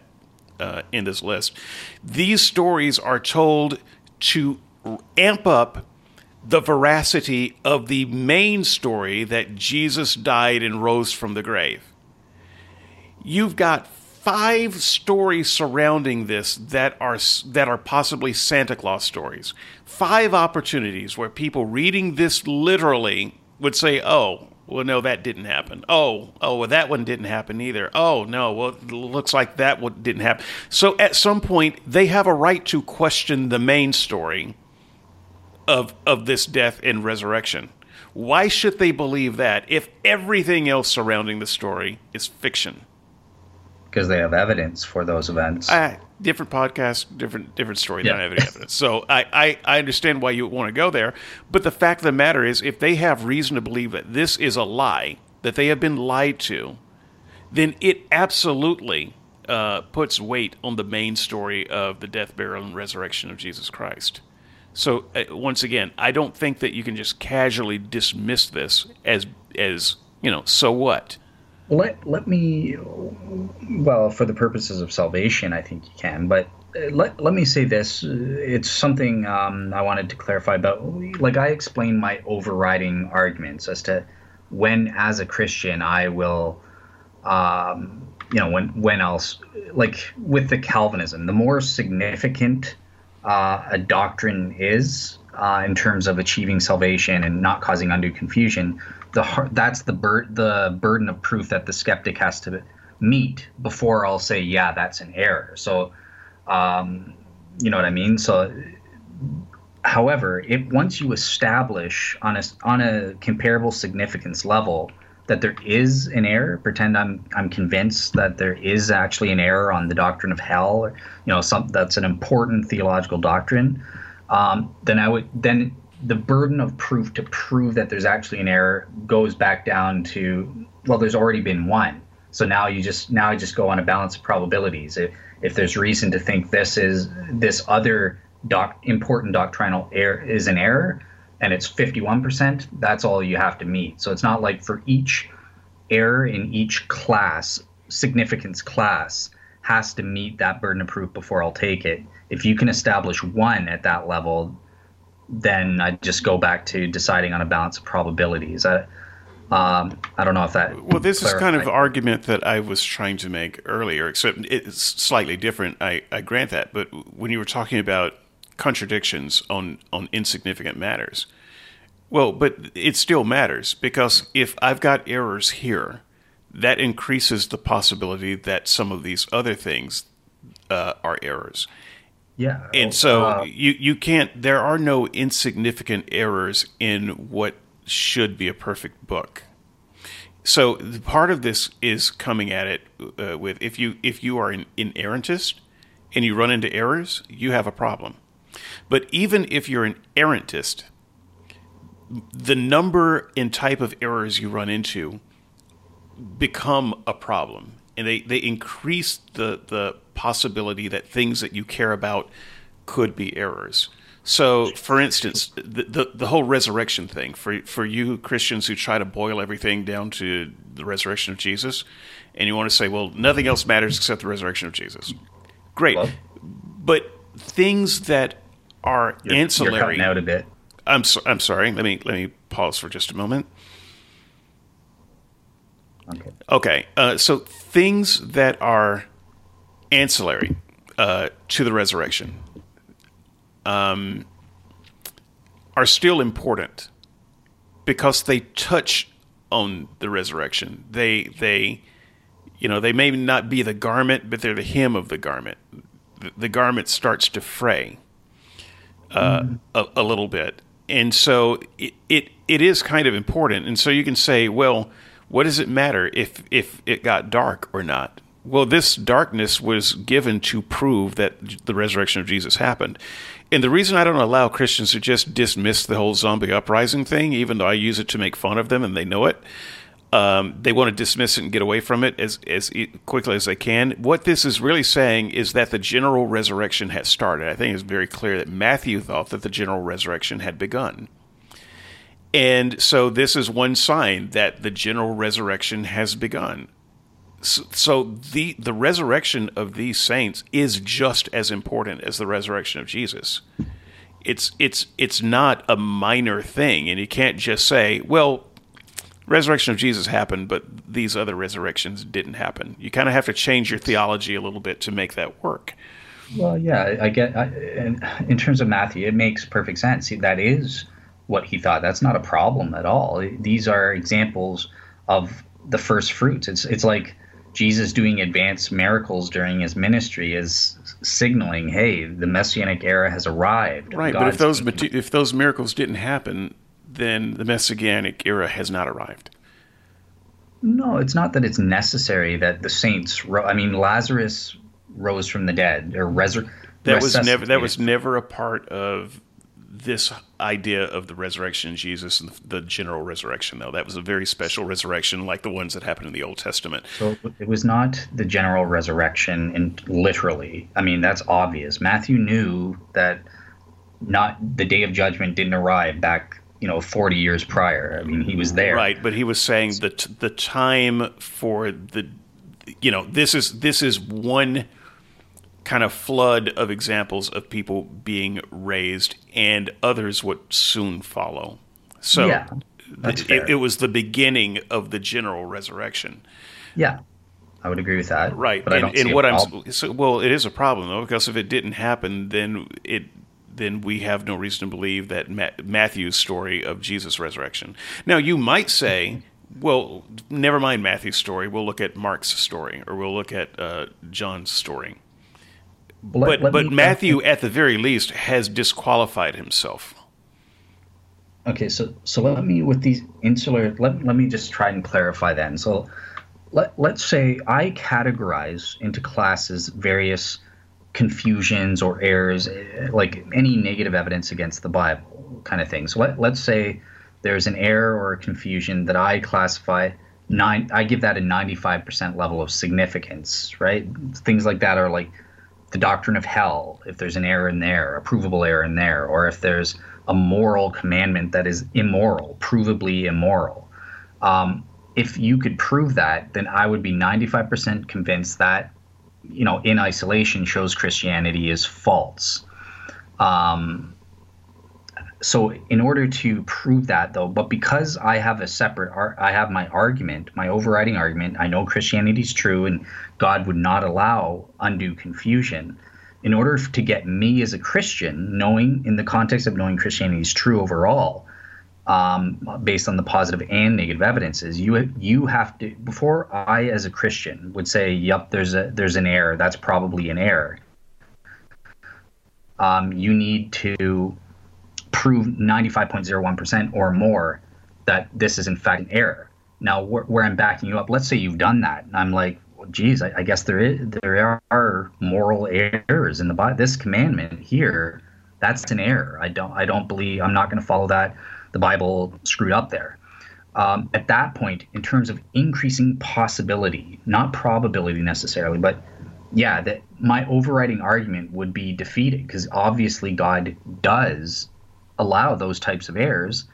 uh, in this list. These stories are told to amp up the veracity of the main story that Jesus died and rose from the grave. You've got five stories surrounding this that are that are possibly Santa Claus stories. Five opportunities where people reading this literally would say, "Oh, well, no, that didn't happen. Oh, oh, well, that one didn't happen either. Oh, no, well, looks like that one didn't happen." So at some point, they have a right to question the main story of of this death and resurrection. Why should they believe that if everything else surrounding the story is fiction? because they have evidence for those events. Uh, different podcast, different different story. Yeah. They don't have any evidence. So I, I, I understand why you want to go there, but the fact of the matter is, if they have reason to believe that this is a lie, that they have been lied to, then it absolutely uh, puts weight on the main story of the death, burial, and resurrection of Jesus Christ. So uh, once again, I don't think that you can just casually dismiss this as as you know. So what? let let me well for the purposes of salvation i think you can but uh, let, let me say this it's something um, i wanted to clarify But like i explained my overriding arguments as to when as a christian i will um, you know when when else like with the calvinism the more significant uh, a doctrine is uh, in terms of achieving salvation and not causing undue confusion the that's the bur- the burden of proof that the skeptic has to meet before I'll say yeah that's an error. So um, you know what I mean. So however, if once you establish on a on a comparable significance level that there is an error, pretend I'm I'm convinced that there is actually an error on the doctrine of hell, or, you know, some that's an important theological doctrine. Um, then I would then the burden of proof to prove that there's actually an error goes back down to well there's already been one. So now you just now I just go on a balance of probabilities. If, if there's reason to think this is this other doc important doctrinal error is an error and it's 51% that's all you have to meet so it's not like for each error in each class significance class has to meet that burden of proof before I'll take it if you can establish one at that level then I just go back to deciding on a balance of probabilities. I, um, I don't know if that. Well, this is kind of argument that I was trying to make earlier, except it's slightly different. I, I grant that, but when you were talking about contradictions on on insignificant matters, well, but it still matters because if I've got errors here, that increases the possibility that some of these other things uh, are errors. Yeah. And so uh, you you can't there are no insignificant errors in what should be a perfect book. So the part of this is coming at it uh, with if you if you are an inerrantist and you run into errors, you have a problem. But even if you're an errantist, the number and type of errors you run into become a problem and they, they increase the, the possibility that things that you care about could be errors. So, for instance, the, the, the, whole resurrection thing for for you Christians who try to boil everything down to the resurrection of Jesus, and you want to say, well, nothing else matters except the resurrection of Jesus. Great, well, but things that are you're, ancillary. You're out a bit. I'm so, I'm sorry. Let me let me pause for just a moment. Okay. Okay. Uh, so things that are ancillary uh, to the resurrection um, are still important because they touch on the resurrection. They they you know they may not be the garment, but they're the hem of the garment. The, the garment starts to fray uh, a, a little bit, and so it, it it is kind of important. And so you can say, well what does it matter if if it got dark or not? Well, this darkness was given to prove that the resurrection of Jesus happened. And the reason I don't allow Christians to just dismiss the whole zombie uprising thing, even though I use it to make fun of them and they know it, um, they want to dismiss it and get away from it as, as quickly as they can. What this is really saying is that the general resurrection has started. I think it's very clear that Matthew thought that the general resurrection had begun. And so this is one sign that the general resurrection has begun. So, so the the resurrection of these saints is just as important as the resurrection of Jesus. It's it's it's not a minor thing, and you can't just say, "Well, resurrection of Jesus happened, but these other resurrections didn't happen." You kind of have to change your theology a little bit to make that work. Well, yeah, I get. I, in, in terms of Matthew, it makes perfect sense. That is what he thought. That's not a problem at all. These are examples of the first fruits. It's it's like Jesus doing advanced miracles during his ministry is signaling, hey, the messianic era has arrived. Right, God's but if those if those miracles didn't happen, then the messianic era has not arrived. No, it's not that it's necessary that the saints. Ro- I mean, Lazarus rose from the dead or That was never that was never a part of this idea of the resurrection of Jesus and the general resurrection, though. That was a very special resurrection, like the ones that happened in the Old Testament. So it was not the general resurrection, and literally. I mean, that's obvious. Matthew knew that not the day of judgment didn't arrive back you know 40 years prior. I mean, he was there. Right, but he was saying that the time for the you know, this is this is one kind of flood of examples of people being raised and others would soon follow. So Yeah, it, it was the beginning of the general resurrection. Yeah, I would agree with that. Right. But I don't and what. I'm so, well, it is a problem though because if it didn't happen, then it then we have no reason to believe that Ma- Matthew's story of Jesus' resurrection. Now you might say, well, never mind Matthew's story. We'll look at Mark's story, or we'll look at uh, John's story. Let- But let but me- Matthew, at the very least, has disqualified himself. Okay, so so let me with these insular. Let let me just try and clarify then. So, let let's say I categorize into classes various confusions or errors, eh, like any negative evidence against the Bible, kind of thing. So let let's say there's an error or a confusion that I classify nine. I give that a 95% level of significance, right? Things like that are like the doctrine of hell, if there's an error in there, a provable error in there, or if there's a moral commandment that is immoral, provably immoral. Um, if you could prove that, then I would be 95% convinced that, you know, in isolation shows Christianity is false. Um, so in order to prove that though but because i have a separate ar- i have my argument my overriding argument i know christianity is true and god would not allow undue confusion in order to get me as a christian knowing in the context of knowing christianity is true overall um, based on the positive and negative evidences you you have to before i as a christian would say yep there's a there's an error that's probably an error um, you need to prove 95.01% or more that this is in fact an error. Now, where, where I'm backing you up, let's say you've done that, and I'm like, well, geez, I, I guess there is there are moral errors in the Bible. This commandment here, that's an error. I don't I don't believe I'm not going to follow that. The Bible screwed up there. Um, at that point, in terms of increasing possibility, not probability necessarily, but yeah, that my overriding argument would be defeated because obviously God does allow those types of errors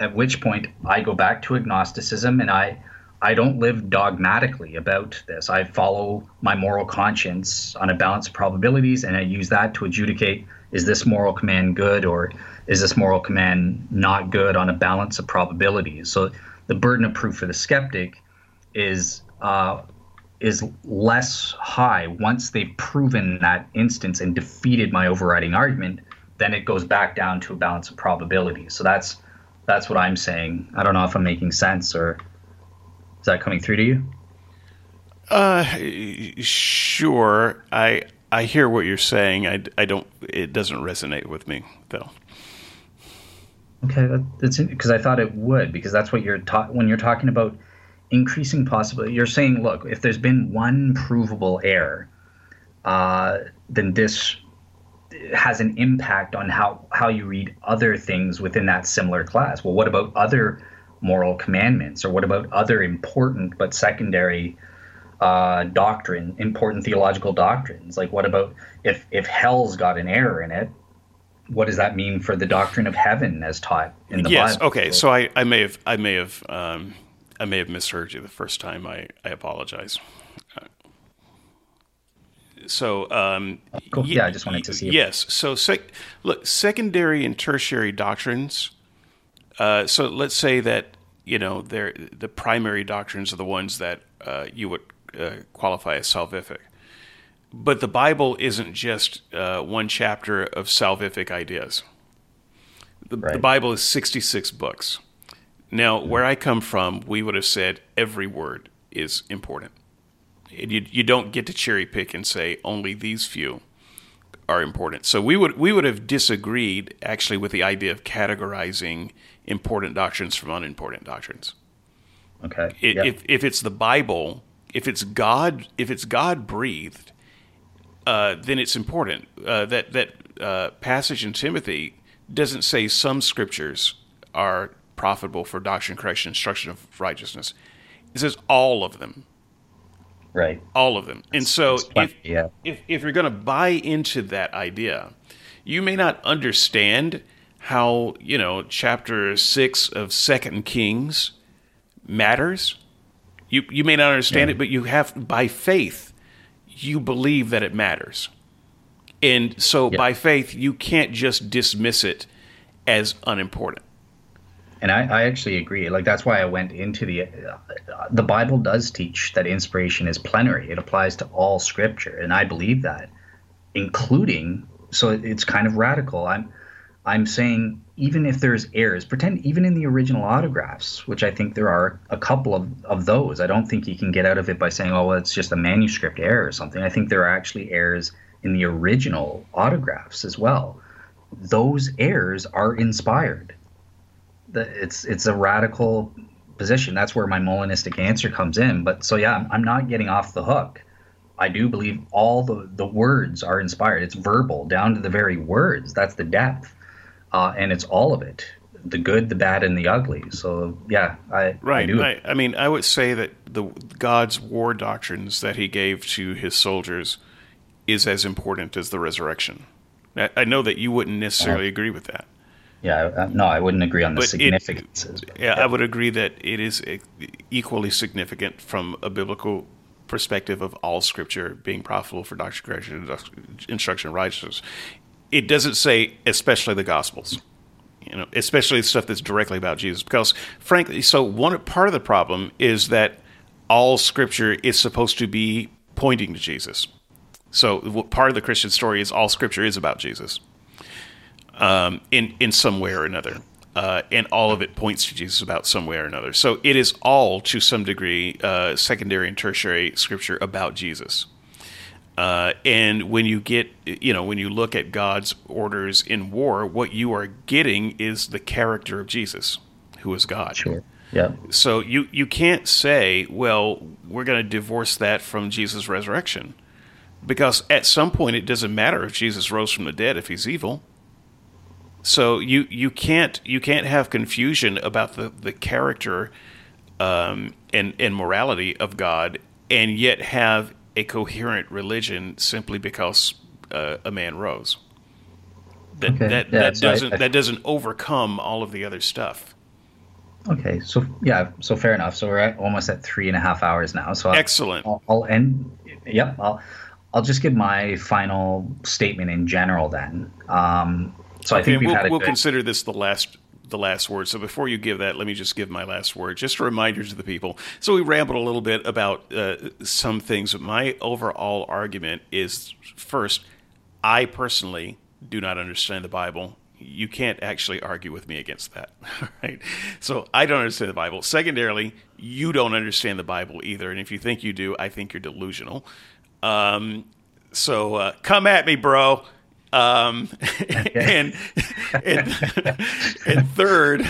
at which point i go back to agnosticism and i i don't live dogmatically about this i follow my moral conscience on a balance of probabilities and i use that to adjudicate is this moral command good or is this moral command not good on a balance of probabilities so the burden of proof for the skeptic is uh, is less high once they've proven that instance and defeated my overriding argument then it goes back down to a balance of probabilities. So that's that's what I'm saying. I don't know if I'm making sense or is that coming through to you? Uh, sure. I I hear what you're saying. I, I don't. It doesn't resonate with me though. Okay, that, that's because I thought it would because that's what you're taught when you're talking about increasing possibility. You're saying, look, if there's been one provable error, uh, then this has an impact on how how you read other things within that similar class. Well, what about other moral commandments, or what about other important but secondary uh, doctrine, important theological doctrines? Like, what about if if hell's got an error in it? What does that mean for the doctrine of heaven as taught in the yes. Bible? Okay. So I, I may have I may have um, I may have misheard you the first time. I I apologize. So um, Cool. ye- Yeah, I just wanted to see Yes. So sec- look, secondary and tertiary doctrines. Uh, so let's say that you know they're, the primary doctrines are the ones that uh, you would uh, qualify as salvific. But the Bible isn't just uh, one chapter of salvific ideas. The, the Bible is 66 books. Now, where I come from, we would have said every word is important. And You, you don't get to cherry pick and say only these few are important. So we would we would have disagreed actually with the idea of categorizing important doctrines from unimportant doctrines. Okay. It, yeah. If if it's the Bible, if it's God, if it's God breathed, uh, then it's important. Uh, that that uh, passage in Timothy doesn't say some scriptures are profitable for doctrine, correction, instruction of righteousness. It says all of them, right. all of them. And so if, yeah. if if you're going to buy into that idea, you may not understand how you know chapter six of Second Kings matters. You you may not understand yeah. it, but you have by faith, you believe that it matters, and so yeah. by faith you can't just dismiss it as unimportant. And I, I actually agree. Like that's why I went into the uh, the Bible does teach that inspiration is plenary. It applies to all Scripture, and I believe that, including. So it's kind of radical. I'm I'm saying even if there's errors, pretend even in the original autographs, which I think there are a couple of, of those. I don't think you can get out of it by saying, oh, well, it's just a manuscript error or something. I think there are actually errors in the original autographs as well. Those errors are inspired it's it's a radical position. That's where my Molinistic answer comes in. But so yeah, I'm, I'm not getting off the hook. I do believe all the the words are inspired. It's verbal down to the very words. That's the depth, uh, and it's all of it. The good, the bad, and the ugly. So yeah, I right. I, I, I mean, I would say that the God's war doctrines that He gave to His soldiers is as important as the resurrection. I, I know that you wouldn't necessarily uh, agree with that. Yeah, no, I wouldn't agree on the but. It, yeah, yeah, I would agree that it is equally significant from a biblical perspective of all Scripture being profitable for doctrine, instruction, and righteousness. It doesn't say, especially the Gospels, you know, especially the stuff that's directly about Jesus, because frankly, so one part of the problem is that all Scripture is supposed to be pointing to Jesus. So part of the Christian story is all Scripture is about Jesus um, in in some way or another. Uh, and all of it points to Jesus about some way or another. So it is all, to some degree, uh, secondary and tertiary scripture about Jesus. Uh, and when you get, you know, when you look at God's orders in war, what you are getting is the character of Jesus, who is God. Sure. Yeah. So you you can't say, well, we're going to divorce that from Jesus' resurrection, because at some point it doesn't matter if Jesus rose from the dead if he's evil. So you you can't you can't have confusion about the the character um, and and morality of God, and yet have a coherent religion simply because uh, a man rose. That okay. that, yeah, that so doesn't I, I, that doesn't overcome all of the other stuff. Okay, so yeah, so fair enough. So we're at, almost at three and a half hours now. So excellent. I'll, I'll end. Yep, I'll I'll just give my final statement in general then. Um, so I think we've we'll, we'll good... consider this the last the last word. So before you give that, let me just give my last word. Just a reminder to the people. So we rambled a little bit about uh, some things, my overall argument is first, I personally do not understand the Bible. You can't actually argue with me against that, right? So I don't understand the Bible. Secondarily, you don't understand the Bible either, and if you think you do, I think you're delusional. Um, so uh, come at me, bro. Um, and, and, and third,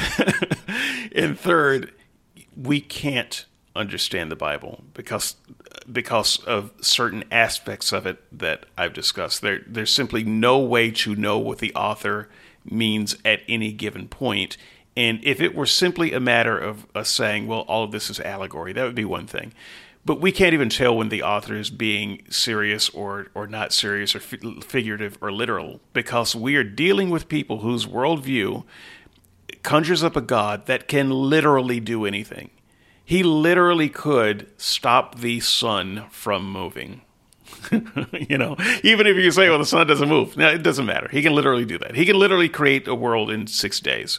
and third, we can't understand the Bible because because of certain aspects of it that I've discussed. There, there's simply no way to know what the author means at any given point. And if it were simply a matter of us saying, well, all of this is allegory, that would be one thing but we can't even tell when the author is being serious or, or not serious or figurative or literal because we are dealing with people whose worldview conjures up a God that can literally do anything. He literally could stop the sun from moving. you know, even if you say, well, the sun doesn't move, no, it doesn't matter. He can literally do that. He can literally create a world in six days.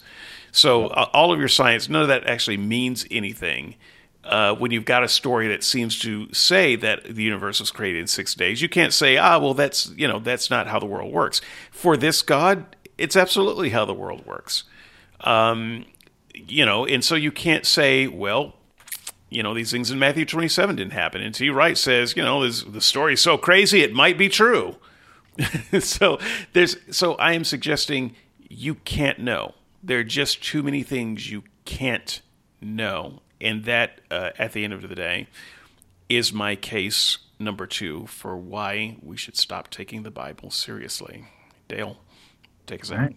So, uh, all of your science, none of that actually means anything uh, when you've got a story that seems to say that the universe was created in six days, you can't say, ah, well, that's you know that's not how the world works. For this God, it's absolutely how the world works. Um, you know, and so you can't say, well, you know, these things in Matthew 27 didn't happen. N. T. Wright says, you know, the story is so crazy it might be true. so there's so I am suggesting you can't know. There are just too many things you can't know and that, uh, at the end of the day, is my case number two for why we should stop taking the Bible seriously. Dale, take us out. Right.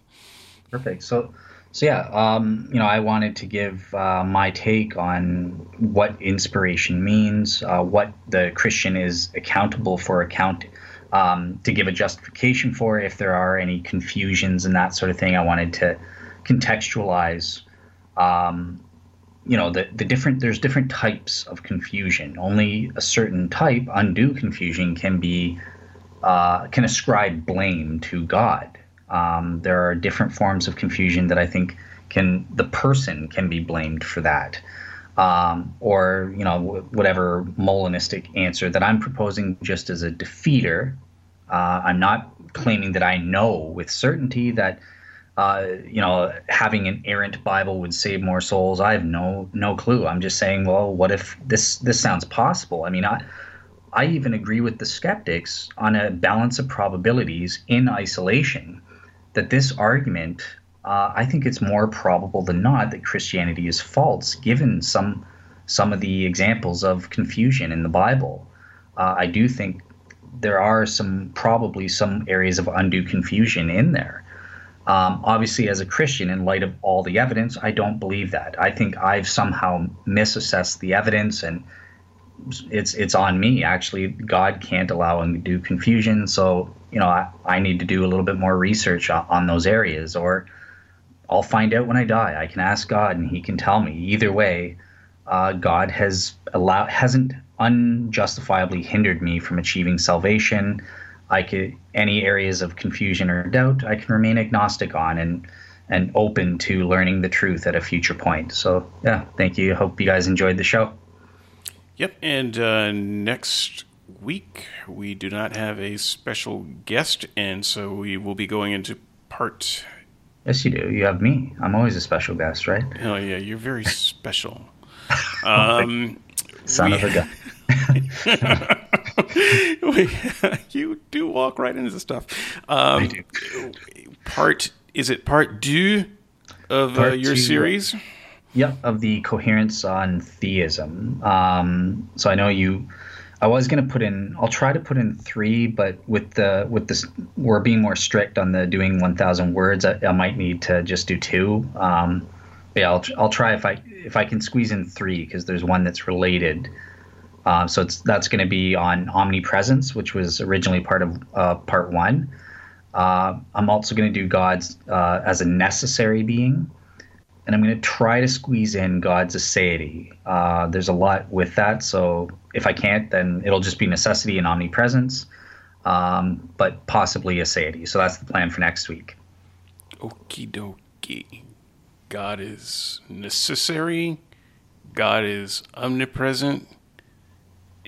Perfect. So, so yeah, um, you know, I wanted to give uh, my take on what inspiration means, uh, what the Christian is accountable for account um, to give a justification for if there are any confusions and that sort of thing. I wanted to contextualize, um, you know, the, the different, there's different types of confusion. Only a certain type, undue confusion, can be, uh, can ascribe blame to God. Um, there are different forms of confusion that I think can, the person can be blamed for that. Um, or you know whatever Molinistic answer that I'm proposing just as a defeater. Uh, I'm not claiming that I know with certainty that uh, you know, having an errant Bible would save more souls. I have no no clue. I'm just saying, well, what if this this sounds possible? I mean, I I even agree with the skeptics on a balance of probabilities in isolation that this argument. Uh, I think it's more probable than not that Christianity is false, given some some of the examples of confusion in the Bible. Uh, I do think there are some probably some areas of undue confusion in there. Um, obviously, as a Christian, in light of all the evidence, I don't believe that. I think I've somehow misassessed the evidence, and it's it's on me. Actually, God can't allow him to do confusion, so you know I, I need to do a little bit more research on, on those areas, or I'll find out when I die. I can ask God, and He can tell me. Either way, uh, God has allowed hasn't unjustifiably hindered me from achieving salvation. I could any areas of confusion or doubt I can remain agnostic on and and open to learning the truth at a future point. So yeah, thank you. Hope you guys enjoyed the show. Yep, and uh, next week we do not have a special guest, and so we will be going into part. Yes, you do. You have me. I'm always a special guest, right? Oh yeah, you're very special. um, Son we... of a gun. you do walk right into the stuff. Um, I do. Part is it part two of uh, part uh, your two, series? Yep, of the coherence on theism. Um, so I know you. I was going to put in. I'll try to put in three, but with the with this, we're being more strict on the doing 1,000 words. I, I might need to just do two. Um, yeah, I'll I'll try if I if I can squeeze in three because there's one that's related. Uh, so it's that's going to be on omnipresence, which was originally part of uh, part one. Uh, I'm also going to do God's uh, as a necessary being, and I'm going to try to squeeze in God's aseity. Uh, there's a lot with that, so if I can't, then it'll just be necessity and omnipresence, um, but possibly aseity. So that's the plan for next week. Okie dokie. God is necessary. God is omnipresent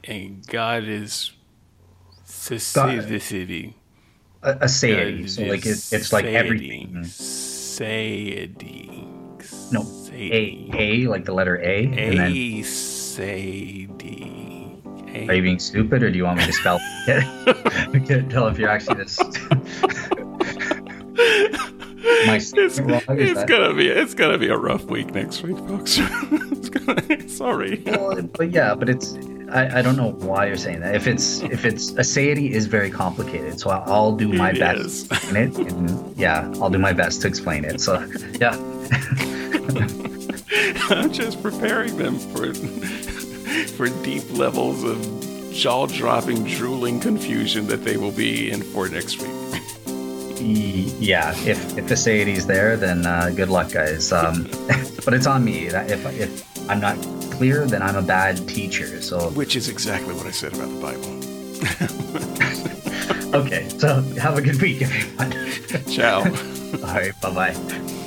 and God is save the city. A, a. So like it, it's like everything. Deity. No. A A like the letter A. A and then, Sadie. Are you being stupid, or do you want me to spell it? I can't tell if you're actually this. My it's, it's gonna be it's gonna be a rough week next week, folks. gonna, sorry. Well, but yeah, but it's I, I don't know why you're saying that. If it's if it's aseity is very complicated, so I'll, I'll do my it best is. to explain it. And yeah, I'll do my best to explain it. So yeah. I'm just preparing them for for deep levels of jaw-dropping, drooling confusion that they will be in for next week. Yeah, if if aseity is there, then uh, good luck, guys. Um, but it's on me. If if I'm not clear, then I'm a bad teacher. So, which is exactly what I said about the Bible. okay, so have a good week, everyone. Ciao. All right, bye bye.